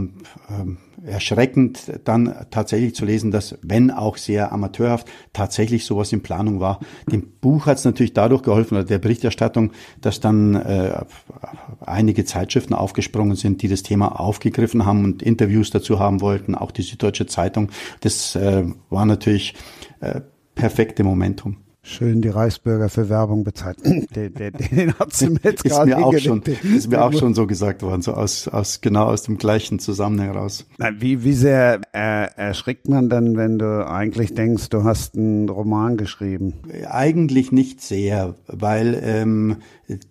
ähm, erschreckend, dann tatsächlich zu lesen, dass, wenn auch sehr amateurhaft, tatsächlich sowas in Planung war. Dem Buch hat es natürlich dadurch geholfen, oder der Berichterstattung, dass dann äh, einige Zeitschriften aufgesprungen sind, die das Thema aufgegriffen haben und Interviews dazu haben wollten, auch die Süddeutsche Zeitung. Das äh, war natürlich äh, perfekte Momentum. Schön die Reichsbürger für Werbung bezahlt. [CLEARS THROAT] den, den, den hat sie [LAUGHS] mir jetzt ist mir auch schon, Ist mir auch schon so gesagt worden, so aus, aus genau aus dem gleichen Zusammenhang raus. Wie, wie sehr äh, erschrickt man dann, wenn du eigentlich denkst, du hast einen Roman geschrieben? Eigentlich nicht sehr, weil ähm,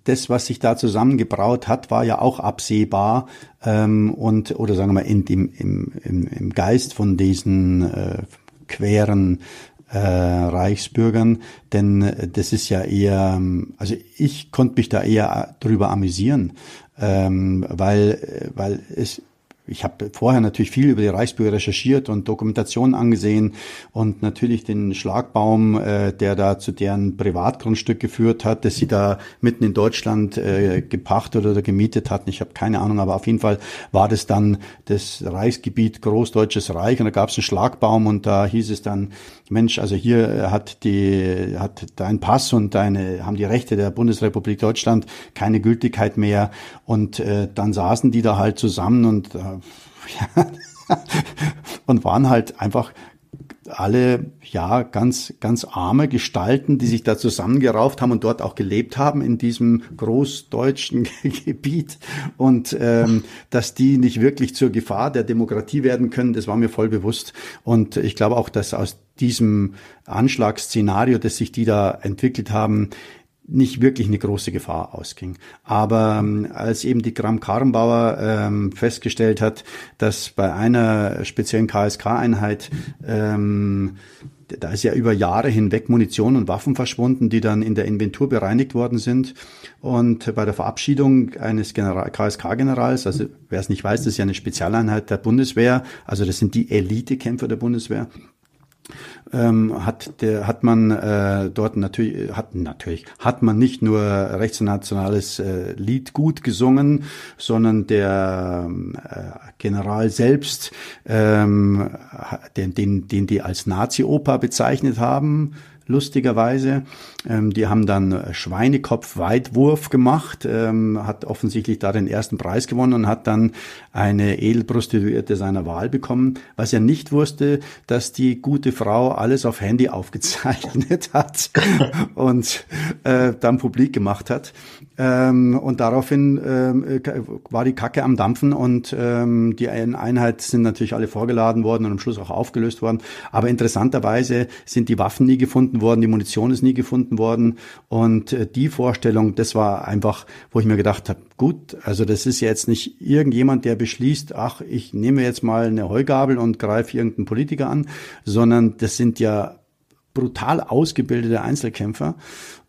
das, was sich da zusammengebraut hat, war ja auch absehbar ähm, und oder sagen wir mal in, im, im, im, im Geist von diesen äh, queren äh, Reichsbürgern, denn äh, das ist ja eher, ähm, also ich konnte mich da eher drüber amüsieren, ähm, weil, äh, weil es ich habe vorher natürlich viel über die Reichsbürger recherchiert und Dokumentationen angesehen und natürlich den Schlagbaum, äh, der da zu deren Privatgrundstück geführt hat, dass sie da mitten in Deutschland äh, gepachtet oder gemietet hatten. Ich habe keine Ahnung, aber auf jeden Fall war das dann das Reichsgebiet Großdeutsches Reich und da gab es einen Schlagbaum und da hieß es dann, Mensch, also hier hat die hat dein Pass und deine haben die Rechte der Bundesrepublik Deutschland keine Gültigkeit mehr. Und äh, dann saßen die da halt zusammen und äh, [LAUGHS] und waren halt einfach alle ja ganz ganz arme Gestalten, die sich da zusammengerauft haben und dort auch gelebt haben in diesem großdeutschen [LAUGHS] Gebiet. Und ähm, dass die nicht wirklich zur Gefahr der Demokratie werden können, das war mir voll bewusst. Und ich glaube auch, dass aus diesem Anschlagsszenario, das sich die da entwickelt haben, nicht wirklich eine große Gefahr ausging. Aber ähm, als eben die Gramm Karrenbauer ähm, festgestellt hat, dass bei einer speziellen KSK-Einheit ähm, da ist ja über Jahre hinweg Munition und Waffen verschwunden, die dann in der Inventur bereinigt worden sind. Und bei der Verabschiedung eines KSK-Generals, also wer es nicht weiß, das ist ja eine Spezialeinheit der Bundeswehr, also das sind die Elitekämpfer der Bundeswehr, ähm, hat der hat man äh, dort natürlich hat natürlich hat man nicht nur rechtsnationales äh, Lied gut gesungen, sondern der äh, General selbst, ähm, den, den den die als Nazi-Oper bezeichnet haben, lustigerweise. Ähm, die haben dann Schweinekopf-Weitwurf gemacht, ähm, hat offensichtlich da den ersten Preis gewonnen und hat dann eine Edelprostituierte seiner Wahl bekommen, was er nicht wusste, dass die gute Frau alles auf Handy [LAUGHS] aufgezeichnet hat und äh, dann publik gemacht hat. Ähm, und daraufhin ähm, war die Kacke am Dampfen und ähm, die Einheit sind natürlich alle vorgeladen worden und am Schluss auch aufgelöst worden. Aber interessanterweise sind die Waffen nie gefunden worden, die Munition ist nie gefunden worden. Und äh, die Vorstellung, das war einfach, wo ich mir gedacht habe, gut, also das ist jetzt nicht irgendjemand, der beschließt, ach, ich nehme jetzt mal eine Heugabel und greife irgendeinen Politiker an, sondern das sind ja brutal ausgebildete Einzelkämpfer.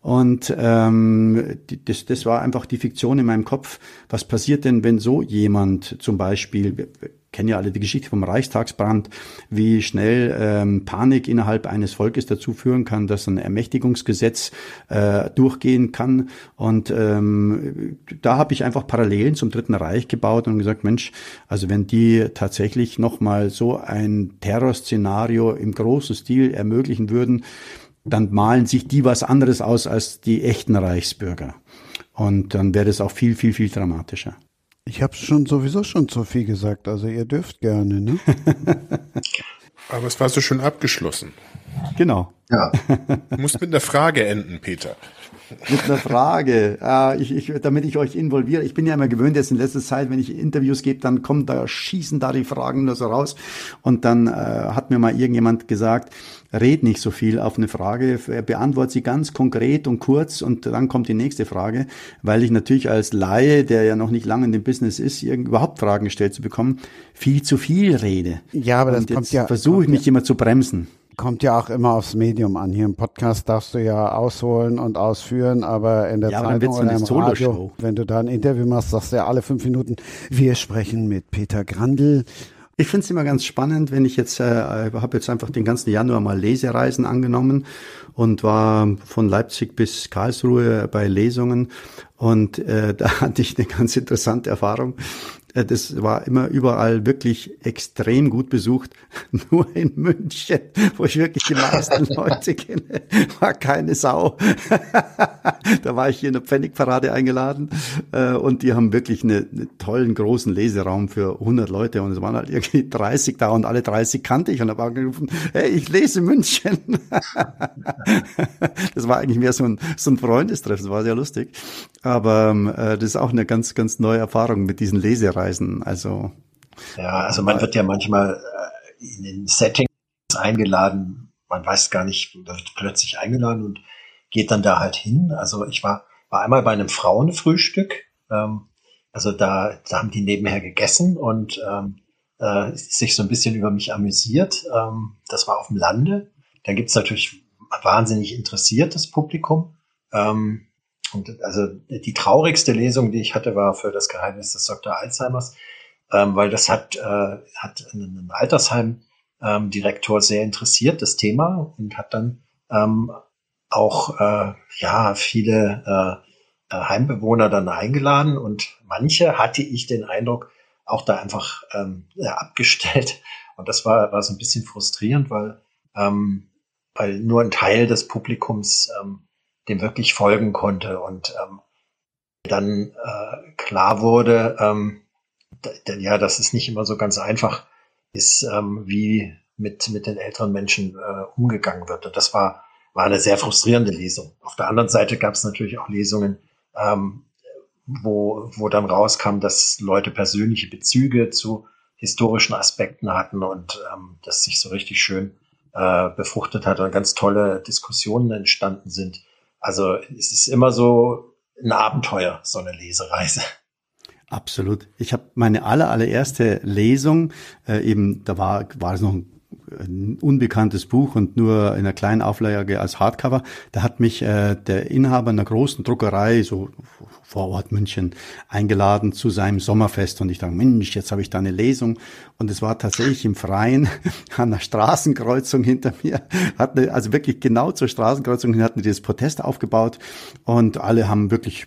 Und ähm, das, das war einfach die Fiktion in meinem Kopf. Was passiert denn, wenn so jemand zum Beispiel, kennen ja alle die Geschichte vom Reichstagsbrand, wie schnell ähm, Panik innerhalb eines Volkes dazu führen kann, dass ein Ermächtigungsgesetz äh, durchgehen kann. Und ähm, da habe ich einfach Parallelen zum Dritten Reich gebaut und gesagt, Mensch, also wenn die tatsächlich nochmal so ein Terrorszenario im großen Stil ermöglichen würden, dann malen sich die was anderes aus als die echten Reichsbürger. Und dann wäre es auch viel, viel, viel dramatischer. Ich habe schon sowieso schon zu viel gesagt, also ihr dürft gerne, ne? [LAUGHS] Aber es war so schon abgeschlossen. Genau. Ja. Du musst mit einer Frage enden, Peter. Mit einer Frage, äh, ich, ich, damit ich euch involviere. Ich bin ja immer gewöhnt, jetzt in letzter Zeit, wenn ich Interviews gebe, dann kommen da, schießen da die Fragen nur so raus. Und dann äh, hat mir mal irgendjemand gesagt, red nicht so viel auf eine Frage, beantworte sie ganz konkret und kurz und dann kommt die nächste Frage, weil ich natürlich als Laie, der ja noch nicht lange in dem Business ist, überhaupt Fragen gestellt zu bekommen, viel zu viel rede. Ja, aber das und kommt ja. Versuche ich mich ja, immer zu bremsen. Kommt ja auch immer aufs Medium an. Hier im Podcast darfst du ja ausholen und ausführen, aber in der Ja, Zeitung dann oder im. Radio, wenn du da ein Interview machst, sagst du ja alle fünf Minuten, wir sprechen mit Peter Grandl. Ich finde es immer ganz spannend, wenn ich jetzt, äh, habe jetzt einfach den ganzen Januar mal Lesereisen angenommen und war von Leipzig bis Karlsruhe bei Lesungen und äh, [LAUGHS] da hatte ich eine ganz interessante Erfahrung. Äh, Das war immer überall wirklich extrem gut besucht. [LAUGHS] Nur in München, wo ich wirklich die meisten [LAUGHS] Leute kenne, war keine Sau. [LAUGHS] da war ich hier in der Pfennigparade eingeladen äh, und die haben wirklich eine, einen tollen großen Leseraum für 100 Leute und es waren halt irgendwie 30 da und alle 30 kannte ich und habe angerufen, hey, ich lese München. das war eigentlich mehr so ein, so ein Freundestreffen, das war sehr lustig. Aber ähm, äh, das ist auch eine ganz, ganz neue Erfahrung mit diesen Lesereisen. Also Ja, also man wird ja manchmal äh, in den Settings eingeladen, man weiß gar nicht, wird plötzlich eingeladen und geht dann da halt hin. Also ich war, war einmal bei einem Frauenfrühstück, ähm, also da, da haben die nebenher gegessen und ähm, äh, sich so ein bisschen über mich amüsiert. Ähm, das war auf dem Lande. Dann gibt's natürlich wahnsinnig interessiertes Publikum. Ähm, und also die traurigste Lesung, die ich hatte, war für das Geheimnis des Dr. Alzheimers, ähm, weil das hat, äh, hat einen Altersheim ähm, sehr interessiert, das Thema, und hat dann ähm, auch äh, ja viele äh, äh, Heimbewohner dann eingeladen und manche hatte ich den Eindruck auch da einfach ähm, abgestellt und das war war so ein bisschen frustrierend, weil ähm, weil nur ein Teil des Publikums ähm, dem wirklich folgen konnte und ähm, dann äh, klar wurde, ähm, ja, dass es nicht immer so ganz einfach ist, ähm, wie mit, mit den älteren Menschen äh, umgegangen wird. Und das war, war eine sehr frustrierende Lesung. Auf der anderen Seite gab es natürlich auch Lesungen, ähm, wo, wo dann rauskam, dass Leute persönliche Bezüge zu historischen Aspekten hatten und ähm, das sich so richtig schön äh, befruchtet hat und ganz tolle Diskussionen entstanden sind. Also es ist immer so ein Abenteuer, so eine Lesereise. Absolut. Ich habe meine aller, allererste Lesung, äh, eben, da war, war es noch ein, ein unbekanntes Buch und nur in einer kleinen Auflage als Hardcover. Da hat mich äh, der Inhaber einer großen Druckerei, so vor Ort München, eingeladen zu seinem Sommerfest. Und ich dachte, Mensch, jetzt habe ich da eine Lesung. Und es war tatsächlich im Freien [LAUGHS] an einer Straßenkreuzung hinter mir. Hatten, also wirklich genau zur Straßenkreuzung hin hatten die das Protest aufgebaut. Und alle haben wirklich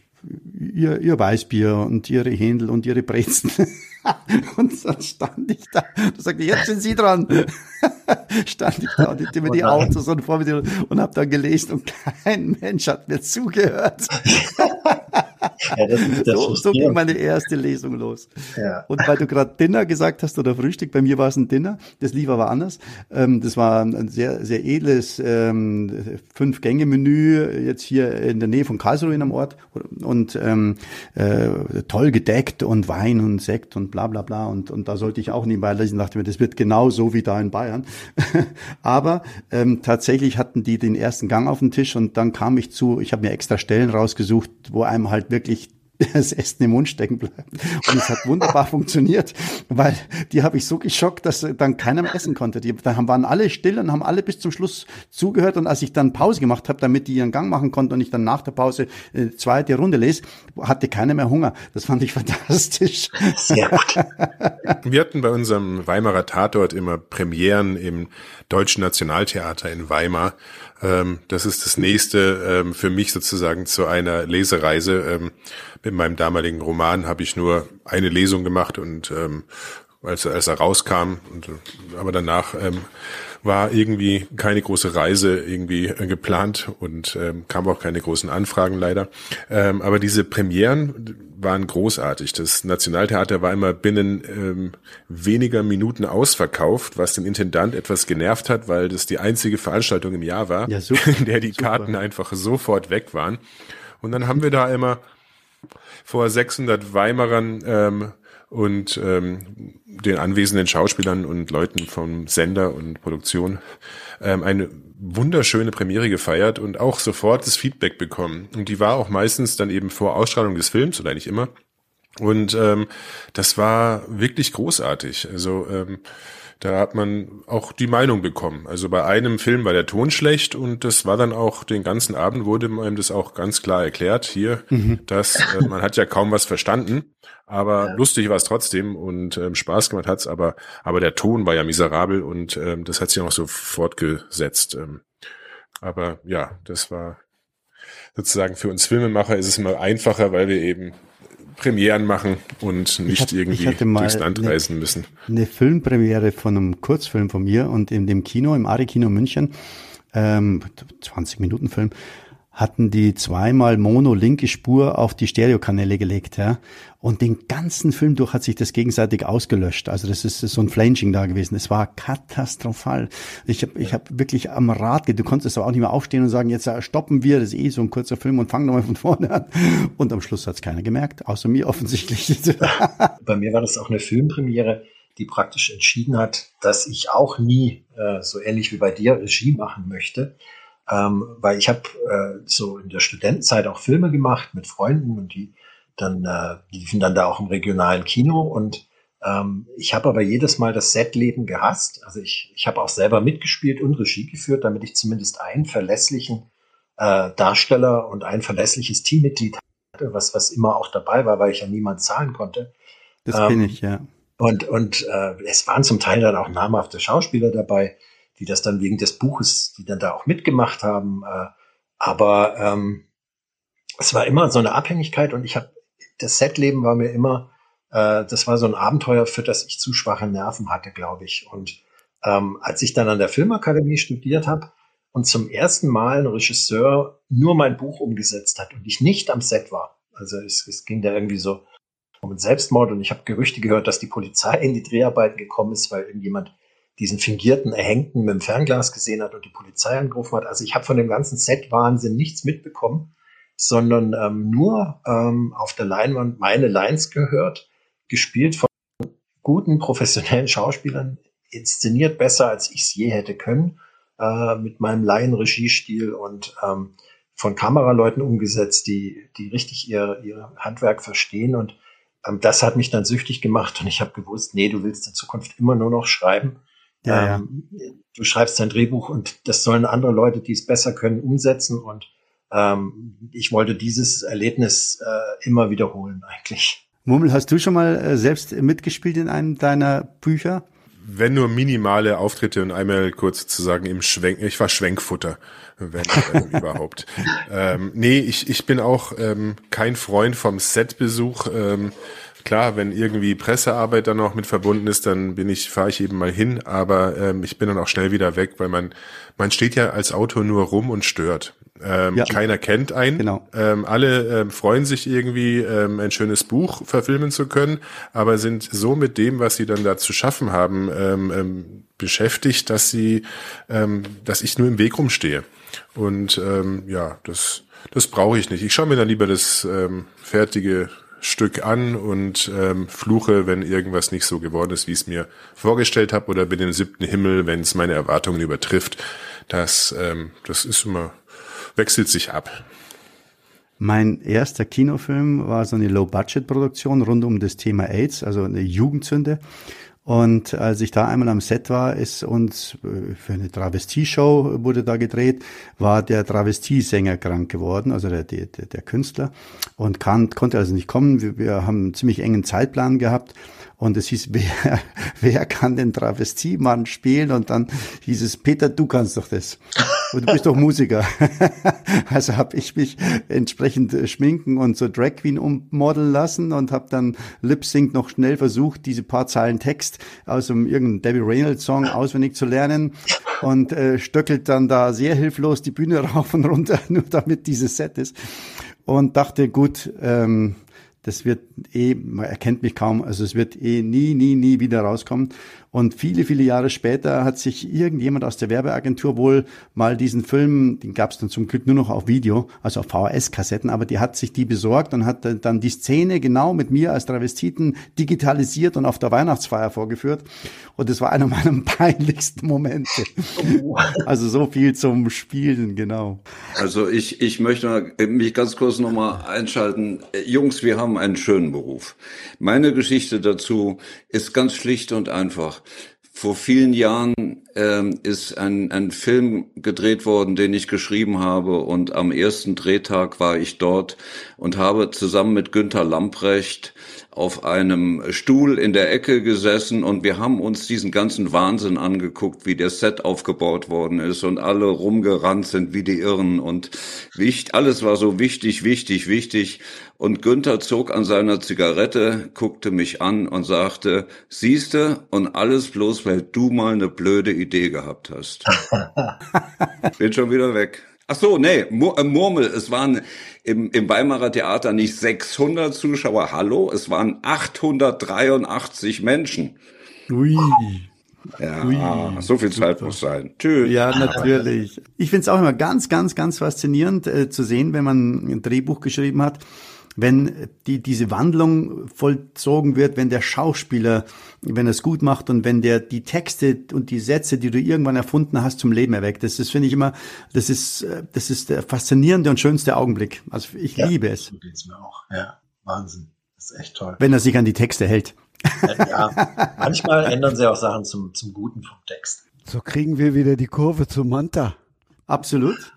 ihr, ihr Weißbier und ihre Händel und ihre Brezen [LAUGHS] [LAUGHS] und dann stand ich da, da sagte, jetzt sind Sie dran. [LAUGHS] stand ich da und ich mir die Autos und vor mir und habe dann gelesen und [LAUGHS] kein Mensch hat mir zugehört. Ja, das, das so, so ging meine erste Lesung los. Ja. Und weil du gerade Dinner gesagt hast oder Frühstück, bei mir war es ein Dinner, das lief aber anders. Ähm, das war ein sehr, sehr edles ähm, Fünf-Gänge-Menü jetzt hier in der Nähe von Karlsruhe in einem Ort und ähm, äh, toll gedeckt und Wein und Sekt und bla bla bla und, und da sollte ich auch nebenbei lesen, dachte mir, das wird genau so wie da in Bayern. [LAUGHS] aber ähm, tatsächlich hatten die den ersten Gang auf den Tisch und dann kam ich zu, ich habe mir extra Stellen rausgesucht, wo einem halt wirklich [LAUGHS] das Essen im Mund stecken bleibt. Und es hat wunderbar funktioniert, weil die habe ich so geschockt, dass dann keiner mehr essen konnte. Die da waren alle still und haben alle bis zum Schluss zugehört. Und als ich dann Pause gemacht habe, damit die ihren Gang machen konnten und ich dann nach der Pause äh, zweite Runde lese, hatte keiner mehr Hunger. Das fand ich [LAUGHS] fantastisch. Sehr gut. Wir hatten bei unserem Weimarer Tatort immer Premieren im Deutschen Nationaltheater in Weimar. Ähm, das ist das nächste ähm, für mich sozusagen zu einer Lesereise. Ähm, mit meinem damaligen Roman habe ich nur eine Lesung gemacht und ähm, als, als er rauskam, und, aber danach ähm, war irgendwie keine große Reise irgendwie äh, geplant und ähm, kam auch keine großen Anfragen leider. Ähm, aber diese Premieren waren großartig. Das Nationaltheater war immer binnen ähm, weniger Minuten ausverkauft, was den Intendant etwas genervt hat, weil das die einzige Veranstaltung im Jahr war, ja, super, [LAUGHS] in der die super. Karten einfach sofort weg waren. Und dann haben wir da immer vor 600 Weimarern ähm, und ähm, den anwesenden Schauspielern und Leuten vom Sender und Produktion ähm, eine wunderschöne Premiere gefeiert und auch sofort das Feedback bekommen. Und die war auch meistens dann eben vor Ausstrahlung des Films oder nicht immer. Und ähm, das war wirklich großartig. Also ähm, da hat man auch die Meinung bekommen. Also bei einem Film war der Ton schlecht und das war dann auch den ganzen Abend wurde einem das auch ganz klar erklärt hier, mhm. dass äh, man hat ja kaum was verstanden, aber ja. lustig war es trotzdem und ähm, Spaß gemacht hat's, aber aber der Ton war ja miserabel und ähm, das hat sich auch so fortgesetzt. Ähm, aber ja, das war sozusagen für uns Filmemacher ist es immer einfacher, weil wir eben Premieren machen und nicht hab, irgendwie durchs Land eine, reisen müssen. Eine Filmpremiere von einem Kurzfilm von mir und in dem Kino, im Ari-Kino München, ähm, 20 Minuten Film, hatten die zweimal Mono linke Spur auf die Stereokanäle gelegt, ja. Und den ganzen Film durch hat sich das gegenseitig ausgelöscht. Also das ist so ein Flanging da gewesen. Es war katastrophal. Ich habe ich hab wirklich am Rad, du konntest aber auch nicht mehr aufstehen und sagen, jetzt äh, stoppen wir, das ist eh so ein kurzer Film und fangen nochmal von vorne an. Und am Schluss hat es keiner gemerkt, außer mir offensichtlich. [LAUGHS] Bei mir war das auch eine Filmpremiere, die praktisch entschieden hat, dass ich auch nie, äh, so ähnlich wie bei dir, Regie machen möchte ähm, weil ich habe äh, so in der Studentenzeit auch Filme gemacht mit Freunden und die dann äh, liefen dann da auch im regionalen Kino und ähm, ich habe aber jedes Mal das Setleben gehasst. Also ich, ich habe auch selber mitgespielt und Regie geführt, damit ich zumindest einen verlässlichen äh, Darsteller und ein verlässliches Teammitglied hatte, was, was immer auch dabei war, weil ich ja niemand zahlen konnte. Das ähm, kenne ich, ja. Und, und äh, es waren zum Teil dann auch namhafte Schauspieler dabei die das dann wegen des Buches, die dann da auch mitgemacht haben. Äh, aber ähm, es war immer so eine Abhängigkeit und ich habe das Setleben war mir immer, äh, das war so ein Abenteuer, für das ich zu schwache Nerven hatte, glaube ich. Und ähm, als ich dann an der Filmakademie studiert habe und zum ersten Mal ein Regisseur nur mein Buch umgesetzt hat und ich nicht am Set war, also es, es ging da irgendwie so um einen Selbstmord und ich habe Gerüchte gehört, dass die Polizei in die Dreharbeiten gekommen ist, weil irgendjemand diesen fingierten Erhängten mit dem Fernglas gesehen hat und die Polizei angerufen hat. Also ich habe von dem ganzen Set-Wahnsinn nichts mitbekommen, sondern ähm, nur ähm, auf der Leinwand meine Lines gehört, gespielt von guten professionellen Schauspielern, inszeniert besser, als ich es je hätte können, äh, mit meinem Laienregiestil und ähm, von Kameraleuten umgesetzt, die, die richtig ihr, ihr Handwerk verstehen. Und ähm, das hat mich dann süchtig gemacht und ich habe gewusst, nee, du willst in Zukunft immer nur noch schreiben ja, ähm, ja. Du schreibst dein Drehbuch und das sollen andere Leute, die es besser können, umsetzen. Und ähm, ich wollte dieses Erlebnis äh, immer wiederholen eigentlich. Mummel, hast du schon mal äh, selbst mitgespielt in einem deiner Bücher? Wenn nur minimale Auftritte und einmal kurz zu sagen im Schwenk, ich war Schwenkfutter, wenn äh, [LAUGHS] überhaupt. Ähm, nee, ich, ich bin auch ähm, kein Freund vom Setbesuch. Ähm, klar, wenn irgendwie Pressearbeit dann noch mit verbunden ist, dann bin ich, fahre ich eben mal hin, aber ähm, ich bin dann auch schnell wieder weg, weil man, man steht ja als Autor nur rum und stört. Ähm, ja. Keiner kennt einen. Genau. Ähm, alle ähm, freuen sich irgendwie, ähm, ein schönes Buch verfilmen zu können, aber sind so mit dem, was sie dann da zu schaffen haben, ähm, ähm, beschäftigt, dass sie, ähm, dass ich nur im Weg rumstehe. Und ähm, ja, das, das brauche ich nicht. Ich schaue mir dann lieber das ähm, fertige Stück an und ähm, fluche, wenn irgendwas nicht so geworden ist, wie ich es mir vorgestellt habe, oder bin im siebten Himmel, wenn es meine Erwartungen übertrifft. Das, ähm, das ist immer, wechselt sich ab. Mein erster Kinofilm war so eine Low-Budget-Produktion rund um das Thema AIDS, also eine Jugendzünde. Und als ich da einmal am Set war, ist uns äh, für eine Travestie-Show wurde da gedreht, war der Travestie-Sänger krank geworden, also der, der, der Künstler, und kann, konnte also nicht kommen. Wir, wir haben einen ziemlich engen Zeitplan gehabt und es hieß, [LAUGHS] wer, wer kann den Travestiemann spielen? Und dann hieß es, Peter, du kannst doch das. Und du bist doch Musiker. [LAUGHS] also habe ich mich entsprechend schminken und so Drag Queen ummodeln lassen und habe dann Lip Sync noch schnell versucht, diese paar Zeilen Text aus einem irgendeinem Debbie Reynolds Song auswendig zu lernen und äh, stöckelt dann da sehr hilflos die Bühne [LAUGHS] rauf und runter, nur damit dieses Set ist. Und dachte, gut, ähm, das wird eh, man erkennt mich kaum, also es wird eh nie, nie, nie wieder rauskommen. Und viele, viele Jahre später hat sich irgendjemand aus der Werbeagentur wohl mal diesen Film, den gab es dann zum Glück nur noch auf Video, also auf VHS-Kassetten, aber die hat sich die besorgt und hat dann die Szene genau mit mir als Travestiten digitalisiert und auf der Weihnachtsfeier vorgeführt. Und das war einer meiner [LAUGHS] peinlichsten Momente. Also so viel zum Spielen, genau. Also ich, ich möchte mich ganz kurz nochmal einschalten. Jungs, wir haben einen schönen Beruf. Meine Geschichte dazu ist ganz schlicht und einfach. Vor vielen Jahren ähm, ist ein, ein Film gedreht worden, den ich geschrieben habe. Und am ersten Drehtag war ich dort und habe zusammen mit Günther Lamprecht auf einem Stuhl in der Ecke gesessen und wir haben uns diesen ganzen Wahnsinn angeguckt, wie der Set aufgebaut worden ist und alle rumgerannt sind wie die Irren und wichtig, alles war so wichtig, wichtig, wichtig. Und Günther zog an seiner Zigarette, guckte mich an und sagte, siehste, und alles bloß, weil du mal eine blöde Idee gehabt hast. [LAUGHS] Bin schon wieder weg. Ach so, nee, Mur äh, Murmel, es waren im, im Weimarer Theater nicht 600 Zuschauer, hallo, es waren 883 Menschen. Ui. Ja, Ui, so viel Zeit super. muss sein. Tschüss. Ja, natürlich. Ich finde es auch immer ganz, ganz, ganz faszinierend äh, zu sehen, wenn man ein Drehbuch geschrieben hat, wenn die, diese Wandlung vollzogen wird, wenn der Schauspieler, wenn er es gut macht und wenn der die Texte und die Sätze, die du irgendwann erfunden hast, zum Leben erweckt. Das, das finde ich immer, das ist, das ist der faszinierende und schönste Augenblick. Also ich ja, liebe es. So geht's mir auch. Ja, Wahnsinn. Das ist echt toll. Wenn er sich an die Texte hält. Ja, manchmal ändern sie auch Sachen zum, zum Guten vom Text. So kriegen wir wieder die Kurve zu Manta. Absolut.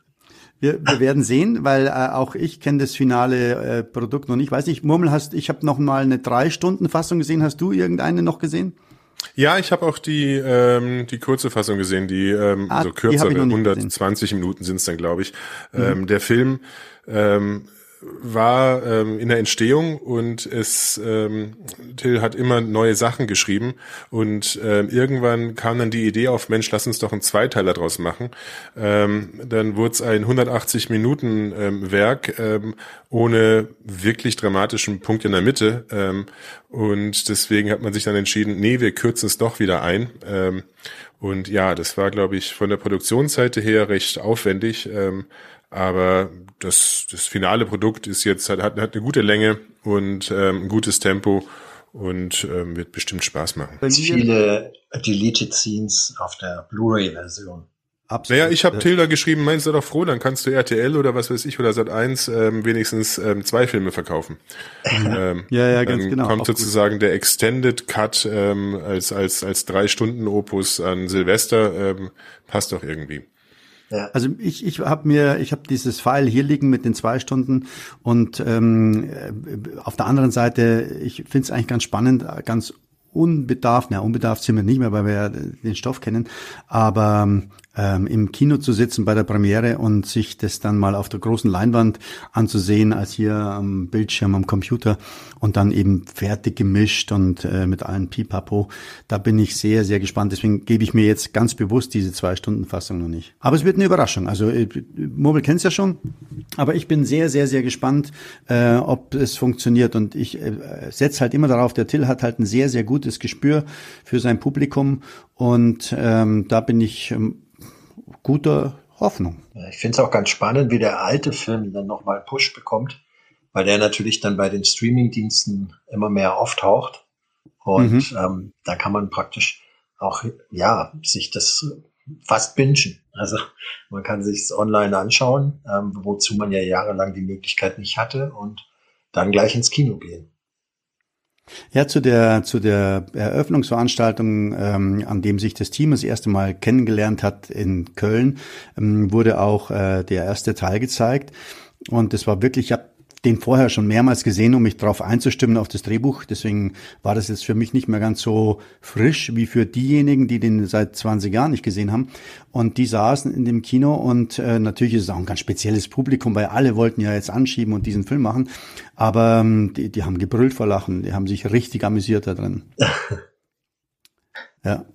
Wir, wir werden sehen, weil äh, auch ich kenne das finale äh, Produkt noch nicht. Weiß nicht, Murmel, hast ich habe noch mal eine drei Stunden Fassung gesehen. Hast du irgendeine noch gesehen? Ja, ich habe auch die ähm, die kurze Fassung gesehen, die ähm, ah, so kürzere, 120 gesehen. Minuten sind es dann, glaube ich. Mhm. Ähm, der Film ähm, war ähm, in der Entstehung und es ähm, Till hat immer neue Sachen geschrieben und ähm, irgendwann kam dann die Idee auf Mensch lass uns doch einen Zweiteiler draus machen. Ähm, dann wurde es ein 180 Minuten ähm, Werk ähm, ohne wirklich dramatischen Punkt in der Mitte ähm, und deswegen hat man sich dann entschieden nee wir kürzen es doch wieder ein. Ähm, und ja das war glaube ich von der Produktionsseite her recht aufwendig ähm, aber das, das finale Produkt ist jetzt, hat, hat eine gute Länge und ähm, ein gutes Tempo und ähm, wird bestimmt Spaß machen. Viele Deleted Scenes auf der Blu-ray-Version. Absolut. Naja, ich habe Tilda geschrieben, meinst du doch froh, dann kannst du RTL oder was weiß ich oder Sat 1 ähm, wenigstens ähm, zwei Filme verkaufen. ähm, ja, ja, ganz dann genau. Kommt sozusagen gut. der Extended Cut ähm, als als als drei Stunden Opus an Silvester, ähm, passt doch irgendwie. Ja. Also ich, ich habe mir, ich habe dieses File hier liegen mit den zwei Stunden und ähm, auf der anderen Seite, ich finde es eigentlich ganz spannend, ganz unbedarft, na unbedarft sind wir nicht mehr, weil wir ja den Stoff kennen, aber ähm, im Kino zu sitzen bei der Premiere und sich das dann mal auf der großen Leinwand anzusehen, als hier am Bildschirm am Computer und dann eben fertig gemischt und äh, mit allen Pipapo. Da bin ich sehr, sehr gespannt. Deswegen gebe ich mir jetzt ganz bewusst diese zwei Stunden Fassung noch nicht. Aber es wird eine Überraschung. Also äh, Mobile kennt's ja schon, aber ich bin sehr, sehr, sehr gespannt, äh, ob es funktioniert. Und ich äh, setze halt immer darauf, der Till hat halt ein sehr, sehr gutes Gespür für sein Publikum und ähm, da bin ich ähm, guter Hoffnung. Ich finde es auch ganz spannend, wie der alte Film dann nochmal Push bekommt, weil der natürlich dann bei den Streamingdiensten immer mehr auftaucht. Und mhm. ähm, da kann man praktisch auch, ja, sich das fast bingen. Also man kann sich online anschauen, ähm, wozu man ja jahrelang die Möglichkeit nicht hatte und dann gleich ins Kino gehen. Ja, zu der, zu der Eröffnungsveranstaltung, ähm, an dem sich das Team das erste Mal kennengelernt hat in Köln, ähm, wurde auch äh, der erste Teil gezeigt. Und das war wirklich, ich habe den vorher schon mehrmals gesehen, um mich darauf einzustimmen auf das Drehbuch. Deswegen war das jetzt für mich nicht mehr ganz so frisch wie für diejenigen, die den seit 20 Jahren nicht gesehen haben. Und die saßen in dem Kino und äh, natürlich ist es auch ein ganz spezielles Publikum, weil alle wollten ja jetzt anschieben und diesen Film machen. Aber ähm, die, die haben gebrüllt vor Lachen, die haben sich richtig amüsiert da drin. [LAUGHS] ja.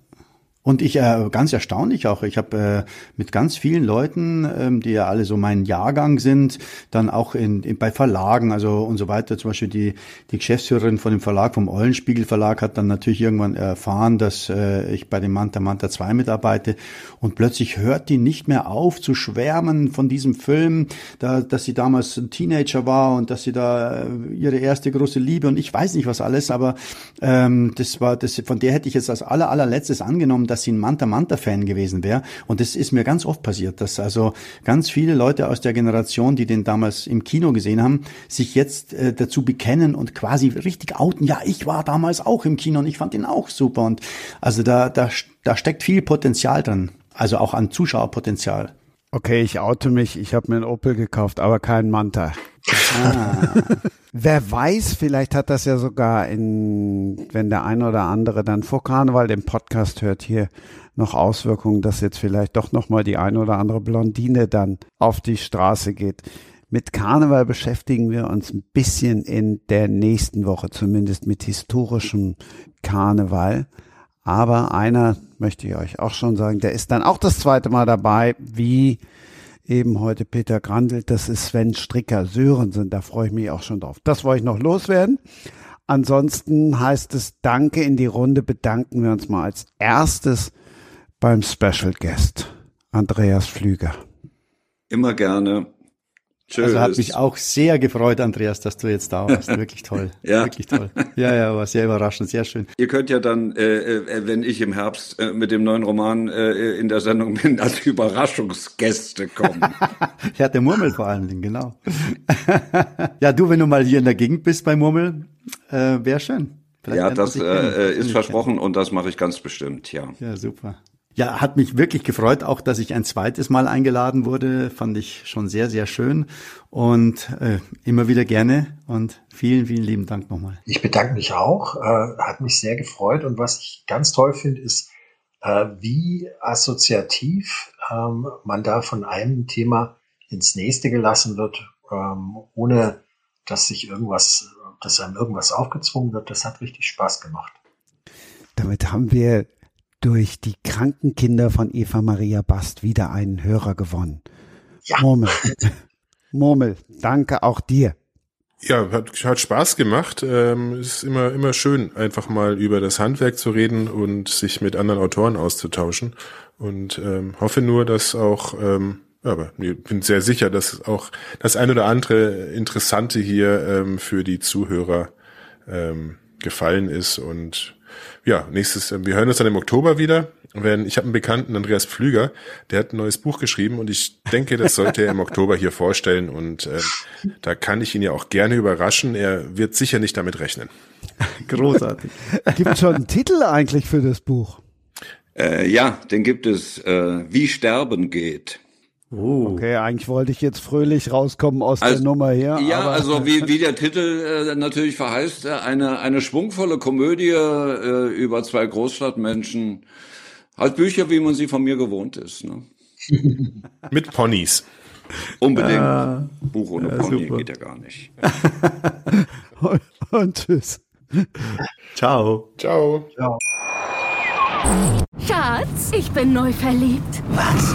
Und ich äh, ganz erstaunlich auch. Ich habe äh, mit ganz vielen Leuten, ähm, die ja alle so mein Jahrgang sind, dann auch in, in bei Verlagen, also und so weiter. Zum Beispiel die die Geschäftsführerin von dem Verlag, vom Eulenspiegel Verlag, hat dann natürlich irgendwann erfahren, dass äh, ich bei dem Manta Manta 2 mitarbeite und plötzlich hört die nicht mehr auf zu schwärmen von diesem Film, da, dass sie damals ein Teenager war und dass sie da äh, ihre erste große Liebe und ich weiß nicht was alles, aber ähm, das war das von der hätte ich jetzt als aller allerletztes angenommen dass sie ein Manta Manta Fan gewesen wäre. Und das ist mir ganz oft passiert, dass also ganz viele Leute aus der Generation, die den damals im Kino gesehen haben, sich jetzt äh, dazu bekennen und quasi richtig outen. Ja, ich war damals auch im Kino und ich fand ihn auch super. Und also da, da, da steckt viel Potenzial drin. Also auch an Zuschauerpotenzial. Okay, ich oute mich. Ich habe mir einen Opel gekauft, aber keinen Manta. Ah. Wer weiß, vielleicht hat das ja sogar in, wenn der eine oder andere dann vor Karneval den Podcast hört, hier noch Auswirkungen, dass jetzt vielleicht doch nochmal die eine oder andere Blondine dann auf die Straße geht. Mit Karneval beschäftigen wir uns ein bisschen in der nächsten Woche, zumindest mit historischem Karneval. Aber einer möchte ich euch auch schon sagen, der ist dann auch das zweite Mal dabei, wie eben heute Peter Grandelt, das ist Sven Stricker Sörensen, da freue ich mich auch schon drauf. Das wollte ich noch loswerden. Ansonsten heißt es Danke in die Runde, bedanken wir uns mal als erstes beim Special Guest, Andreas Flüger. Immer gerne. Tschüss. Also hat mich auch sehr gefreut, Andreas, dass du jetzt da warst. [LAUGHS] Wirklich toll. ja. Wirklich toll. Ja, ja, war sehr überraschend, sehr schön. Ihr könnt ja dann, äh, äh, wenn ich im Herbst äh, mit dem neuen Roman äh, in der Sendung bin, als [LAUGHS] Überraschungsgäste kommen. [LAUGHS] ja, der Murmel vor allen Dingen, genau. ja, du, wenn du mal hier in der Gegend bist bei Murmel, äh, wäre schön. Vielleicht ja, das äh, ist versprochen und das mache ich ganz bestimmt, ja. Ja, super. Ja, hat mich wirklich gefreut, auch dass ich ein zweites Mal eingeladen wurde. Fand ich schon sehr, sehr schön und äh, immer wieder gerne und vielen, vielen lieben Dank nochmal. Ich bedanke mich auch, äh, hat mich sehr gefreut und was ich ganz toll finde, ist, äh, wie assoziativ ähm, man da von einem Thema ins nächste gelassen wird, ähm, ohne dass sich irgendwas, dass einem irgendwas aufgezwungen wird. Das hat richtig Spaß gemacht. Damit haben wir durch die kranken Kinder von Eva Maria Bast wieder einen Hörer gewonnen. Ja. Murmel. [LAUGHS] Murmel, danke auch dir. Ja, hat, hat Spaß gemacht. Ähm, ist immer, immer schön, einfach mal über das Handwerk zu reden und sich mit anderen Autoren auszutauschen. Und ähm, hoffe nur, dass auch, ähm, aber ich bin sehr sicher, dass auch das ein oder andere Interessante hier ähm, für die Zuhörer ähm, gefallen ist und ja, nächstes, wir hören uns dann im Oktober wieder. Wenn, ich habe einen Bekannten, Andreas Pflüger, der hat ein neues Buch geschrieben und ich denke, das sollte er im Oktober hier vorstellen und äh, da kann ich ihn ja auch gerne überraschen. Er wird sicher nicht damit rechnen. [LAUGHS] Großartig. Gibt schon einen Titel eigentlich für das Buch? Äh, ja, den gibt es, äh, Wie Sterben geht. Oh. Okay, eigentlich wollte ich jetzt fröhlich rauskommen aus also, der Nummer hier. Ja, also wie, [LAUGHS] wie der Titel äh, natürlich verheißt, äh, eine, eine schwungvolle Komödie äh, über zwei Großstadtmenschen Halt Bücher, wie man sie von mir gewohnt ist. Ne? [LAUGHS] Mit Ponys. Unbedingt. Ah, Buch ohne ja, Pony super. geht ja gar nicht. [LAUGHS] und, und tschüss. Ciao. Ciao. Ciao. Schatz, ich bin neu verliebt. Was?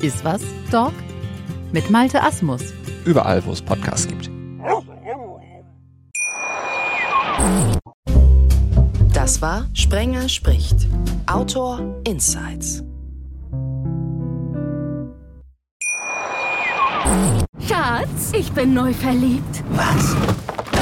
Iswas Dog mit Malte Asmus. Überall, wo es Podcasts gibt. Das war Sprenger spricht. Autor Insights. Schatz, ich bin neu verliebt. Was?